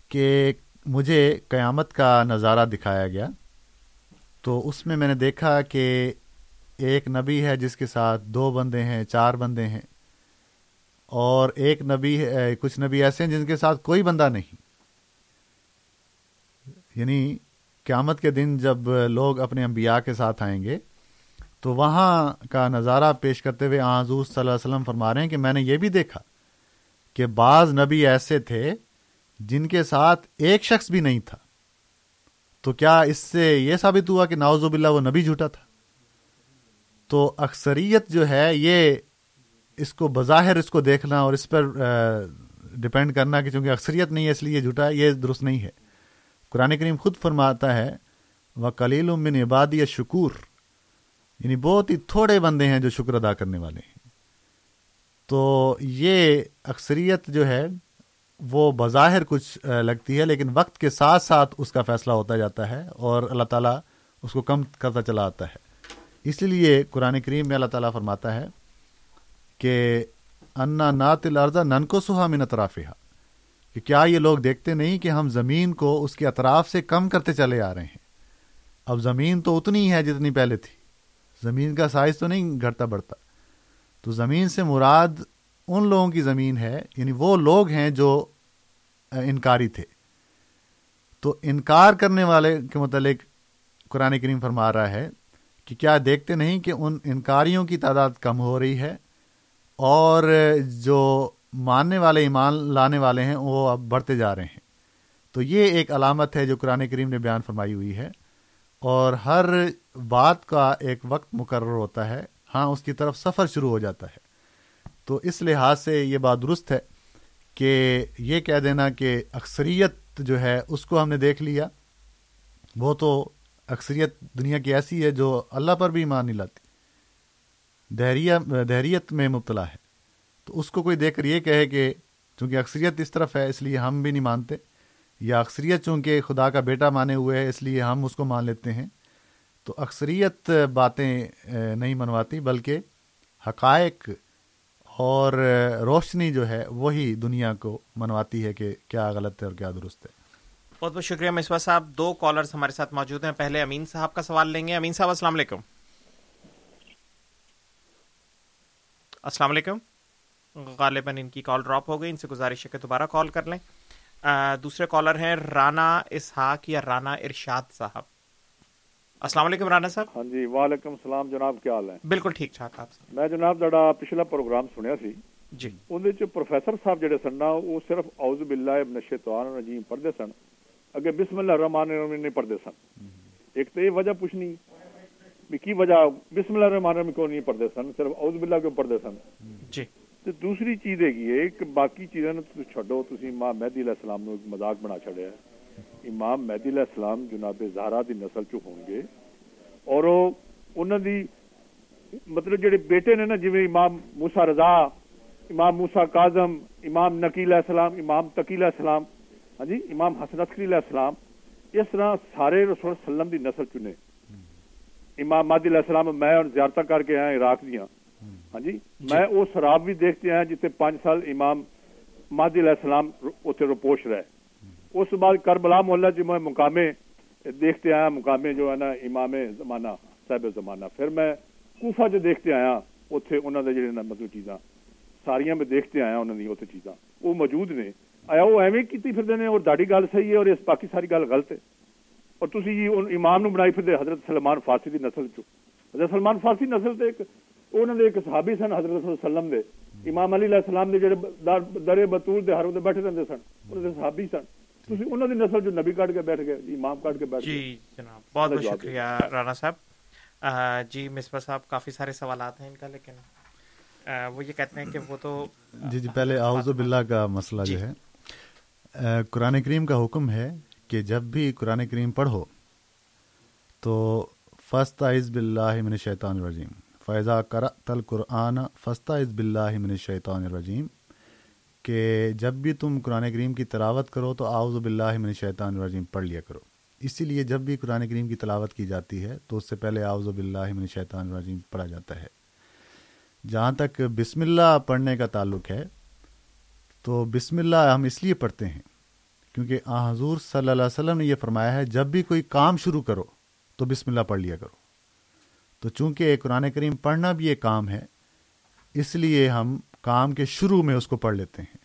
کہ مجھے قیامت کا نظارہ دکھایا گیا تو اس میں میں نے دیکھا کہ ایک نبی ہے جس کے ساتھ دو بندے ہیں، چار بندے ہیں اور ایک نبی ہے، کچھ نبی ایسے ہیں جن کے ساتھ کوئی بندہ نہیں۔ یعنی قیامت کے دن جب لوگ اپنے انبیاء کے ساتھ آئیں گے تو وہاں کا نظارہ پیش کرتے ہوئے حضور صلی اللہ علیہ وسلم فرما رہے ہیں کہ میں نے یہ بھی دیکھا کہ بعض نبی ایسے تھے جن کے ساتھ ایک شخص بھی نہیں تھا۔ تو کیا اس سے یہ ثابت ہوا کہ ناوز باللہ وہ نبی جھوٹا تھا؟ تو اکثریت جو ہے یہ اس کو بظاہر اس کو دیکھنا اور اس پر ڈپینڈ کرنا کہ چونکہ اکثریت نہیں ہے، اس لیے جھوٹا ہے یہ درست نہیں ہے۔ قرآن کریم خود فرماتا ہے وہ کلیل من عبادی شکور یعنی بہت ہی تھوڑے بندے ہیں جو شکر ادا کرنے والے ہیں۔ تو یہ اکثریت جو ہے وہ بظاہر کچھ لگتی ہے، لیکن وقت کے ساتھ ساتھ اس کا فیصلہ ہوتا جاتا ہے اور اللہ تعالیٰ اس کو کم کرتا چلا آتا ہے۔ اس لیے قرآن کریم میں اللہ تعالیٰ فرماتا ہے کہ انا نات الرضا نن کو سہا من اطرافہ کہ کیا یہ لوگ دیکھتے نہیں کہ ہم زمین کو اس کے اطراف سے کم کرتے چلے آ رہے ہیں؟ اب زمین تو اتنی ہی ہے جتنی پہلے تھی۔ زمین کا سائز تو نہیں گھٹتا بڑھتا۔ تو زمین سے مراد ان لوگوں کی زمین ہے یعنی وہ لوگ ہیں جو انکاری تھے۔ تو انکار کرنے والے کے متعلق قرآن کریم فرما رہا ہے کہ کیا دیکھتے نہیں کہ ان انکاریوں کی تعداد کم ہو رہی ہے اور جو ماننے والے، ایمان لانے والے ہیں، وہ اب بڑھتے جا رہے ہیں۔ تو یہ ایک علامت ہے جو قرآن کریم نے بیان فرمائی ہوئی ہے۔ اور ہر بات کا ایک وقت مقرر ہوتا ہے۔ ہاں اس کی طرف سفر شروع ہو جاتا ہے۔ تو اس لحاظ سے یہ بات درست ہے کہ یہ کہہ دینا کہ اکثریت جو ہے اس کو ہم نے دیکھ لیا۔ وہ تو اکثریت دنیا کی ایسی ہے جو اللہ پر بھی ایمان نہیں لاتی۔ دہریت میں مبتلا ہے۔ تو اس کو کوئی دیکھ کر یہ کہے کہ چونکہ اکثریت اس طرف ہے، اس لیے ہم بھی نہیں مانتے۔ یا اکثریت چونکہ خدا کا بیٹا مانے ہوئے ہے، اس لیے ہم اس کو مان لیتے ہیں۔ تو اکثریت باتیں نہیں منواتی، بلکہ حقائق اور روشنی جو ہے وہی دنیا کو منواتی ہے کہ کیا غلط ہے اور کیا درست ہے۔ بہت بہت شکریہ مصباح صاحب۔ دو کالرز ہمارے ساتھ موجود ہیں۔ پہلے امین صاحب کا سوال لیں گے۔ امین صاحب، السلام علیکم۔ السلام علیکم۔ غالباً ان کی کال ڈراپ ہو گئی۔ ان سے گزارش ہے کہ دوبارہ کال کر لیں۔ دوسرے کالر ہیں رانا اسحاق یا رانا ارشاد صاحب۔ السلام علیکم رانا صاحب. ہاں جی وعلیکم السلام جناب کیا حال ہے؟ بالکل ٹھیک ٹھاک آپ میں جناب جڑا پچھلا پروگرام سنیا سی جی۔ اندے چ پروفیسر صاحب جڑے سننا وہ صرف اعوذ باللہ ابن الشیطان الرجیم پڑھ دے سن اگے بسم اللہ الرحمن الرحیم نہیں پڑھ دے سن ایک تو یہ وجہ پوچھنی بھی کی وجہ بسم اللہ الرحمن الرحیم کیوں نہیں پڑھ دے سن صرف اعوذ باللہ کیوں پڑھ دے سن جی۔ تے دوسری چیز ہے کہ باقی چیزاں نو چھڈو تسی ماں مہدی علیہ السلام نو مذاق بنا چھڑیا ہے۔ امام مہدی علیہ السلام جناب زہرا دی نسل چ ہوں گے اور وہ انہوں دی مطلب جڑے بیٹے نے نا جویں امام موسی رضا امام موسی کاظم امام نقی علیہ السلام امام تقی علیہ السلام ہاں جی امام حسن عسکری علیہ السلام اس طرح سارے رسول وسلم دی نسل چنے امام مہدی علیہ السلام میں اور زیارتہ کر کے آیا عراق دیا ہاں جی میں جی۔ وہ سراب بھی دیکھتے ہیں جتنے پانچ سال امام مہدی علیہ السلام اتنے رپوش رہے۔ اس بعد کربلا محلہ جی میں مقامے دیکھتے آیا، مقامے جو ہے نا، امام زمانہ، صاحب زمانہ۔ پھر میں کوفہ جو دیکھتے آیا اتنے انہوں نے جڑے مطلب چیزاں، ساریاں میں دیکھتے آیا انہوں نے اتنے چیزاں۔ وہ موجود نے۔ آیا، وہ ایویں کیتی پھر نے اور داڑی گل صحیح ہے، اور اس باقی ساری گل غلط ہے۔ اور تسی جی امام نو بنائی پھر حضرت سلمان فارسی دی نسل چو حضرت سلمان فارسی نسل تے ایک انہوں نے ایک صحابی سن، حضرت صلی اللہ علیہ وسلم دے۔ امام علی علیہ السلام دے جڑے در بطول دے ہر بیٹھے رہتے سن انہوں نے صحابی سن۔ انہوں نے نسل جو نبی کاٹ کے بیٹھ گئے امام کاٹ کے بیٹھ جی، گئے۔ جی جناب بہت بہت شکریہ رانا صاحب۔ جی مصباح صاحب کافی سارے سوالات ہیں ان کا لیکن وہ یہ کہتے ہیں کہ وہ تو جی جی پہلے اعوذ باللہ کا مسئلہ جی۔ جو ہے قرآن کریم کا حکم ہے کہ جب بھی قرآن کریم پڑھو تو فستا عز بلّہ من الشیطان الرجیم۔ فیضا کرا تل قرآن فستا عز بلّہ من الشیطان الرجیم۔ کہ جب بھی تم قرآن کریم کی تلاوت کرو تو آؤز باللہ من شیطان الرجیم، پڑھ لیا کرو۔ اسی لیے جب بھی قرآن کریم کی تلاوت کی جاتی ہے تو اس سے پہلے آؤز باللہ من شیطان الرجیم پڑھا جاتا ہے۔ جہاں تک بسم اللہ پڑھنے کا تعلق ہے، تو بسم اللہ ہم اس لیے پڑھتے ہیں کیونکہ آ حضور صلی اللہ علیہ وسلم نے یہ فرمایا ہے، جب بھی کوئی کام شروع کرو تو بسم اللہ پڑھ لیا کرو۔ تو چونکہ قرآن کریم پڑھنا بھی ایک کام ہے، اس لیے ہم کام کے شروع میں اس کو پڑھ لیتے ہیں۔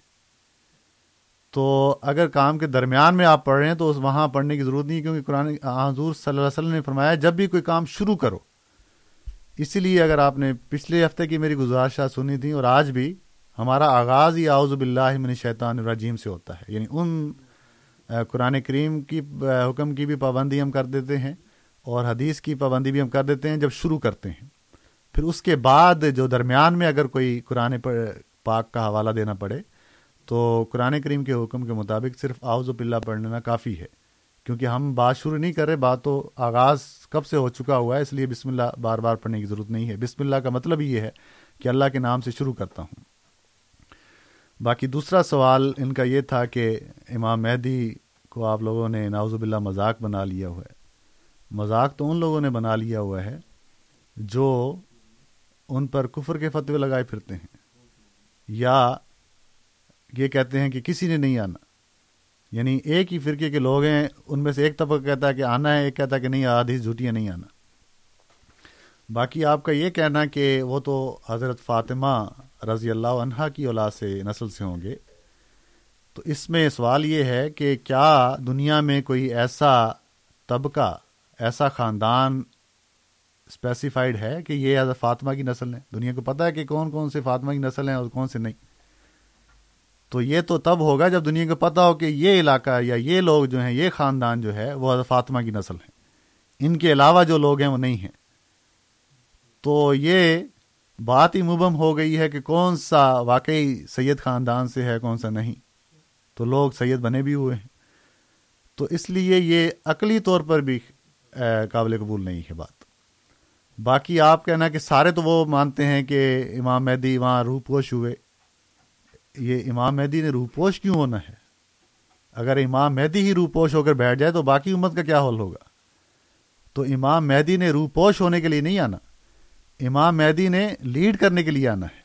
تو اگر کام کے درمیان میں آپ پڑھ رہے ہیں تو اس وہاں پڑھنے کی ضرورت نہیں کیونکہ قرآن حضور صلی اللہ علیہ وسلم نے فرمایا جب بھی کوئی کام شروع کرو۔ اسی لیے اگر آپ نے پچھلے ہفتے کی میری گزارشات سنی تھیں اور آج بھی ہمارا آغاز ہی آؤز باللہ من شیطان الرجیم سے ہوتا ہے۔ یعنی ان قرآن کریم کی حکم کی بھی پابندی ہم کر دیتے ہیں اور حدیث کی پابندی بھی ہم کر دیتے ہیں جب شروع کرتے ہیں۔ پھر اس کے بعد جو درمیان میں اگر کوئی قرآن پاک کا حوالہ دینا پڑے تو قرآن کریم کے حکم کے مطابق صرف آؤز و پلّہ پڑھ لینا کافی ہے، کیونکہ ہم بات شروع نہیں کر رہے، بات تو آغاز کب سے ہو چکا ہوا ہے، اس لیے بسم اللہ بار بار پڑھنے کی ضرورت نہیں ہے۔ بسم اللہ کا مطلب یہ ہے کہ اللہ کے نام سے شروع کرتا ہوں۔ باقی دوسرا سوال ان کا یہ تھا کہ امام مہدی کو آپ لوگوں نے ناوز باللہ مذاق بنا لیا ہوا ہے۔ مذاق تو ان لوگوں نے بنا لیا ہوا ہے جو ان پر کفر کے فتوے لگائے پھرتے ہیں۔ یا یہ کہتے ہیں کہ کسی نے نہیں آنا۔ یعنی ایک ہی فرقے کے لوگ ہیں، ان میں سے ایک طبقہ کہتا ہے کہ آنا ہے، ایک کہتا ہے کہ نہیں، آدھی جھوٹیاں نہیں آنا۔ باقی آپ کا یہ کہنا کہ وہ تو حضرت فاطمہ رضی اللہ عنہا کی اولاد سے نسل سے ہوں گے۔ تو اس میں سوال یہ ہے کہ کیا دنیا میں کوئی ایسا طبقہ، ایسا خاندان اسپیسیفائڈ ہے کہ یہ حضرت فاطمہ کی نسل ہے؟ دنیا کو پتہ ہے کہ کون کون سے فاطمہ کی نسل ہیں اور کون سے نہیں۔ تو یہ تو تب ہوگا جب دنیا کو پتہ ہو کہ یہ علاقہ یا یہ لوگ جو ہیں، یہ خاندان جو ہے، وہ حضرت فاطمہ کی نسل ہیں۔ ان کے علاوہ جو لوگ ہیں، وہ نہیں ہیں۔ تو یہ بات ہی مبم ہو گئی ہے کہ کون سا واقعی سید خاندان سے ہے، کون سا نہیں۔ تو لوگ سید بنے بھی ہوئے ہیں۔ تو اس لیے یہ عقلی طور پر بھی قابل قبول نہیں ہے بات۔ باقی آپ کہنا کہ سارے تو وہ مانتے ہیں کہ امام مہدی وہاں روح پوش ہوئے۔ یہ امام مہدی نے روح پوش کیوں ہونا ہے؟ اگر امام مہدی ہی روح پوش ہو کر بیٹھ جائے تو باقی امت کا کیا حال ہوگا؟ تو امام مہدی نے روح پوش ہونے کے لیے نہیں آنا، امام مہدی نے لیڈ کرنے کے لیے آنا ہے۔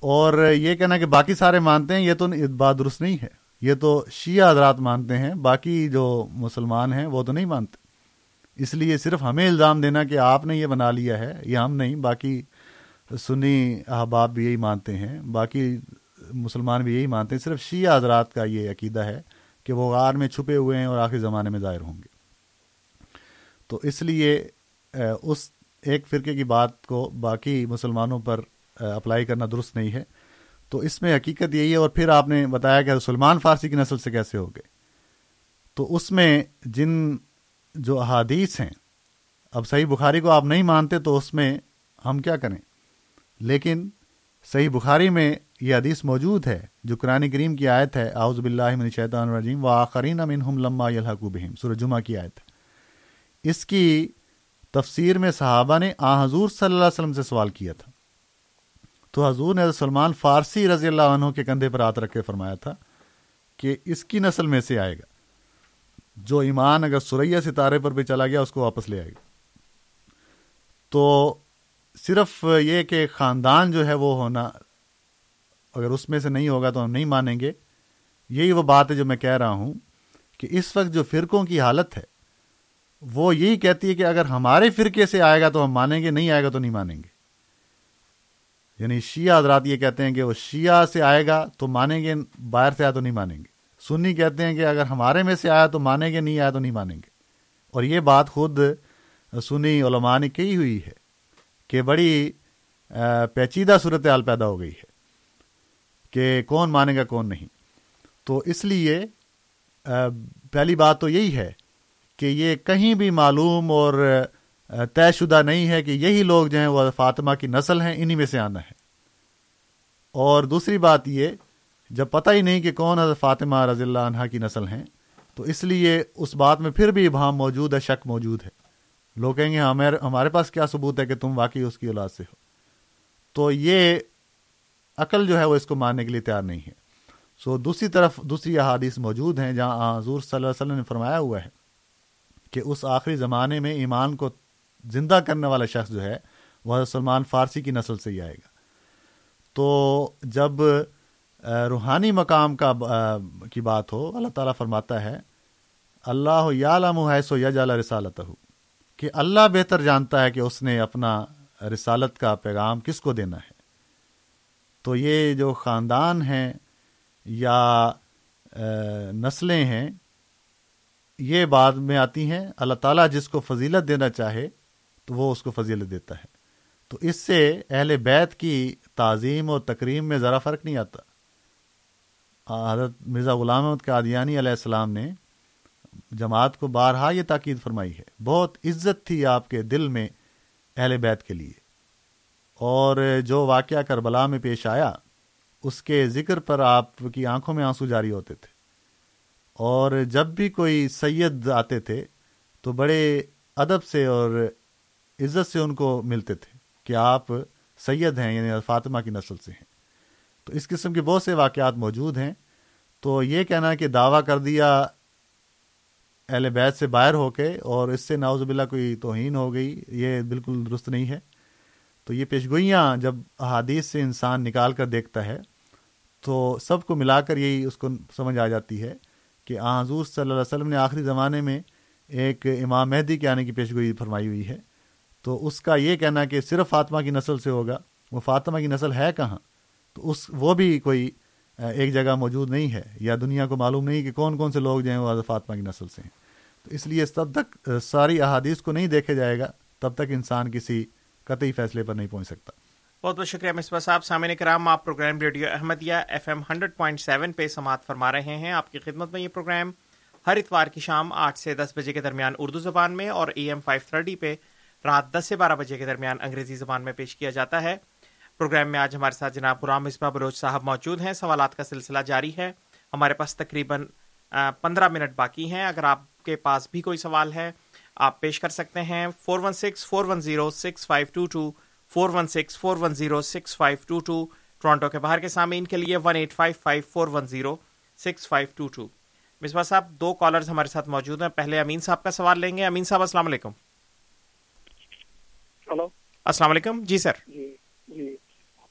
اور یہ کہنا کہ باقی سارے مانتے ہیں، یہ تو بات درست نہیں ہے۔ یہ تو شیعہ حضرات مانتے ہیں، باقی جو مسلمان ہیں وہ تو نہیں مانتے۔ اس لیے صرف ہمیں الزام دینا کہ آپ نے یہ بنا لیا ہے، یہ ہم نہیں، باقی سنی احباب بھی یہی مانتے ہیں، باقی مسلمان بھی یہی مانتے ہیں۔ صرف شیعہ حضرات کا یہ عقیدہ ہے کہ وہ غار میں چھپے ہوئے ہیں اور آخری زمانے میں ظاہر ہوں گے۔ تو اس لیے اس ایک فرقے کی بات کو باقی مسلمانوں پر اپلائی کرنا درست نہیں ہے۔ تو اس میں حقیقت یہی ہے اور پھر آپ نے بتایا کہ سلمان فارسی کی نسل سے کیسے ہو گئے۔ تو اس میں جن جو احادیث ہیں، اب صحیح بخاری کو آپ نہیں مانتے تو اس میں ہم کیا کریں؟ لیکن صحیح بخاری میں یہ حدیث موجود ہے، جو قرآن کریم کی آیت ہے آؤز باللہ من شیطان الرجیم و آخرین منہم لما بہم، سورہ جمعہ کی آیت۔ ہے اس کی تفسیر میں صحابہ نے آ حضور صلی اللہ علیہ وسلم سے سوال کیا تھا۔ تو حضور نے سلمان فارسی رضی اللہ عنہ کے کندھے پر ہاتھ رکھ کے فرمایا تھا کہ اس کی نسل میں سے آئے گا۔ جو ایمان اگر سریا ستارے پر بھی چلا گیا، اس کو واپس لے آئے گا۔ تو صرف یہ کہ خاندان جو ہے وہ ہونا اگر اس میں سے نہیں ہوگا تو ہم نہیں مانیں گے۔ یہی وہ بات ہے جو میں کہہ رہا ہوں کہ اس وقت جو فرقوں کی حالت ہے، وہ یہی کہتی ہے کہ اگر ہمارے فرقے سے آئے گا تو ہم مانیں گے، نہیں آئے گا تو نہیں مانیں گے۔ یعنی شیعہ حضرات یہ کہتے ہیں کہ وہ شیعہ سے آئے گا تو مانیں گے، باہر سے آیا تو نہیں مانیں گے۔ سنی کہتے ہیں کہ اگر ہمارے میں سے آیا تو مانیں گے، نہیں آیا تو نہیں مانیں گے۔ اور یہ بات خود سنی علماء نے کہی ہوئی ہے۔ کہ بڑی پیچیدہ صورتحال پیدا ہو گئی ہے کہ کون مانے گا، کون نہیں۔ تو اس لیے پہلی بات تو یہی ہے کہ یہ کہیں بھی معلوم اور طے شدہ نہیں ہے کہ یہی لوگ جو ہیں وہ فاطمہ کی نسل ہیں، انہی میں سے آنا ہے۔ اور دوسری بات یہ، جب پتہ ہی نہیں کہ کون حضرت فاطمہ رضی اللہ عنہ کی نسل ہیں، تو اس لیے اس بات میں پھر بھی ابہام موجود ہے، شک موجود ہے۔ لوگ کہیں گے ہمارے پاس کیا ثبوت ہے کہ تم واقعی اس کی اولاد سے ہو؟ تو یہ عقل جو ہے وہ اس کو ماننے کے لیے تیار نہیں ہے۔ سو دوسری طرف دوسری احادیث موجود ہیں جہاں حضور صلی اللہ علیہ وسلم نے فرمایا ہوا ہے کہ اس آخری زمانے میں ایمان کو زندہ کرنے والا شخص جو ہے وہ سلمان فارسی کی نسل سے ہی آئے گا۔ تو جب روحانی مقام کا کی بات ہو، اللہ تعالیٰ فرماتا ہے، اللہ یا لم ہے سو یا جالا رسالت ہو کہ اللہ بہتر جانتا ہے کہ اس نے اپنا رسالت کا پیغام کس کو دینا ہے۔ تو یہ جو خاندان ہیں یا نسلیں ہیں، یہ بعد میں آتی ہیں۔ اللہ تعالیٰ جس کو فضیلت دینا چاہے تو وہ اس کو فضیلت دیتا ہے۔ تو اس سے اہل بیت کی تعظیم اور تکریم میں ذرا فرق نہیں آتا۔ حضرت مرزا غلام احمد قادیانی علیہ السلام نے جماعت کو بارہا یہ تاکید فرمائی ہے۔ بہت عزت تھی آپ کے دل میں اہل بیت کے لیے۔ اور جو واقعہ کربلا میں پیش آیا، اس کے ذکر پر آپ کی آنکھوں میں آنسو جاری ہوتے تھے۔ اور جب بھی کوئی سید آتے تھے، تو بڑے ادب سے اور عزت سے ان کو ملتے تھے کہ آپ سید ہیں یعنی فاطمہ کی نسل سے ہیں۔ تو اس قسم کے بہت سے واقعات موجود ہیں۔ تو یہ کہنا کہ دعویٰ کر دیا اہل بیت سے باہر ہو کے اور اس سے ناوز باللہ کوئی توہین ہو گئی، یہ بالکل درست نہیں ہے۔ تو یہ پیشگوئیاں جب احادیث سے انسان نکال کر دیکھتا ہے، تو سب کو ملا کر یہی اس کو سمجھ آ جاتی ہے کہ آ حضور صلی اللہ علیہ وسلم نے آخری زمانے میں ایک امام مہدی کے آنے کی پیشگوئی فرمائی ہوئی ہے۔ تو اس کا یہ کہنا کہ صرف فاطمہ کی نسل سے ہوگا، وہ فاطمہ کی نسل ہے کہاں؟ تو اس، وہ بھی کوئی ایک جگہ موجود نہیں ہے یا دنیا کو معلوم نہیں کہ کون کون سے لوگ جو ہیں وہ حضرت فاطمہ کی نسل سے ہیں۔ تو اس لیے تب تک ساری احادیث کو نہیں دیکھا جائے گا تب تک انسان کسی قطعی فیصلے پر نہیں پہنچ سکتا۔ بہت بہت شکریہ مصباح صاحب۔ سامعین کرام، آپ programme radio Ahmadiyya F M hundred point seven پہ سماعت فرما رہے ہیں۔ آپ کی خدمت میں یہ پروگرام ہر اتوار کی شام آٹھ سے دس بجے کے درمیان اردو زبان میں اور اے ایم فائیو تھرٹی پہ رات دس سے بارہ بجے کے درمیان انگریزی زبان میں پیش کیا جاتا ہے۔ پروگرام میں آج ہمارے ساتھ جناب غلام مصباح بلوچ صاحب موجود ہیں۔ سوالات کا سلسلہ جاری ہے۔ ہمارے پاس تقریباً پندرہ منٹ باقی ہیں۔ اگر آپ کے پاس بھی کوئی سوال ہے آپ پیش کر سکتے ہیں۔ Four one six four one zero six five two two. Four one six four one zero six five two two. Toronto کے باہر کے سامعین کے لیے one eight five five four one zero six five two two. Misbah صاحب دو collars ہمارے ساتھ موجود ہیں۔ پہلے امین صاحب کا سوال لیں گے۔ امین صاحب السلام علیکم۔ ہلو۔ السلام علیکم۔ جی سر۔ جی جی۔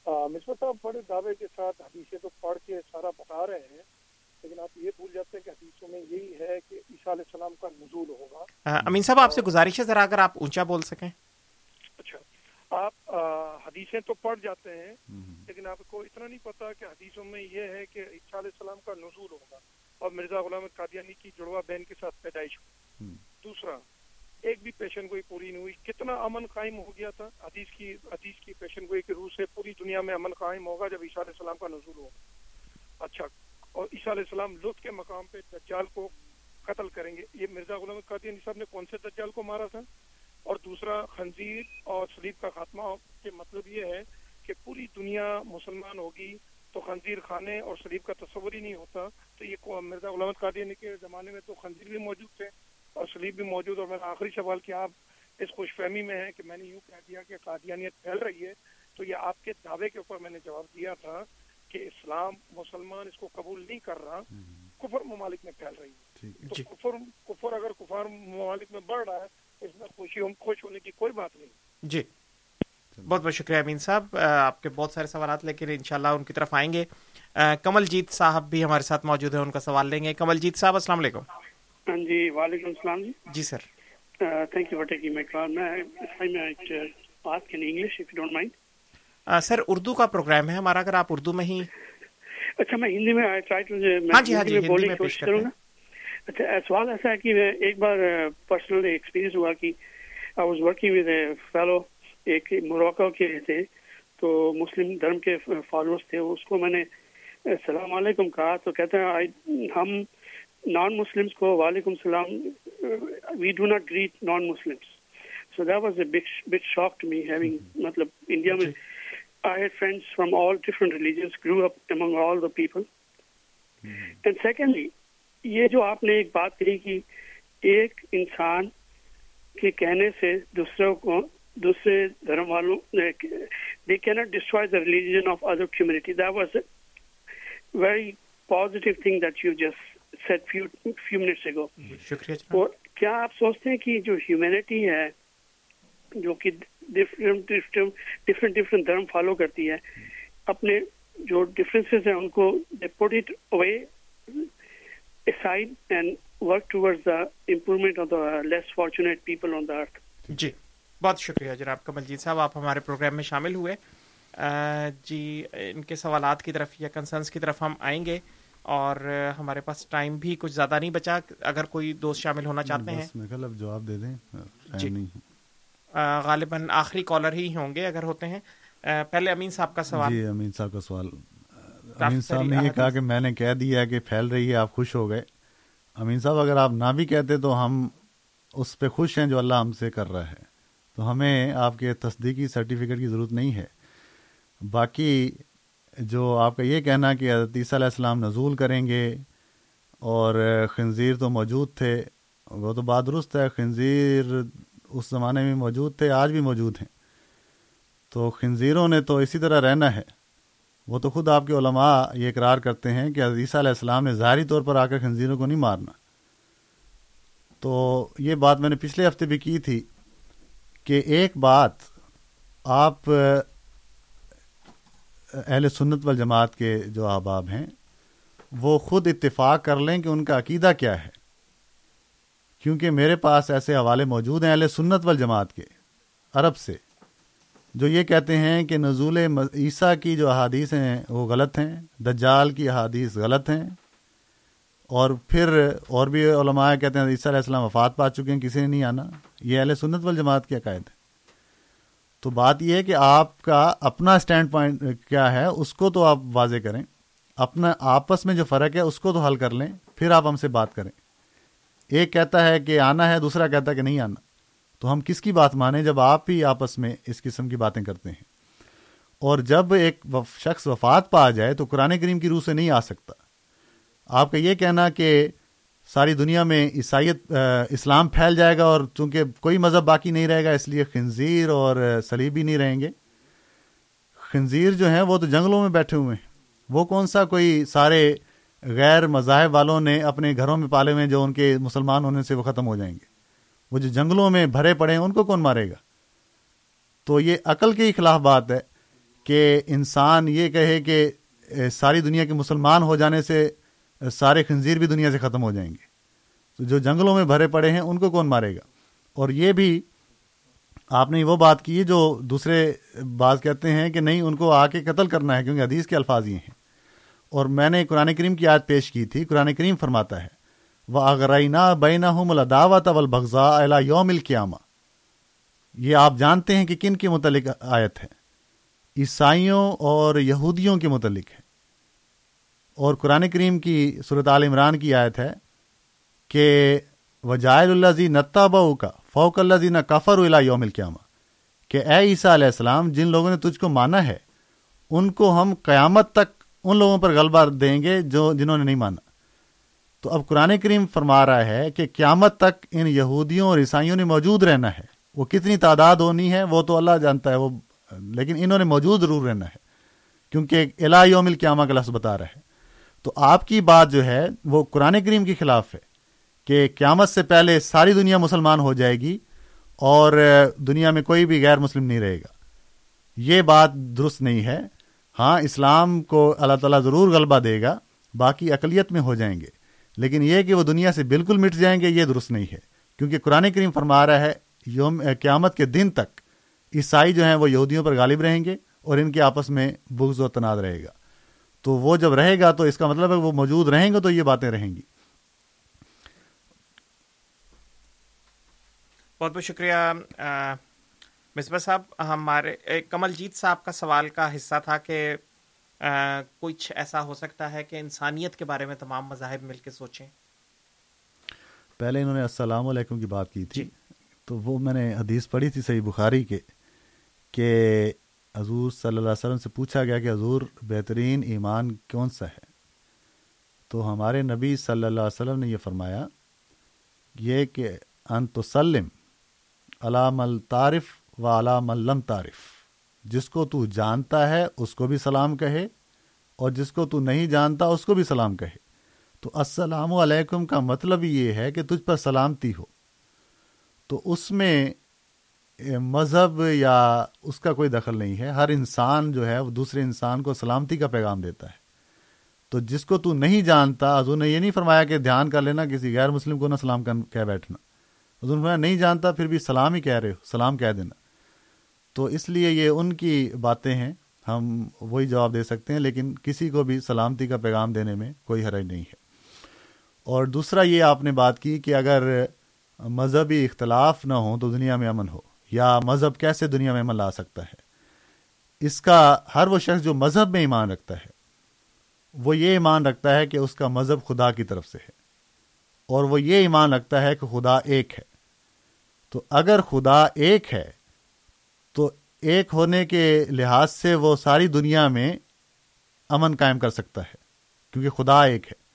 مصباح صاحب بڑے دعوے کے ساتھ حدیثیں تو پڑھ کے سارا بتا رہے ہیں لیکن آپ یہ بھول جاتے ہیں کہ حدیثوں میں یہی ہے کہ عیسیٰ علیہ السلام کا نزول ہوگا۔ امین صاحب آپ سے گزارش ہے ذرا اگر آپ اونچا بول سکیں۔ اچھا آپ حدیثیں تو پڑھ جاتے ہیں لیکن آپ کو اتنا نہیں پتا کہ حدیثوں میں یہ ہے کہ عیسیٰ علیہ السلام کا نزول ہوگا اور مرزا غلام قادیانی کی جڑوا بہن کے ساتھ پیدائش ہوئی دوسرا ایک بھی پیشن گوئی پوری نہیں ہوئی۔ کتنا امن قائم ہو گیا تھا۔ حدیث کی حدیث کی پیشن گوئی کے روح سے پوری دنیا میں امن قائم ہوگا جب عیسیٰ علیہ السلام کا نزول ہوگا اچھا اور عیسیٰ علیہ السلام لطف کے مقام پہ دجال کو قتل کریں گے۔ یہ مرزا غلام قادیانی صاحب نے کون سے دجال کو مارا تھا؟ اور دوسرا، خنزیر اور سلیب کا خاتمہ کے مطلب یہ ہے کہ پوری دنیا مسلمان ہوگی تو خنزیر خانے اور سلیب کا تصور ہی نہیں ہوتا۔ تو یہ مرزا غلام قادیانی کے زمانے میں تو خنزیر بھی موجود تھے۔ اور سلیب بھی موجود اور میرا آخری سوال کہ آپ اس خوش فہمی میں ہے کہ میں نے یوں کہہ دیا کہ قادیانیت پھیل رہی ہے تو یہ آپ کے دعوے کے اوپر میں نے جواب دیا تھا کہ اسلام مسلمان اس کو قبول نہیں کر رہا کفر ممالک میں پھیل رہی ہے۔ تو کفر کفر اگر کفار ممالک میں بڑھ رہا ہے اس میں خوشی خوش ہونے کی کوئی بات نہیں۔ جی۔ بہت بہت شکریہ امین صاحب۔ آپ کے بہت سارے سوالات لیکن انشاءاللہ ان کی طرف آئیں گے۔ کمل جیت صاحب بھی ہمارے ساتھ موجود ہیں ان کا سوال لیں گے۔ کمل جیت صاحب السلام علیکم۔ ہاں جی وعلیکم السلام جی۔ جی sir. Thank you for taking my call میں in English if you don't mind sir Urdu کا پروگرام ہے ہمارا اگر آپ اردو میں ہی۔ اچھا میں ہندی میں ہاں جی ہاں جی ہندی میں کوشش کروں گا۔ اچھا سوال ایسا ہے کہ ایک بار پرسنل ایکسپیرینس ہوا کہ I was working with a fellow ایک موراکو کے تھے۔ تو مسلم دھرم کے فالوورس تھے اس کو میں نے السلام علیکم کہا۔ تو کہتے ہیں ہم نان مسلمس کو وعلیکم السلام we do not greet non Muslims so that was a big shock to me having مطلب انڈیا میں I had friends from all different religions grew up among all the people and secondly یہ جو آپ نے ایک بات کہی کہ ایک انسان کے کہنے سے دوسروں کو دوسرے دھرم والوں دے کی not destroy the religion of other community that was a very positive thing that you just said few few minutes ago اور کیا آپ سوچتے ہیں کہ جو ہیومینٹی ہے جو کہ ڈفرنٹ ڈفرنٹ ڈفرنٹ دھرم فالو کرتی ہے اپنے جو ڈفرینسز ہیں ان کو put it away aside and work towards the improvement of the less fortunate people on the earth. جی بہت شکریہ جناب کمل جیت صاحب آپ ہمارے پروگرام میں شامل ہوئے۔ جی ان کے سوالات کی طرف یا کنسرنس کی طرف ہم آئیں گے۔ اور ہمارے پاس ٹائم بھی کچھ زیادہ نہیں بچا اگر کوئی دوست شامل ہونا چاہتے ہیں۔ جواب دے دیں جی۔ غالباً آخری کالر ہی ہوں گے اگر ہوتے ہیں۔ پہلے امین صاحب کا سوال۔ جی امین صاحب کا سوال۔ امین صاحب نے یہ کہا کہ میں نے کہہ دیا کہ پھیل رہی ہے آپ خوش ہو گئے۔ امین صاحب اگر آپ نہ بھی کہتے تو ہم اس پہ خوش ہیں جو اللہ ہم سے کر رہا ہے۔ تو ہمیں آپ کے تصدیقی سرٹیفکیٹ کی ضرورت نہیں ہے۔ باقی جو آپ کا یہ کہنا کہ حضرت عیسیٰ علیہ السلام نزول کریں گے اور خنزیر تو موجود تھے، وہ تو بات درست ہے، خنزیر اس زمانے میں موجود تھے، آج بھی موجود ہیں۔ تو خنزیروں نے تو اسی طرح رہنا ہے۔ وہ تو خود آپ کے علماء یہ اقرار کرتے ہیں کہ عزیثہ علیہ السلام نے ظاہری طور پر آ کر خنزیروں کو نہیں مارنا۔ تو یہ بات میں نے پچھلے ہفتے بھی کی تھی کہ ایک بات آپ اہل سنت والجماعت کے جو احباب ہیں، وہ خود اتفاق کر لیں کہ ان کا عقیدہ کیا ہے۔ کیونکہ میرے پاس ایسے حوالے موجود ہیں اہل سنت والجماعت کے، عرب سے، جو یہ کہتے ہیں کہ نزول عیسیٰ کی جو احادیث ہیں، وہ غلط ہیں، دجال کی احادیث غلط ہیں۔ اور پھر اور بھی علماء کہتے ہیں عیسیٰ علیہ السلام وفات پا چکے ہیں، کسی نے نہیں آنا۔ یہ اہل سنت والجماعت کی عقائد ہے تو بات یہ ہے کہ آپ کا اپنا اسٹینڈ پوائنٹ کیا ہے، اس کو تو آپ واضح کریں۔ اپنا آپس میں جو فرق ہے، اس کو تو حل کر لیں، پھر آپ ہم سے بات کریں۔ ایک کہتا ہے کہ آنا ہے، دوسرا کہتا ہے کہ نہیں آنا۔ تو ہم کس کی بات مانیں جب آپ ہی آپس میں اس قسم کی باتیں کرتے ہیں؟ اور جب ایک شخص وفات پا جائے تو قرآن کریم کی روح سے نہیں آ سکتا۔ آپ کا یہ کہنا کہ ساری دنیا میں عیسائیت اسلام پھیل جائے گا اور چونکہ کوئی مذہب باقی نہیں رہے گا، اس لیے خنزیر اور سلیبی نہیں رہیں گے۔ خنزیر جو ہیں وہ تو جنگلوں میں بیٹھے ہوئے ہیں۔ وہ کون سا کوئی سارے غیر مذاہب والوں نے اپنے گھروں میں پالے ہوئے جو ان کے مسلمان ہونے سے وہ ختم ہو جائیں گے؟ وہ جو جنگلوں میں بھرے پڑے ہیں، ان کو کون مارے گا؟ تو یہ عقل کے خلاف بات ہے کہ انسان یہ کہے کہ ساری دنیا کے مسلمان ہو جانے سے سارے خنزیر بھی دنیا سے ختم ہو جائیں گے۔ تو جو جنگلوں میں بھرے پڑے ہیں، ان کو کون مارے گا؟ اور یہ بھی آپ نے وہ بات کی جو دوسرے بات کہتے ہیں کہ نہیں، ان کو آ کے قتل کرنا ہے کیونکہ حدیث کے الفاظ یہ ہیں۔ اور میں نے قرآن کریم کی آج پیش کی تھی، قرآن کریم فرماتا ہے وہ اغرینہ بین الداوت بغذا اللہ یوم القیامہ یہ آپ جانتے ہیں کہ کن کے متعلق آیت ہے؟ عیسائیوں اور یہودیوں کے متعلق ہے۔ اور قرآن کریم کی صورت عال عمران کی آیت ہے کہ وجائل اللہ زی نتا بہو کا فوق اللہ زی نہ کفر اللہ یوم القیامہ کہ اے عیسیٰ علیہ السلام، جن لوگوں نے تجھ کو مانا ہے، ان کو ہم قیامت تک ان لوگوں پر غلبہ دیں گے جو جنہوں نے نہیں مانا۔ تو اب قرآن کریم فرما رہا ہے کہ قیامت تک ان یہودیوں اور عیسائیوں نے موجود رہنا ہے۔ وہ کتنی تعداد ہونی ہے، وہ تو اللہ جانتا ہے، وہ لیکن انہوں نے موجود ضرور رہنا ہے۔ کیونکہ الہ یوم القیامہ کا لفظ بتا رہا ہے۔ تو آپ کی بات جو ہے وہ قرآن کریم کے خلاف ہے کہ قیامت سے پہلے ساری دنیا مسلمان ہو جائے گی اور دنیا میں کوئی بھی غیر مسلم نہیں رہے گا۔ یہ بات درست نہیں ہے۔ ہاں اسلام کو اللہ تعالیٰ ضرور غلبہ دے گا، باقی اقلیت میں ہو جائیں گے۔ لیکن یہ کہ وہ دنیا سے بالکل مٹ جائیں گے، یہ درست نہیں ہے۔ کیونکہ قرآن کریم فرما رہا ہے، یوم، قیامت کے دن تک عیسائی جو ہیں وہ یہودیوں پر غالب رہیں گے اور ان کے آپس میں بغض و تناد رہے گا۔ تو وہ جب رہے گا تو اس کا مطلب ہے وہ موجود رہیں گے تو یہ باتیں رہیں گی۔ بہت بہت شکریہ مصباح صاحب ہمارے کمل جیت صاحب کا سوال کا حصہ تھا کہ کچھ ایسا ہو سکتا ہے کہ انسانیت کے بارے میں تمام مذاہب مل کے سوچیں؟ پہلے انہوں نے السلام علیکم کی بات کی تھی۔ تو وہ میں نے حدیث پڑھی تھی صحیح بخاری کے کہ حضور صلی اللہ علیہ وسلم سے پوچھا گیا کہ حضور بہترین ایمان کون سا ہے؟ تو ہمارے نبی صلی اللہ علیہ وسلم نے یہ فرمایا، یہ کہ انتسلم علام الطارف و علام الم تعارف جس کو تو جانتا ہے، اس کو بھی سلام کہے، اور جس کو تو نہیں جانتا، اس کو بھی سلام کہے۔ تو السلام علیکم کا مطلب یہ ہے کہ تجھ پر سلامتی ہو۔ تو اس میں مذہب یا اس کا کوئی دخل نہیں ہے۔ ہر انسان جو ہے وہ دوسرے انسان کو سلامتی کا پیغام دیتا ہے۔ تو جس کو تو نہیں جانتا، حضور نے یہ نہیں فرمایا کہ دھیان کر لینا، کسی غیر مسلم کو نہ سلام کہہ بیٹھنا۔ حضور نے فرمایا، نہیں جانتا، پھر بھی سلام ہی کہہ رہے ہو، سلام کہہ دینا۔ تو اس لیے یہ ان کی باتیں ہیں۔ ہم وہی جواب دے سکتے ہیں، لیکن کسی کو بھی سلامتی کا پیغام دینے میں کوئی حرج نہیں ہے۔ اور دوسرا یہ آپ نے بات کی کہ اگر مذہبی اختلاف نہ ہو تو دنیا میں امن ہو۔ یا مذہب کیسے دنیا میں امن لا سکتا ہے؟ اس کا ہر وہ شخص جو مذہب میں ایمان رکھتا ہے، وہ یہ ایمان رکھتا ہے کہ اس کا مذہب خدا کی طرف سے ہے۔ اور وہ یہ ایمان رکھتا ہے کہ خدا ایک ہے۔ تو اگر خدا ایک ہے، تو ایک ہونے کے لحاظ سے وہ ساری دنیا میں امن قائم کر سکتا ہے، کیونکہ خدا ایک ہے۔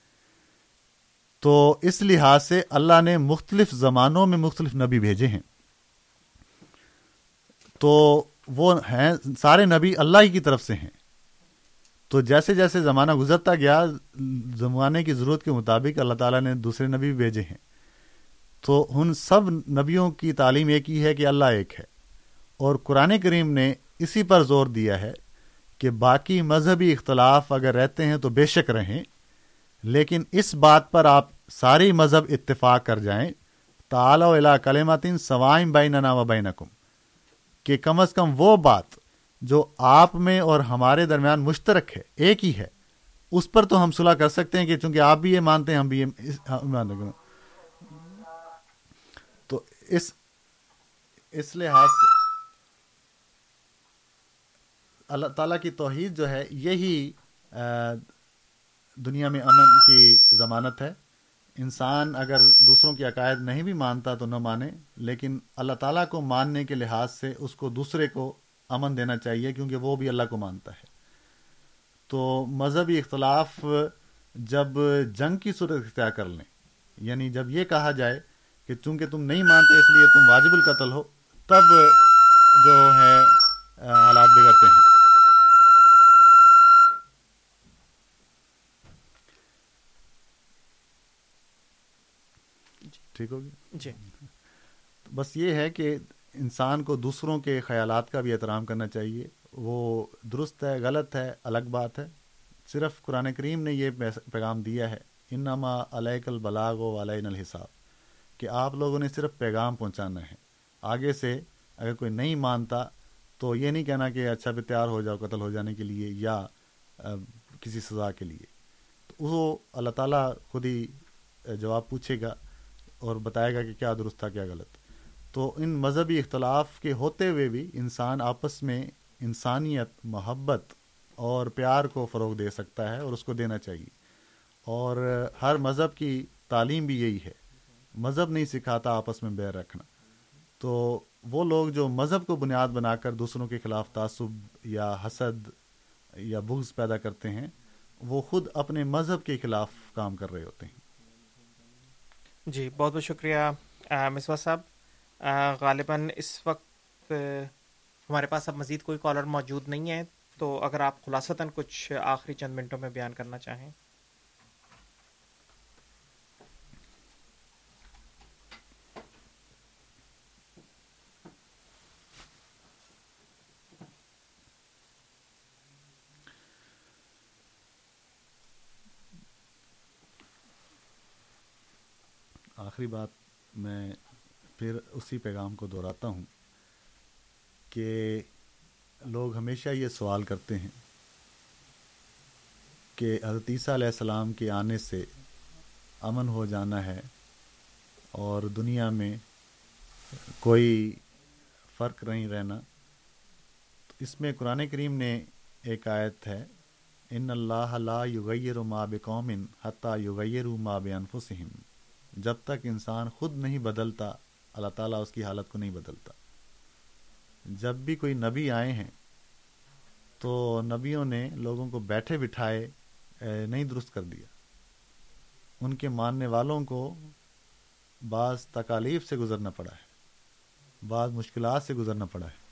تو اس لحاظ سے اللہ نے مختلف زمانوں میں مختلف نبی بھیجے ہیں۔ تو وہ ہیں، سارے نبی اللہ ہی کی طرف سے ہیں۔ تو جیسے جیسے زمانہ گزرتا گیا، زمانے کی ضرورت کے مطابق اللہ تعالیٰ نے دوسرے نبی بھی بھیجے ہیں۔ تو ان سب نبیوں کی تعلیم ایک ہی ہے کہ اللہ ایک ہے۔ اور قرآن کریم نے اسی پر زور دیا ہے کہ باقی مذہبی اختلاف اگر رہتے ہیں تو بے شک رہیں۔ لیکن اس بات پر آپ ساری مذہب اتفاق کر جائیں۔ تعالی کلماتین سوائم بین و بینکم۔ کہ کم از کم وہ بات جو آپ میں اور ہمارے درمیان مشترک ہے، ایک ہی ہے، اس پر تو ہم صلاح کر سکتے ہیں کہ چونکہ آپ بھی یہ مانتے ہیں، ہم بھی یہ ہاں، مانتے ہیں تو اس اس لحاظ سے اللہ تعالیٰ کی توحید جو ہے، یہی دنیا میں امن کی ضمانت ہے۔ انسان اگر دوسروں کی عقائد نہیں بھی مانتا تو نہ مانے، لیکن اللہ تعالیٰ کو ماننے کے لحاظ سے اس کو دوسرے کو امن دینا چاہیے کیونکہ وہ بھی اللہ کو مانتا ہے۔ تو مذہبی اختلاف جب جنگ کی صورت اختیار کر لیں یعنی جب یہ کہا جائے کہ چونکہ تم نہیں مانتے اس لیے تم واجب القتل ہو، تب جو ہے حالات بگڑتے ہیں۔ ٹھیک ہوگی؟ جی۔ بس یہ ہے کہ انسان کو دوسروں کے خیالات کا بھی احترام کرنا چاہیے۔ وہ درست ہے غلط ہے الگ بات ہے۔ صرف قرآن کریم نے یہ پیغام دیا ہے انما علیہ البلاغ و علیہ الحساب کہ آپ لوگوں نے صرف پیغام پہنچانا ہے۔ آگے سے اگر کوئی نہیں مانتا تو یہ نہیں کہنا کہ اچھا بھی تیار ہو جاؤ قتل ہو جانے کے لیے یا کسی سزا کے لیے۔ تو وہ اللہ تعالیٰ خود ہی جواب پوچھے گا۔ اور بتائے گا کہ کیا درست تھا، کیا غلط۔ تو ان مذہبی اختلاف کے ہوتے ہوئے بھی انسان آپس میں انسانیت، محبت اور پیار کو فروغ دے سکتا ہے اور اس کو دینا چاہیے۔ اور ہر مذہب کی تعلیم بھی یہی ہے۔ مذہب نہیں سکھاتا آپس میں بیر رکھنا۔ تو وہ لوگ جو مذہب کو بنیاد بنا کر دوسروں کے خلاف تعصب یا حسد یا بغض پیدا کرتے ہیں، وہ خود اپنے مذہب کے خلاف کام کر رہے ہوتے ہیں۔ جی بہت بہت شکریہ مسوا صاحب۔ غالباً اس وقت ہمارے پاس اب مزید کوئی کالر موجود نہیں ہے، تو اگر آپ خلاصتاً کچھ آخری چند منٹوں میں بیان کرنا چاہیں۔ آخری بات میں پھر اسی پیغام کو دہراتا ہوں کہ لوگ ہمیشہ یہ سوال کرتے ہیں کہ حضرت عیسیٰ علیہ السلام کے آنے سے امن ہو جانا ہے اور دنیا میں کوئی فرق نہیں رہنا۔ تو اس میں قرآن کریم نے ایک آیت ہے، ان اللہ لا یغیر ما بقوم حتیٰ یغیر ما بانفسہم جب تک انسان خود نہیں بدلتا، اللہ تعالیٰ اس کی حالت کو نہیں بدلتا۔ جب بھی کوئی نبی آئے ہیں، تو نبیوں نے لوگوں کو بیٹھے بٹھائے نہیں درست کر دیا۔ ان کے ماننے والوں کو بعض تکالیف سے گزرنا پڑا ہے، بعض مشکلات سے گزرنا پڑا ہے۔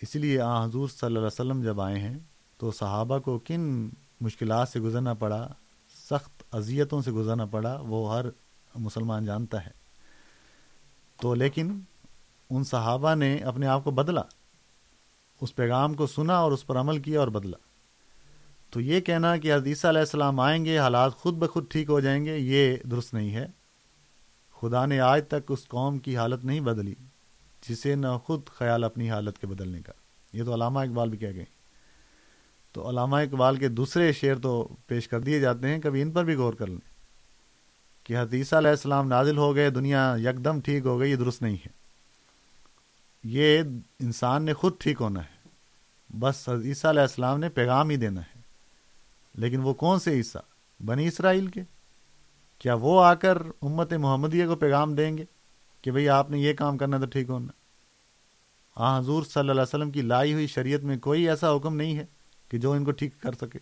اسی لیے آ، حضور صلی اللہ علیہ وسلم جب آئے ہیں، تو صحابہ کو کن مشکلات سے گزرنا پڑا؟ سخت اذیتوں سے گزرنا پڑا، وہ ہر مسلمان جانتا ہے۔ تو لیکن ان صحابہ نے اپنے آپ کو بدلا، اس پیغام کو سنا اور اس پر عمل کیا اور بدلا۔ تو یہ کہنا کہ حدیثہ علیہ السلام آئیں گے، حالات خود بخود ٹھیک ہو جائیں گے، یہ درست نہیں ہے۔ خدا نے آج تک اس قوم کی حالت نہیں بدلی، جسے نہ خود خیال اپنی حالت کے بدلنے کا۔ یہ تو علامہ اقبال بھی کہہ گئے۔ تو علامہ اقبال کے دوسرے شعر تو پیش کر دیے جاتے ہیں، کبھی ان پر بھی غور کر لیں۔ کہ حدیثہ علیہ السلام نازل ہو گئے، دنیا یکدم ٹھیک ہو گئی، یہ درست نہیں ہے۔ یہ انسان نے خود ٹھیک ہونا ہے۔ بس عیسیٰ علیہ السلام نے پیغام ہی دینا ہے۔ لیکن وہ کون سے عیسیٰ؟ بنی اسرائیل کے؟ کیا وہ آ کر امت محمدیہ کو پیغام دیں گے کہ بھئی آپ نے یہ کام کرنا تو ٹھیک ہونا؟ ہاں حضور صلی اللہ علیہ وسلم کی لائی ہوئی شریعت میں کوئی ایسا حکم نہیں ہے۔ کہ جو ان کو ٹھیک کر سکے۔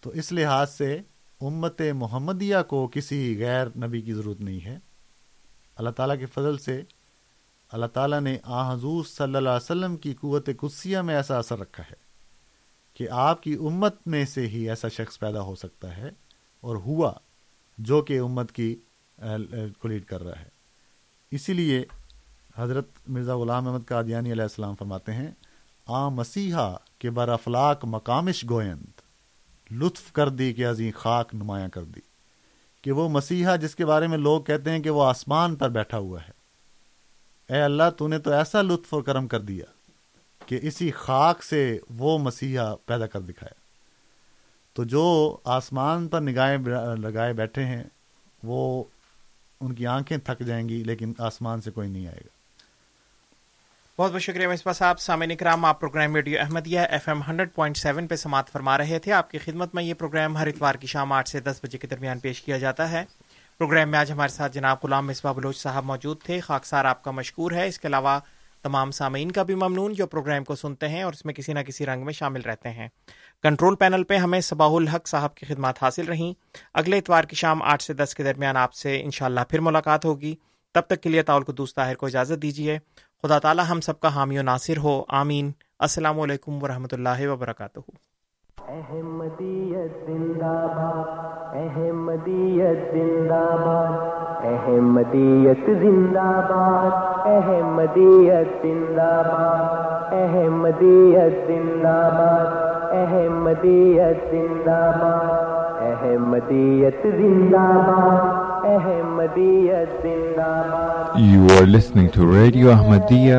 تو اس لحاظ سے امت محمدیہ کو کسی غیر نبی کی ضرورت نہیں ہے۔ اللہ تعالیٰ کے فضل سے اللہ تعالیٰ نے آ حضور صلی اللہ علیہ وسلم کی قوت قدسیہ میں ایسا اثر رکھا ہے کہ آپ کی امت میں سے ہی ایسا شخص پیدا ہو سکتا ہے اور ہوا جو کہ امت کی کو لیڈ کر رہا ہے۔ اسی لیے حضرت مرزا غلام احمد قادیانی علیہ السلام فرماتے ہیں، آ مسیحا کے بر افلاق مقامش گوئند۔ لطف کر دی کہ عظیم خاک نمایاں کر دی۔ کہ وہ مسیحا جس کے بارے میں لوگ کہتے ہیں کہ وہ آسمان پر بیٹھا ہوا ہے۔ اے اللہ، تو نے تو ایسا لطف و کرم کر دیا کہ اسی خاک سے وہ مسیحا پیدا کر دکھایا۔ تو جو آسمان پر نگاہیں لگائے بیٹھے ہیں، وہ ان کی آنکھیں تھک جائیں گی، لیکن آسمان سے کوئی نہیں آئے گا۔ بہت بہت شکریہ مصباح صاحب۔ سامعین کرام آپ programme radio Ahmadiyya F M hundred point seven پہ سماعت فرما رہے تھے۔ آپ کی خدمت میں یہ پروگرام ہر اتوار کی شام آٹھ سے دس بجے کے درمیان پیش کیا جاتا ہے۔ پروگرام میں آج ہمارے ساتھ جناب غلام مصباح بلوچ صاحب موجود تھے۔ خاکسار آپ کا مشکور ہے۔ اس کے علاوہ تمام سامعین کا بھی ممنون جو پروگرام کو سنتے ہیں اور اس میں کسی نہ کسی رنگ میں شامل رہتے ہیں۔ کنٹرول پینل پہ ہمیں صباح الحق صاحب کی خدمات حاصل رہیں۔ اگلے اتوار کی شام آٹھ سے دس کے درمیان آپ سے انشاءاللہ پھر ملاقات ہوگی۔ تب تک کے لیے طاول کو دوست طاہر کو اجازت دیجیے۔ خدا تعالی ہم سب کا حامی و ناصر ہو۔ آمین۔ السلام علیکم ورحمۃ اللہ وبرکاتہ۔ احمدیت زندہ باد احمدیت زندہ باد احمدیت زندہ باد احمدیت زندہ باد احمدیت زندہ باد احمدیت زندہ باد احمدیت زندہ باد احمدیت زندہ باد۔ You are listening to radio Ahmadiyya